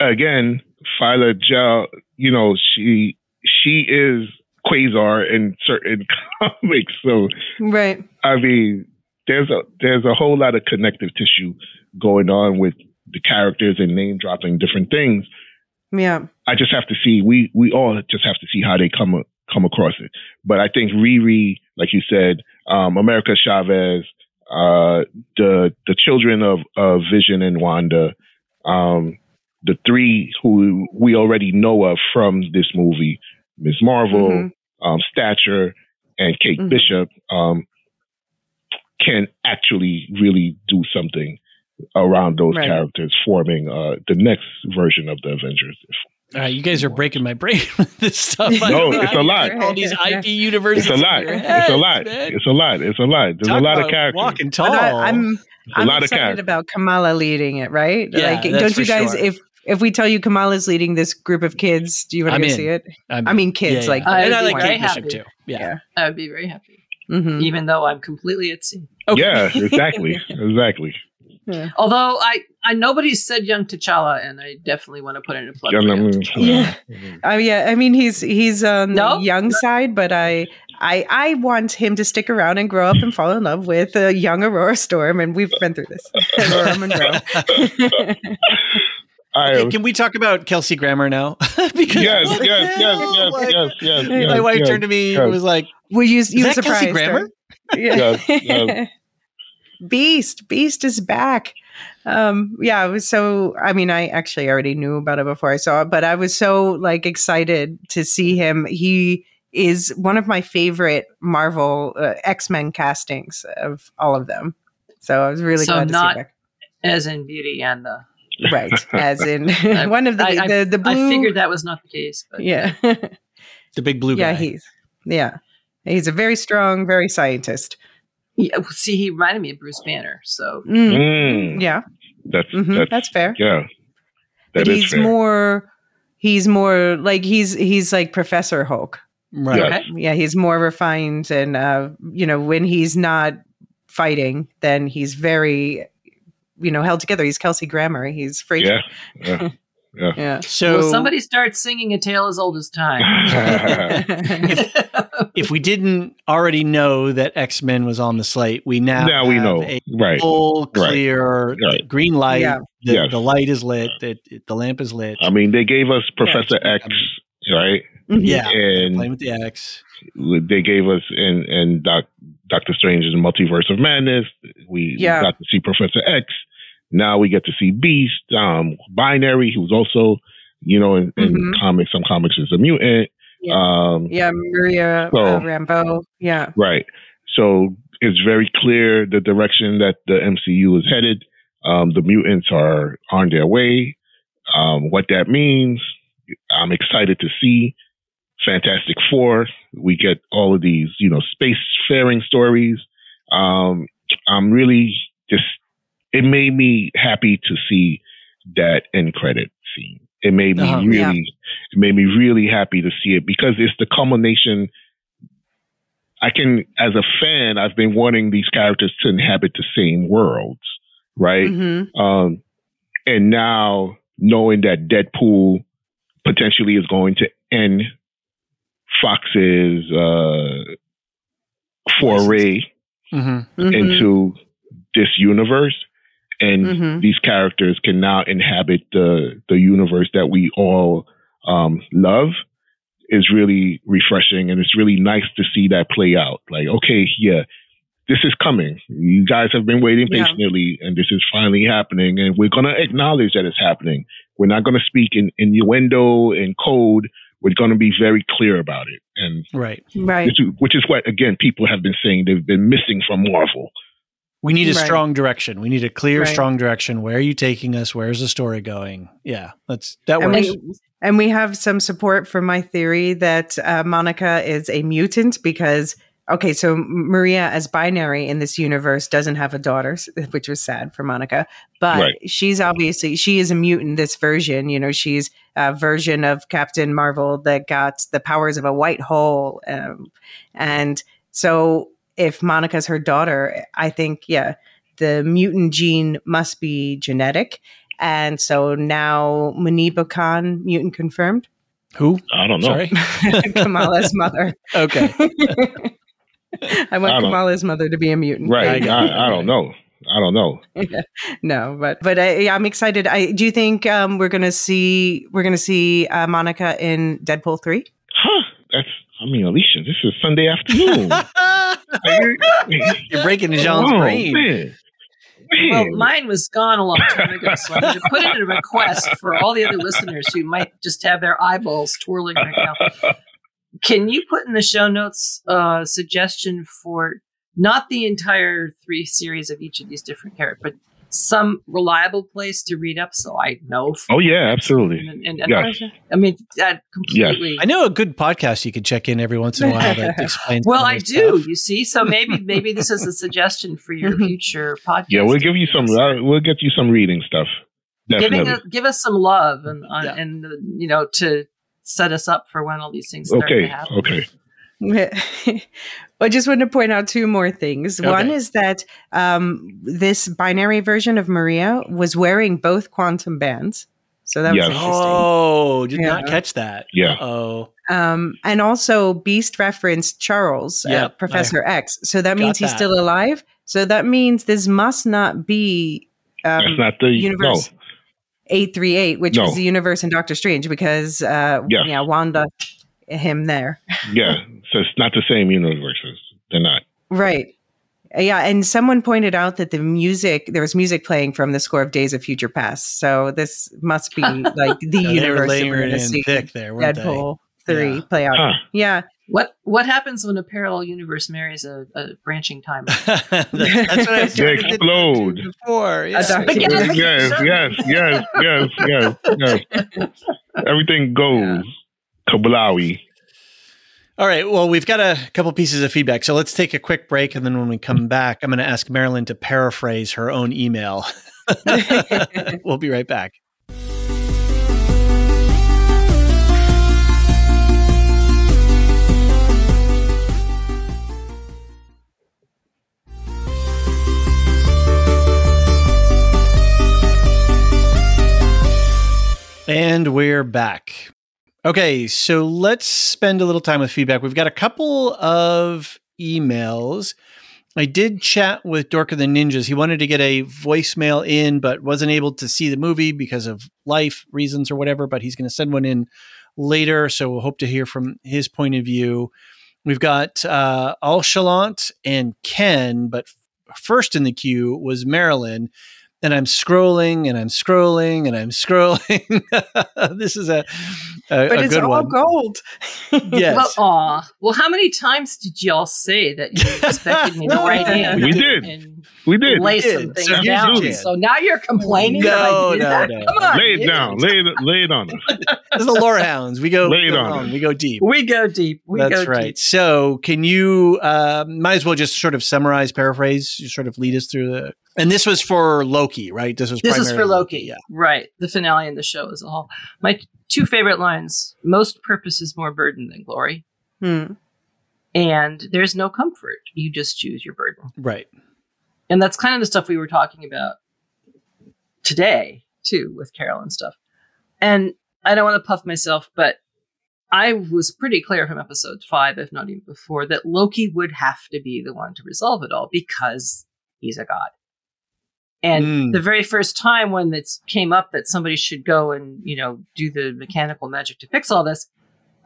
again, Phyla Vell, you know, she she is Quasar in certain <laughs> comics. So Right. I mean, there's a there's a whole lot of connective tissue going on with the characters and name dropping different things. Yeah. I just have to see. We we all just have to see how they come come across it. But I think Riri, like you said, um, America Chavez, uh, the the children of of Vision and Wanda, um, the three who we already know of from this movie, Ms. Marvel, Mhm. um, Stature, and Kate Mhm. Bishop, um, can actually really do something around those Right. characters, forming uh, the next version of the Avengers. All right, you guys are breaking my brain <laughs> with this stuff. No, it's a lot. All these IP universes. It's a lot. in It's a lot. man. It's a lot. It's a lot. There's Talk a lot of characters. Walking But tall. I, I'm a I'm excited characters. about Kamala leading it, right? Yeah, like, don't you guys? sure. If if we tell you Kamala's leading this group of kids, do you want to see it? I'm- I mean, kids, like- I and I like very Kate Bishop too. Yeah. Yeah. I would be very happy, hmm even though I'm completely at sea. Okay. Yeah, exactly. <laughs> exactly. Although I, I nobody said young T'Challa, and I definitely want to put in a plug. Yeah, for I young mean, Yeah. I mean he's he's on No? the young side, but I I I want him to stick around and grow up and fall in love with a young Ororo Storm, and we've been through this. <laughs> Ororo Monroe. <laughs> Okay, can we talk about Kelsey Grammer now? <laughs> because yes, yes, yes, yes, Like, yes, yes, yes. My wife yes, turned to me yes. and was like, Were you you that Kelsey surprised? Grammer? right? Yeah. Yes, yes. Beast, Beast is back. Um, yeah, I was so. I mean, I actually already knew about it before I saw it, but I was so like excited to see him. He is one of my favorite Marvel uh, X Men castings of all of them. So I was really So glad to not- see back. as in Beauty and the. Right, as in <laughs> I- one of the I, I- the, the blue. I figured that was not the case, but yeah, the big blue guy. yeah, he's yeah, he's a very strong, very scientist. Yeah, see, he reminded me of Bruce Banner. So Mm, Mm, Yeah, that's, mhm, that's that's fair. yeah. but he's fair. more he's more like he's he's like professor hulk right. Yeah. yeah he's more refined and uh you know when he's not fighting then he's very you know held together he's kelsey grammer he's free Yeah, yeah. <laughs> Yeah. Yeah. So Will somebody starts singing a tale as old as time? <laughs> if we didn't already know that X Men was on the slate, we now now we have know. a Right. full, clear Right. green light. Yeah. The, Yes. the light is lit. The, the lamp is lit. I mean, they gave us Professor Yeah, X, right? Mm-hmm. yeah, And playing with the X. they gave us and in Doc, Doctor Strange's Multiverse of Madness. We, we Yeah. got to see Professor X. Now we get to see Beast, um, Binary, who's also, you know, in, in Mhm. comics, some comics is a mutant. Yeah. Um, Yeah, Maria So- uh, Rambeau. Yeah. Right. So it's very clear the direction that the MCU is headed. Um, the mutants are on their way. Um, what that means, I'm excited to see. Fantastic Four. We get all of these, you know, space faring stories. Um, I'm really just, it made me happy to see that end credit scene. It made me Uh-huh. really, Yeah. it made me really happy to see it because it's the culmination I can, as a fan, I've been wanting these characters to inhabit the same worlds, right? hmm Um, and now knowing that Deadpool potentially is going to end Fox's uh, foray hmm Mm-hmm. into this universe, and hmm these characters can now inhabit the the universe that we all um, love is really refreshing. And it's really nice to see that play out. Like okay yeah this is coming. You guys have been waiting Yeah. patiently and this is finally happening. And we're going to acknowledge that it's happening. We're not going to speak in innuendo and code. We're going to be very clear about it. And Right. Right. which, which is what again people have been saying. They've been missing from marvel We need a Right. strong direction. We need a clear, Right. strong direction. Where are you taking us? Where's the story going? Yeah, that's that And works. we, and we have some support for my theory that uh, Monica is a mutant because, okay, so Maria as binary in this universe doesn't have a daughter, <laughs> which was sad for Monica, but Right. she's obviously, she is a mutant, this version. You know, she's a version of Captain Marvel that got the powers of a white hole. Um, and so if Monica's her daughter, I think, yeah, the mutant gene must be genetic. And so now Muniba Khan, mutant confirmed, Who? i don't know Sorry. <laughs> Kamala's mother. Okay. <laughs> I want I Kamala's mother to be a mutant. Right. I, I don't know i don't know <laughs> no, but but I, yeah, I'm excited. I do you think um, we're gonna see we're gonna see uh, Monica in Deadpool three? Huh? That's. I mean, Elysia, this is Sunday afternoon. <laughs> You're breaking Jean's Oh, brain. Man. Well, mine was gone a long time ago, so I'm going to put in a request for all the other listeners who might just have their eyeballs twirling right now. Can you put in the show notes a suggestion for not the entire three series of each of these different characters, but some reliable place to read up so I know? oh yeah, absolutely. And, and, and Yes. I mean, that completely. I know a good podcast you could check in every once in a while that <laughs> explains. Well, I do. stuff. You see, so maybe maybe this is a <laughs> suggestion for your future podcast. Yeah, we'll give you some. Uh, we'll get you some reading stuff. giving Definitely. us, give us some love and uh, Yeah. and uh, you know to set us up for when all these things start to Okay. Okay. <laughs> I just want to point out two more things. One is that um, this binary version of Maria was wearing both quantum bands, so that Yes. was interesting. Oh, did Yeah. not catch that. Yeah. Oh, Um, and also, Beast referenced Charles, Yep, uh, Professor X. So that means he's that. still alive. So that means this must not be That's um, not the universe eight three eight, which No. was the universe in Doctor Strange, because uh, Yes. yeah, Wanda, him there, <laughs> Yeah. So it's not the same universes. They're not. right? Yeah, and someone pointed out that the music there was music playing from the score of Days of Future Past. So this must be <laughs> like the Yeah, they were universe that we're layering going to in see thick there, weren't they? Deadpool three Yeah. play out. Huh. Yeah, What what happens when a parallel universe marries a, a branching timeline? That- <laughs> that's what I was They trying to get explode. to before. Yeah. Dark- yes, yes, yes, yes, yes, yes. Everything goes kablawi. All right. Well, we've got a couple pieces of feedback. So let's take a quick break. And then when we come back, I'm going to ask Marilyn to paraphrase her own email. <laughs> we'll be right back. And we're back. Okay, so let's spend a little time with feedback. We've got a couple of emails. I did chat with Dork of the Ninjas. He wanted to get a voicemail in, but wasn't able to see the movie because of life reasons or whatever. But he's going to send one in later. So we'll hope to hear from his point of view. We've got uh, Alchalant and Ken, but first in the queue was Marilyn and I'm scrolling and I'm scrolling and I'm scrolling. <laughs> this is a, a, but a it's good all one. gold. Yes. Well, aw. Well, how many times did y'all say that you <laughs> expected me to write <laughs> in? We did. And We did. lay did. some things So down. So now you're complaining. that I No, did no, that? no. Come on. Lay it dude. down. Lay it, lay it on us. <laughs> this is the Lore Hounds. We go, Lay it go on long. We go deep. We go deep. We That's go right. Deep. So, can you uh, might as well just sort of summarize, paraphrase, you sort of lead us through the. And this was for Loki, right? This was This is for Loki. Yeah. Right. The finale and the show as a whole. My two favorite lines most purpose is more burden than glory. Hmm. And there's no comfort. You just choose your burden. Right. And that's kind of the stuff we were talking about today, too, with Carol and stuff. And I don't want to puff myself, but I was pretty clear from episode five, if not even before, that Loki would have to be the one to resolve it all because he's a god. And Mm. the very first time when it came up that somebody should go and, you know, do the mechanical magic to fix all this,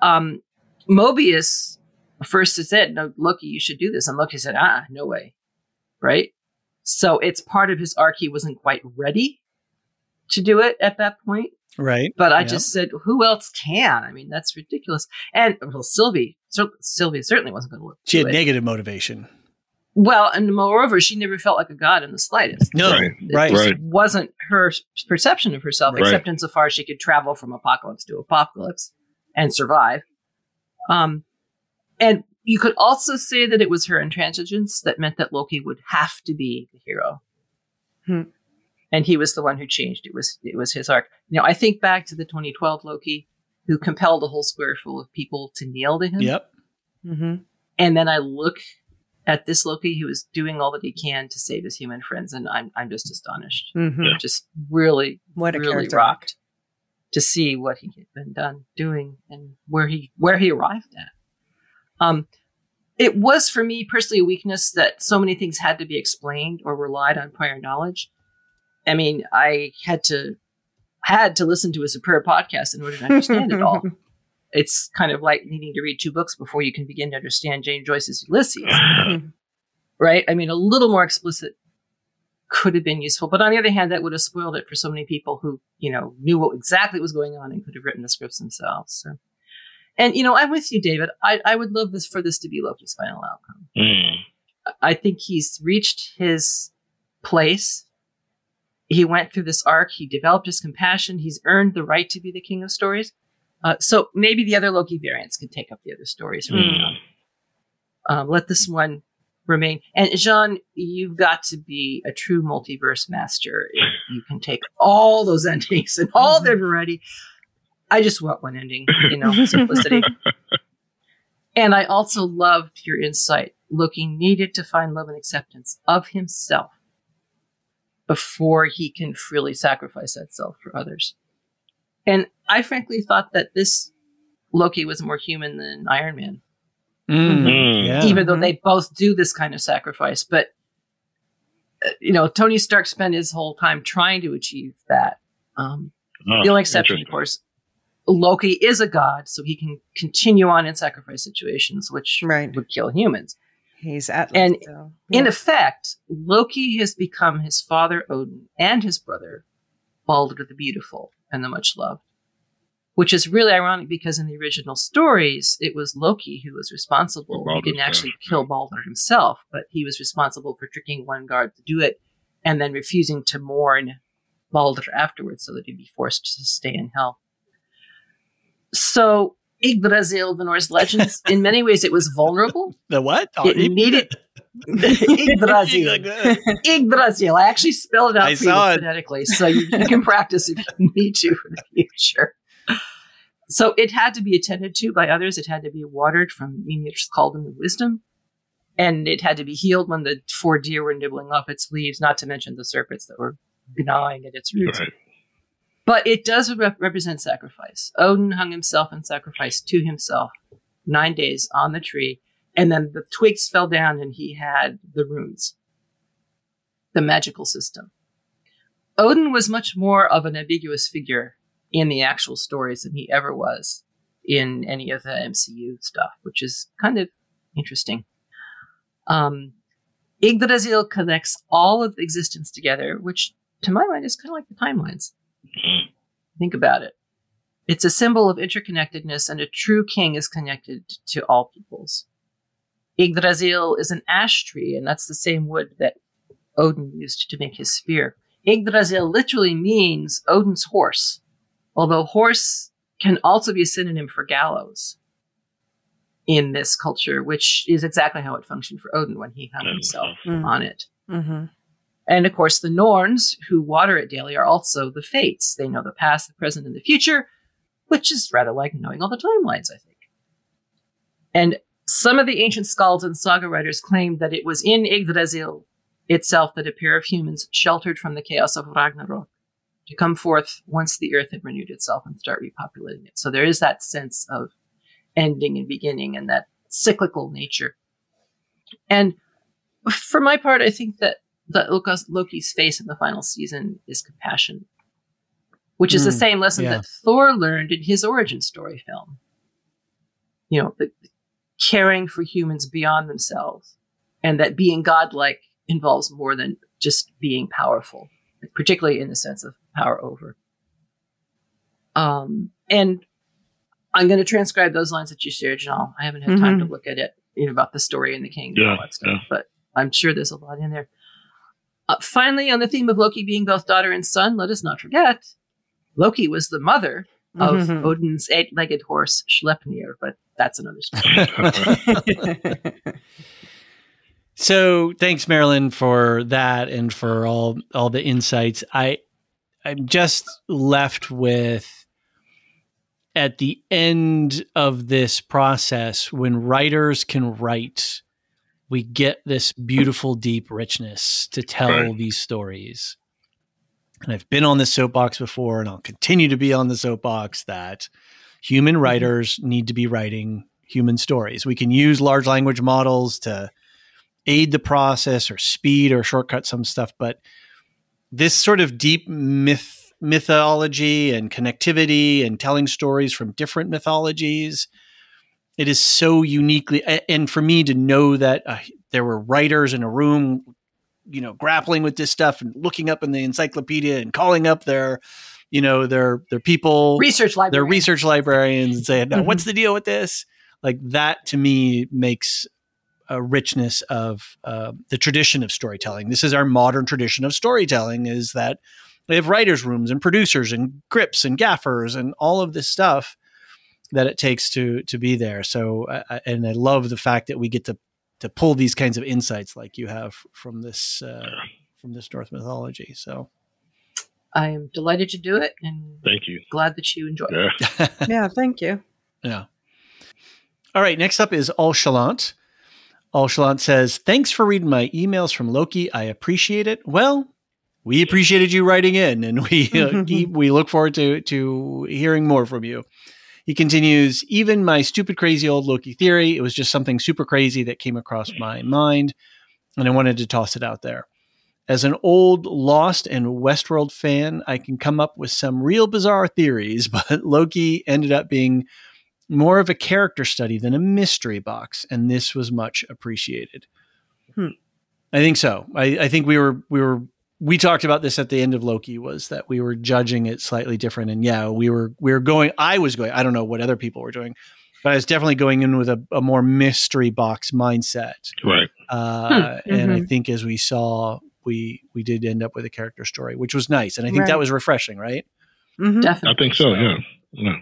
um, Mobius first said, no, Loki, you should do this. And Loki said, ah, no way. Right? So it's part of his arc. He wasn't quite ready to do it at that point. Right. But I Yeah. just said, who else can? I mean, that's ridiculous. And well, Sylvie, Syl- Sylvia certainly wasn't going to work. She had it. negative motivation. Well, and moreover, she never felt like a god in the slightest. No. Right. It Right. just Right. wasn't her perception of herself, Right. except insofar as she could travel from apocalypse to apocalypse and survive. Um, and you could also say that it was her intransigence that meant that Loki would have to be the hero. Hmm. And he was the one who changed. It was it was his arc. You know, I think back to the 2012 Loki, who compelled a whole square full of people to kneel to him. Yep. hmm And then I look at this Loki who is doing all that he can to save his human friends, and I'm I'm just astonished. hmm Just really, What a really character. rocked to see what he had been done doing and where he where he arrived at. Um, it was for me personally a weakness that so many things had to be explained or relied on prior knowledge. I mean, I had to had to listen to a superb podcast in order to understand it all. <laughs> It's kind of like needing to read two books before you can begin to understand James Joyce's Ulysses <laughs> right? I mean, a little more explicit could have been useful, but on the other hand, that would have spoiled it for so many people who, you know, knew what exactly was going on and could have written the scripts themselves. So, and you know, I'm with you, David. I, I would love this for this to be Loki's final outcome. Mm. I think he's reached his place. He went through this arc. He developed his compassion. He's earned the right to be the king of stories. Uh, so maybe the other Loki variants could take up the other stories. Mm. Um, let this one remain. And Jean, you've got to be a true multiverse master if you can take all those <laughs> endings and all their variety. I just want one ending, you know, simplicity. <laughs> and I also loved your insight. Loki needed to find love and acceptance of himself before he can freely sacrifice that self for others. And I frankly thought that this Loki was more human than Iron Man Mm. Mm. Yeah. even though Mhm. they both do this kind of sacrifice. But uh, you know, Tony Stark spent his whole time trying to achieve that. Um, Oh, the only exception, of course, Loki is a god, so he can continue on in sacrifice situations, which Right. would kill humans. He's Atlas. And so, In effect, Loki has become his father Odin and his brother Balder the Beautiful and the Much Loved. Which is really ironic because in the original stories, it was Loki who was responsible. For he didn't actually death, kill yeah. Balder himself, but he was responsible for tricking one guard to do it and then refusing to mourn Balder afterwards so that he'd be forced to stay in hell. So, Yggdrasil, the Norse legends, <laughs> in many ways, it was vulnerable. the what? Oh, It needed <laughs> Yggdrasil. Yggdrasil. I actually spelled it out I for you it. phonetically, so you, you can practice if you need to for the future. So it had to be attended to by others. It had to be watered from Mimir's cauldron of wisdom. And it had to be healed when the four deer were nibbling off its leaves, not to mention the serpents that were gnawing at its roots. Right. But it does rep- represent sacrifice. Odin hung himself and sacrificed to himself nine days on the tree, and then the twigs fell down and he had the runes, the magical system. Odin was much more of an ambiguous figure in the actual stories than he ever was in any of the MCU stuff, which is kind of interesting. Um, Yggdrasil connects all of existence together, which to my mind is kind of like the timelines. Think about it. It's a symbol of interconnectedness, and a true king is connected to all peoples. Yggdrasil is an ash tree, and that's the same wood that Odin used to make his spear. Yggdrasil literally means Odin's horse, although horse can also be a synonym for gallows in this culture, which is exactly how it functioned for Odin when he hung himself Mm. on it. Mm-hmm. And of course, the Norns who water it daily are also the Fates. They know the past, the present, and the future, which is rather like knowing all the timelines, I think. And some of the ancient skalds and saga writers claimed that it was in Yggdrasil itself that a pair of humans sheltered from the chaos of Ragnarok to come forth once the earth had renewed itself and start repopulating it. So there is that sense of ending and beginning and that cyclical nature. And for my part, I think that that Loki's, Loki's face in the final season is compassion, which is the Mm, same lesson yeah. that Thor learned in his origin story film. You know, the, caring for humans beyond themselves, and that being godlike involves more than just being powerful, particularly in the sense of power over. Um, and I'm going to transcribe those lines that you shared, Jean. I haven't had time to look at it, you know, about the story and the king and all that stuff, yeah. but I'm sure there's a lot in there. Uh, finally, on the theme of Loki being both daughter and son, let us not forget Loki was the mother of Mhm. Odin's eight-legged horse Sleipnir, but that's another story. <laughs> <laughs> So thanks, Marilyn, for that and for all all the insights. I I'm just left with at the end of this process when writers can write, we get this beautiful, <laughs> deep richness to tell Right. these stories. And I've been on this soapbox before, and I'll continue to be on the soapbox that human mm-hmm. writers need to be writing human stories. We can use large language models to aid the process or speed or shortcut some stuff, but this sort of deep myth mythology and connectivity and telling stories from different mythologies it is so uniquely and for me to know that uh, there were writers in a room you know grappling with this stuff and looking up in the encyclopedia and calling up their you know their their people Research library. their research librarians and saying, no, what's the deal with this? Like that to me makes a richness of uh, the tradition of storytelling. This is our modern tradition of storytelling is that we have writers' rooms and producers and grips and gaffers and all of this stuff that it takes to to be there. So, uh, I- and I love the fact that we get to to pull these kinds of insights like you have from this uh, from this Norse mythology. So, I am delighted to do it and Thank you. glad that you enjoyed it. Yeah. <laughs> yeah, thank you. Yeah. All right. Next up is All Chalant. All Chalant says, Thanks for reading my emails from Loki. I appreciate it. Well, we appreciated you writing in and we uh, <laughs> keep, we look forward to to hearing more from you. He continues, even my stupid crazy old Loki theory, it was just something super crazy that came across my mind and I wanted to toss it out there. As an old Lost and Westworld fan, I can come up with some real bizarre theories, <laughs> but Loki ended up being more of a character study than a mystery box, and this was much appreciated. Hmm. I think so. I, I think we were we were we talked about this at the end of Loki was that we were judging it slightly different, and yeah, we were we were going. I was going. I don't know what other people were doing, but I was definitely going in with a, a more mystery box mindset. Right. Uh, And I Mhm. think as we saw, we we did end up with a character story, which was nice, and I think Right. that was refreshing, right? Mhm. I Definitely. think so. Yeah. Yeah.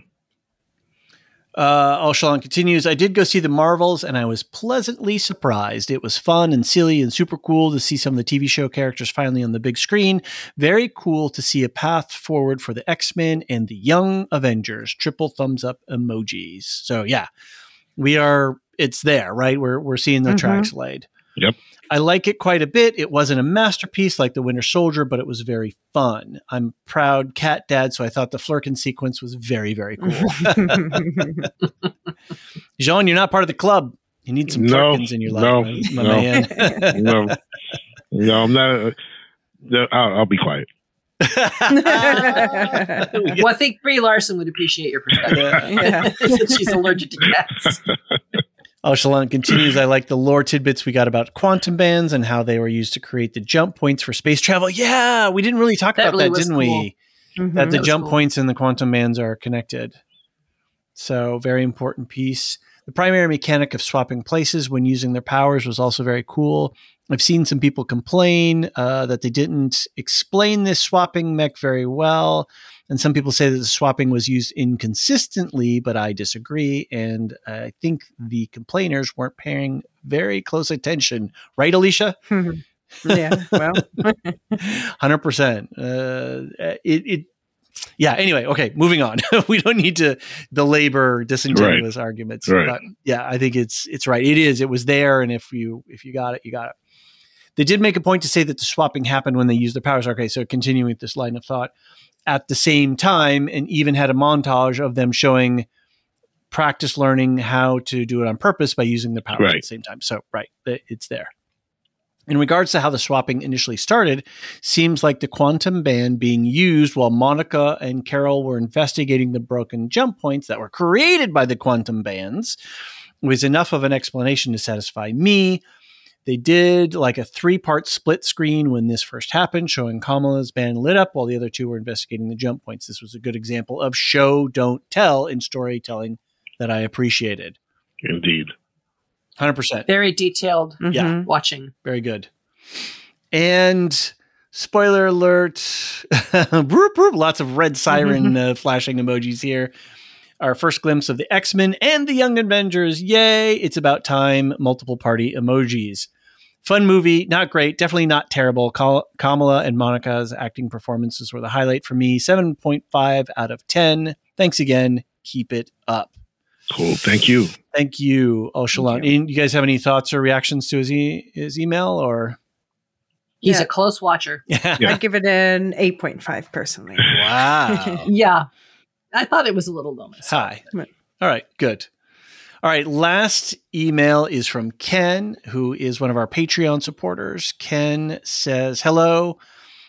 Uh, Alshalon continues. I did go see the Marvels, and I was pleasantly surprised. It was fun and silly and super cool to see some of the TV show characters finally on the big screen. Very cool to see a path forward for the X Men and the Young Avengers. Triple thumbs up emojis. So yeah, we are. It's there, right? We're we're seeing the Mhm. tracks laid. Yep. I like it quite a bit. It wasn't a masterpiece like The Winter Soldier, but it was very fun. I'm proud cat dad, so I thought the Flerken sequence was very, very cool. <laughs> <laughs> Jean, you're not part of the club. You need some No, Flerkens in your life, no, my, my no. man. <laughs> no, no, I'm not. Uh, I'll, I'll be quiet. Well, I think Brie Larson would appreciate your perspective. yeah. Since she's allergic to cats. Oh, Shalon continues. I like the lore tidbits we got about quantum bands and how they were used to create the jump points for space travel. Yeah, we didn't really talk That about really that, didn't cool. we? Mhm. That the That jump cool. points and the quantum bands are connected. So, very important piece. The primary mechanic of swapping places when using their powers was also very cool. I've seen some people complain uh, that they didn't explain this swapping mech very well. And some people say that the swapping was used inconsistently, but I disagree. And I think the complainers weren't paying very close attention. Right, Elysia? <laughs> yeah. Well, <laughs> <laughs> Hundred percent. Uh, it, it. Yeah. Anyway. Okay. Moving on. <laughs> we don't need to belabor disingenuous arguments. Right. But yeah, I think it's it's right. It is. It was there, and if you if you got it, you got it. They did make a point to say that the swapping happened when they used their powers. Okay. So continuing with this line of thought, at the same time, and even had a montage of them showing practice learning how to do it on purpose by using the powers at the same time. So right, it's there. In regards to how the swapping initially started, seems like the quantum band being used while Monica and Carol were investigating the broken jump points that were created by the quantum bands was enough of an explanation to satisfy me. They did like a three part split screen when this first happened, showing Kamala's band lit up while the other two were investigating the jump points. This was a good example of show, don't tell in storytelling that I appreciated. Indeed. 100%. Very detailed. Yeah. watching. Very good. And spoiler alert, <laughs> broop, broop, lots of red siren uh, flashing emojis here. Our first glimpse of the X Men and the Young Avengers. Yay! It's about time. Multiple party emojis. Fun movie, not great, definitely not terrible. Kamala and Monica's acting performances were the highlight for me. 7.5 out of 10. Thanks again. Keep it up. Cool. Thank you. Thank you, Oshalon. you. And you guys have any thoughts or reactions to his, e- his email or? He's Yeah. a close watcher. <laughs> Yeah. I'd give it an 8.5 personally. <laughs> Wow. <laughs> Yeah. I thought it was a little low. myself. Hi. All right, good. All right, last email is from Ken, who is one of our Patreon supporters. Ken says, "Hello,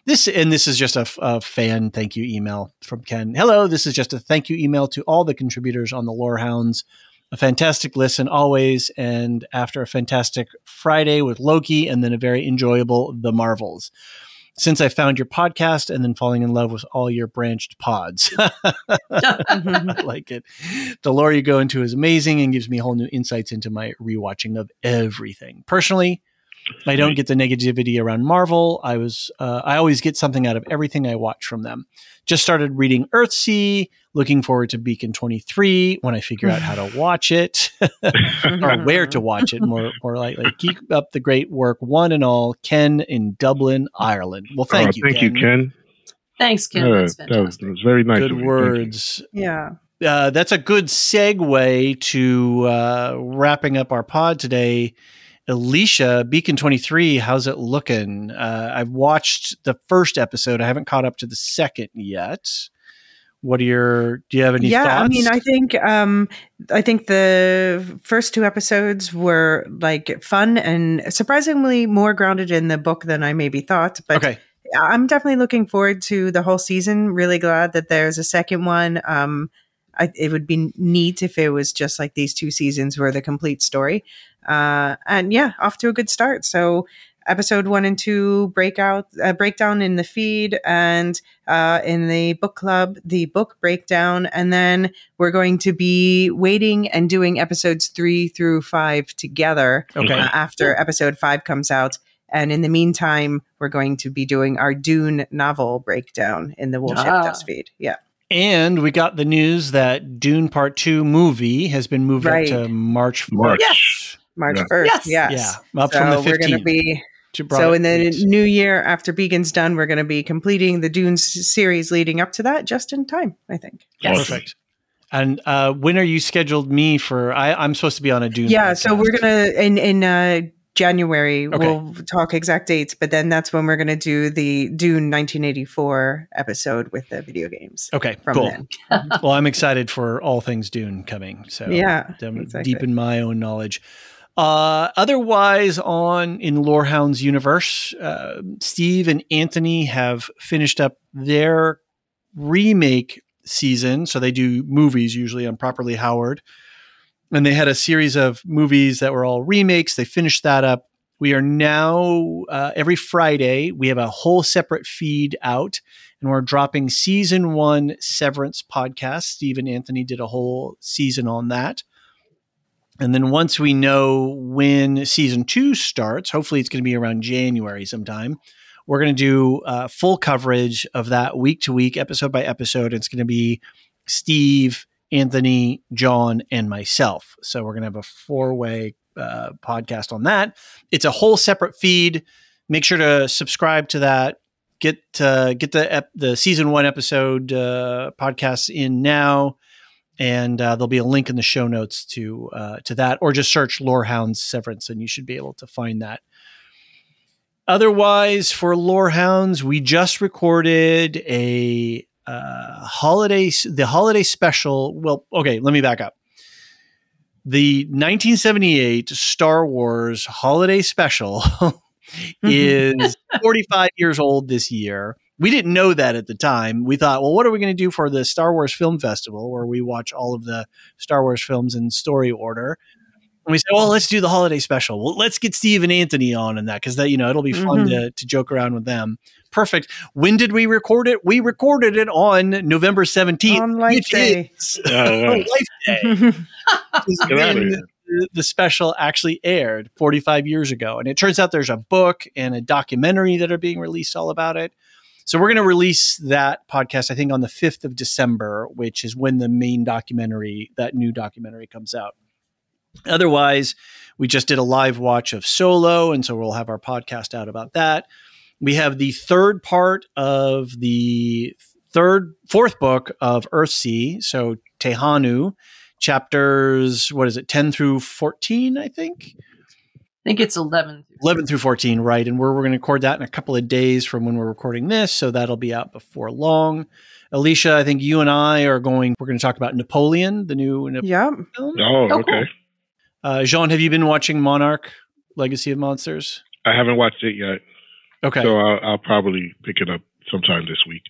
this and this is just a fan thank you email from Ken. Hello, this is just a thank you email to all the contributors on the Lore Hounds. A fantastic listen always, and after a fantastic Friday with Loki, and then a very enjoyable The Marvels." Since I found your podcast and then falling in love with all your branched pods. I <laughs> mm-hmm. <laughs> like it. The lore you go into is amazing and gives me whole new insights into my rewatching of everything. Personally, I don't get the negativity around Marvel. I was uh, I always get something out of everything I watch from them. Just started reading Earthsea, looking forward to Beacon 23 when I figure out how to <laughs> watch it <laughs> or where to watch it more more likely. Keep up the great work one and all. Ken in Dublin, Ireland. Well, thank Uh, you. Thank Ken. you, Ken. Thanks, Ken. Yeah, That's that, was, that was very nice. Good of you. Thank you. words. Yeah. uh, that's a good segue to uh, wrapping up our pod today. Elysia, Beacon 23, how's it looking? Uh, I've watched the first episode. I haven't caught up to the second yet. What are your, do you have any yeah, thoughts? I mean, I think um, I think the first two episodes were like fun and surprisingly more grounded in the book than I maybe thought. But okay. I'm definitely looking forward to the whole season. Really glad that there's a second one. Um, I, it would be neat if it was just like these two seasons were the complete story. Uh, and yeah, off to a good start. So episode one and two breakout uh, breakdown in the feed and uh, in the book club the book breakdown and then we're going to be waiting and doing episodes three through five together Okay. uh, after episode five comes out. And in the meantime, we're going to be doing our Dune novel breakdown in the Woolship Ah. Dust feed. Yeah. And we got the news that Dune Part 2 movie has been moved Right. up to March 1st. March. Yes. March Yeah. 1st. Yes. Yes. Yeah. Up so from the we're going to be so in the late. new year after Beacon's done, we're going to be completing the Dune series leading up to that just in time, I think. Yes. Perfect. And uh, when are you scheduled me for? I, I'm supposed to be on a Dune. Yeah, so we're gonna in in uh, January. Okay. We'll talk exact dates, but then that's when we're going to do the Dune 1984 episode with the video games. Okay, From cool. then. <laughs> well, I'm excited for all things Dune coming. So Yeah, exactly. deepen my own knowledge. Uh, otherwise, on in Lorehound's universe, uh, Steve and Anthony have finished up their remake season. So they do movies usually on Properly Howard, and they had a series of movies that were all remakes. They finished that up. We are now uh, every Friday. We have a whole separate feed out, and we're dropping season one Severance podcast. Steve and Anthony did a whole season on that. And then once we know when season two starts, hopefully it's going to be around January sometime, we're going to do uh, full coverage of that week to week, episode by episode. It's going to be Steve, Anthony, John, and myself. So we're going to have a four way uh, podcast on that. It's a whole separate feed. Make sure to subscribe to that. Get uh, get the ep- the season one episode uh, podcasts in now and uh, there'll be a link in the show notes to uh, to that, or just search Lorehounds Severance, and you should be able to find that. Otherwise, for Lorehounds, we just recorded a uh, holiday the holiday special. Well, okay, let me back up. The 1978 Star Wars holiday special <laughs> is 45 years old this year. We didn't know that at the time. We thought, well, what are we going to do for the Star Wars Film Festival, where we watch all of the Star Wars films in story order? And we said, well, let's do the holiday special. Well, let's get Steve and Anthony on in that because that you know it'll be fun Mhm. to to joke around with them. Perfect. When did we record it? We recorded it on November 17th. On Life Day. is- <laughs> Oh. <laughs> Life Day <laughs> is Get outta when the, the special actually aired 45 years ago. And it turns out there's a book and a documentary that are being released all about it. So we're going to release that podcast, I think, on the 5th of December, which is when the main documentary, that new documentary comes out. Otherwise, we just did a live watch of Solo, and so we'll have our podcast out about that. We have the third part of the third, fourth book of Earthsea, so Tehanu, chapters, what is it, 10 through 14, I think? I think it's 11. 11 through 14, right? And we're, we're going to record that in a couple of days from when we're recording this. So that'll be out before long. Elysia, I think you and I are going, we're going to talk about Napoleon, the new Napoleon yep. film. Oh, Oh, okay. cool. Uh, Jean, have you been watching Monarch Legacy of Monsters? I haven't watched it yet, Okay. so I'll, I'll probably pick it up sometime this week.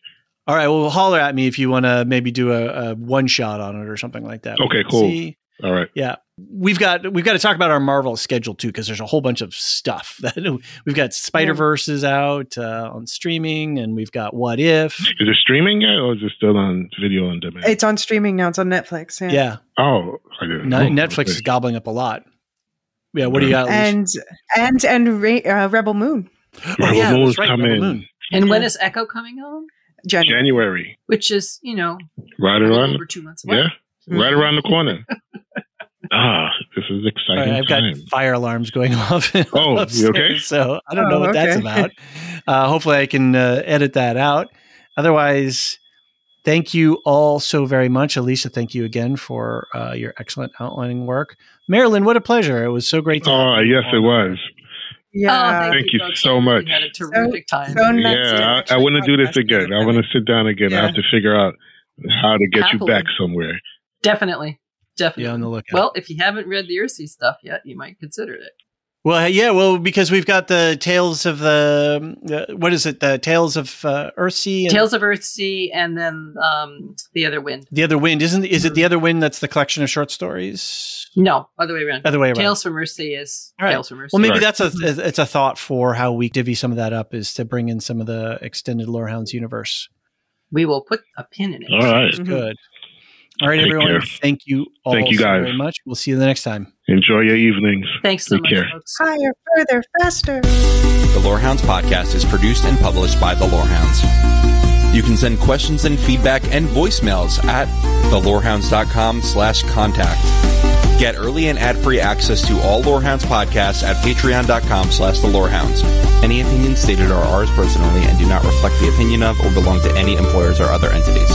All right. Well, holler at me if you want to maybe do a, a one shot on it or something like that. Okay, cool. see. All right. Yeah, we've got we've got to talk about our Marvel schedule too because there's a whole bunch of stuff <laughs> that we've got. Spider Verse is out uh, on streaming, and we've got What If. Is it streaming yet, or is it still on video on demand? It's on streaming now. It's on Netflix. Yeah. Yeah, oh, I didn't. No- know. Netflix is gobbling up a lot. Yeah, what do you got? Elysia? And and and Ra- uh, Rebel Moon oh, Rebel yeah, Moon's that's right, coming. Rebel Moon. And when Yeah. is Echo coming on? January. January, Which is, you know, right around. over two months away. Yeah, right around the corner. <laughs> ah, this is exciting. right, I've got fire alarms going <laughs> off. Oh, you upstairs, okay? So I don't know Oh, what that's about. Uh, hopefully, I can uh, edit that out. Otherwise, thank you all so very much, Elysia. Thank you again for uh, your excellent outlining work, Marilyn. What a pleasure! It was so great. To Oh, have you yes, it was. Yeah. Oh, thank you folks. so much. We had a terrific time. so nice yeah, I, I want to do this again. I want to sit down again. I have to figure out how to get Happily. you back somewhere. Definitely. Definitely. Be on the lookout. Well, if you haven't read the Earthsea stuff yet, you might consider it. Well, yeah, well, because we've got the tales of the uh, what is it? The tales of uh, Earthsea and Tales of Earthsea and then um, The Other Wind. the other wind. Isn't is it the other wind? That's the collection of short stories. No, other way around. Other way around. Tales from Earthsea is All right. Tales from Earthsea. Well, maybe Right. that's a it's a thought for how we divvy some of that up is to bring in some of the extended Lorehounds universe. we will put a pin in it. All right. Mhm. Good. All right, Take everyone. care. Thank you all Thank you, so guys. very much. We'll see you the next time. Enjoy your evenings. Thanks so Take much, care. folks. Higher, further, faster. The Lorehounds podcast is produced and published by The Lorehounds. You can send questions and feedback and voicemails at thelorehounds.com slash contact. Get early and ad-free access to all Lorehounds podcasts at patreon.com slash the Lorehounds. Any opinions stated are ours personally and do not reflect the opinion of or belong to any employers or other entities.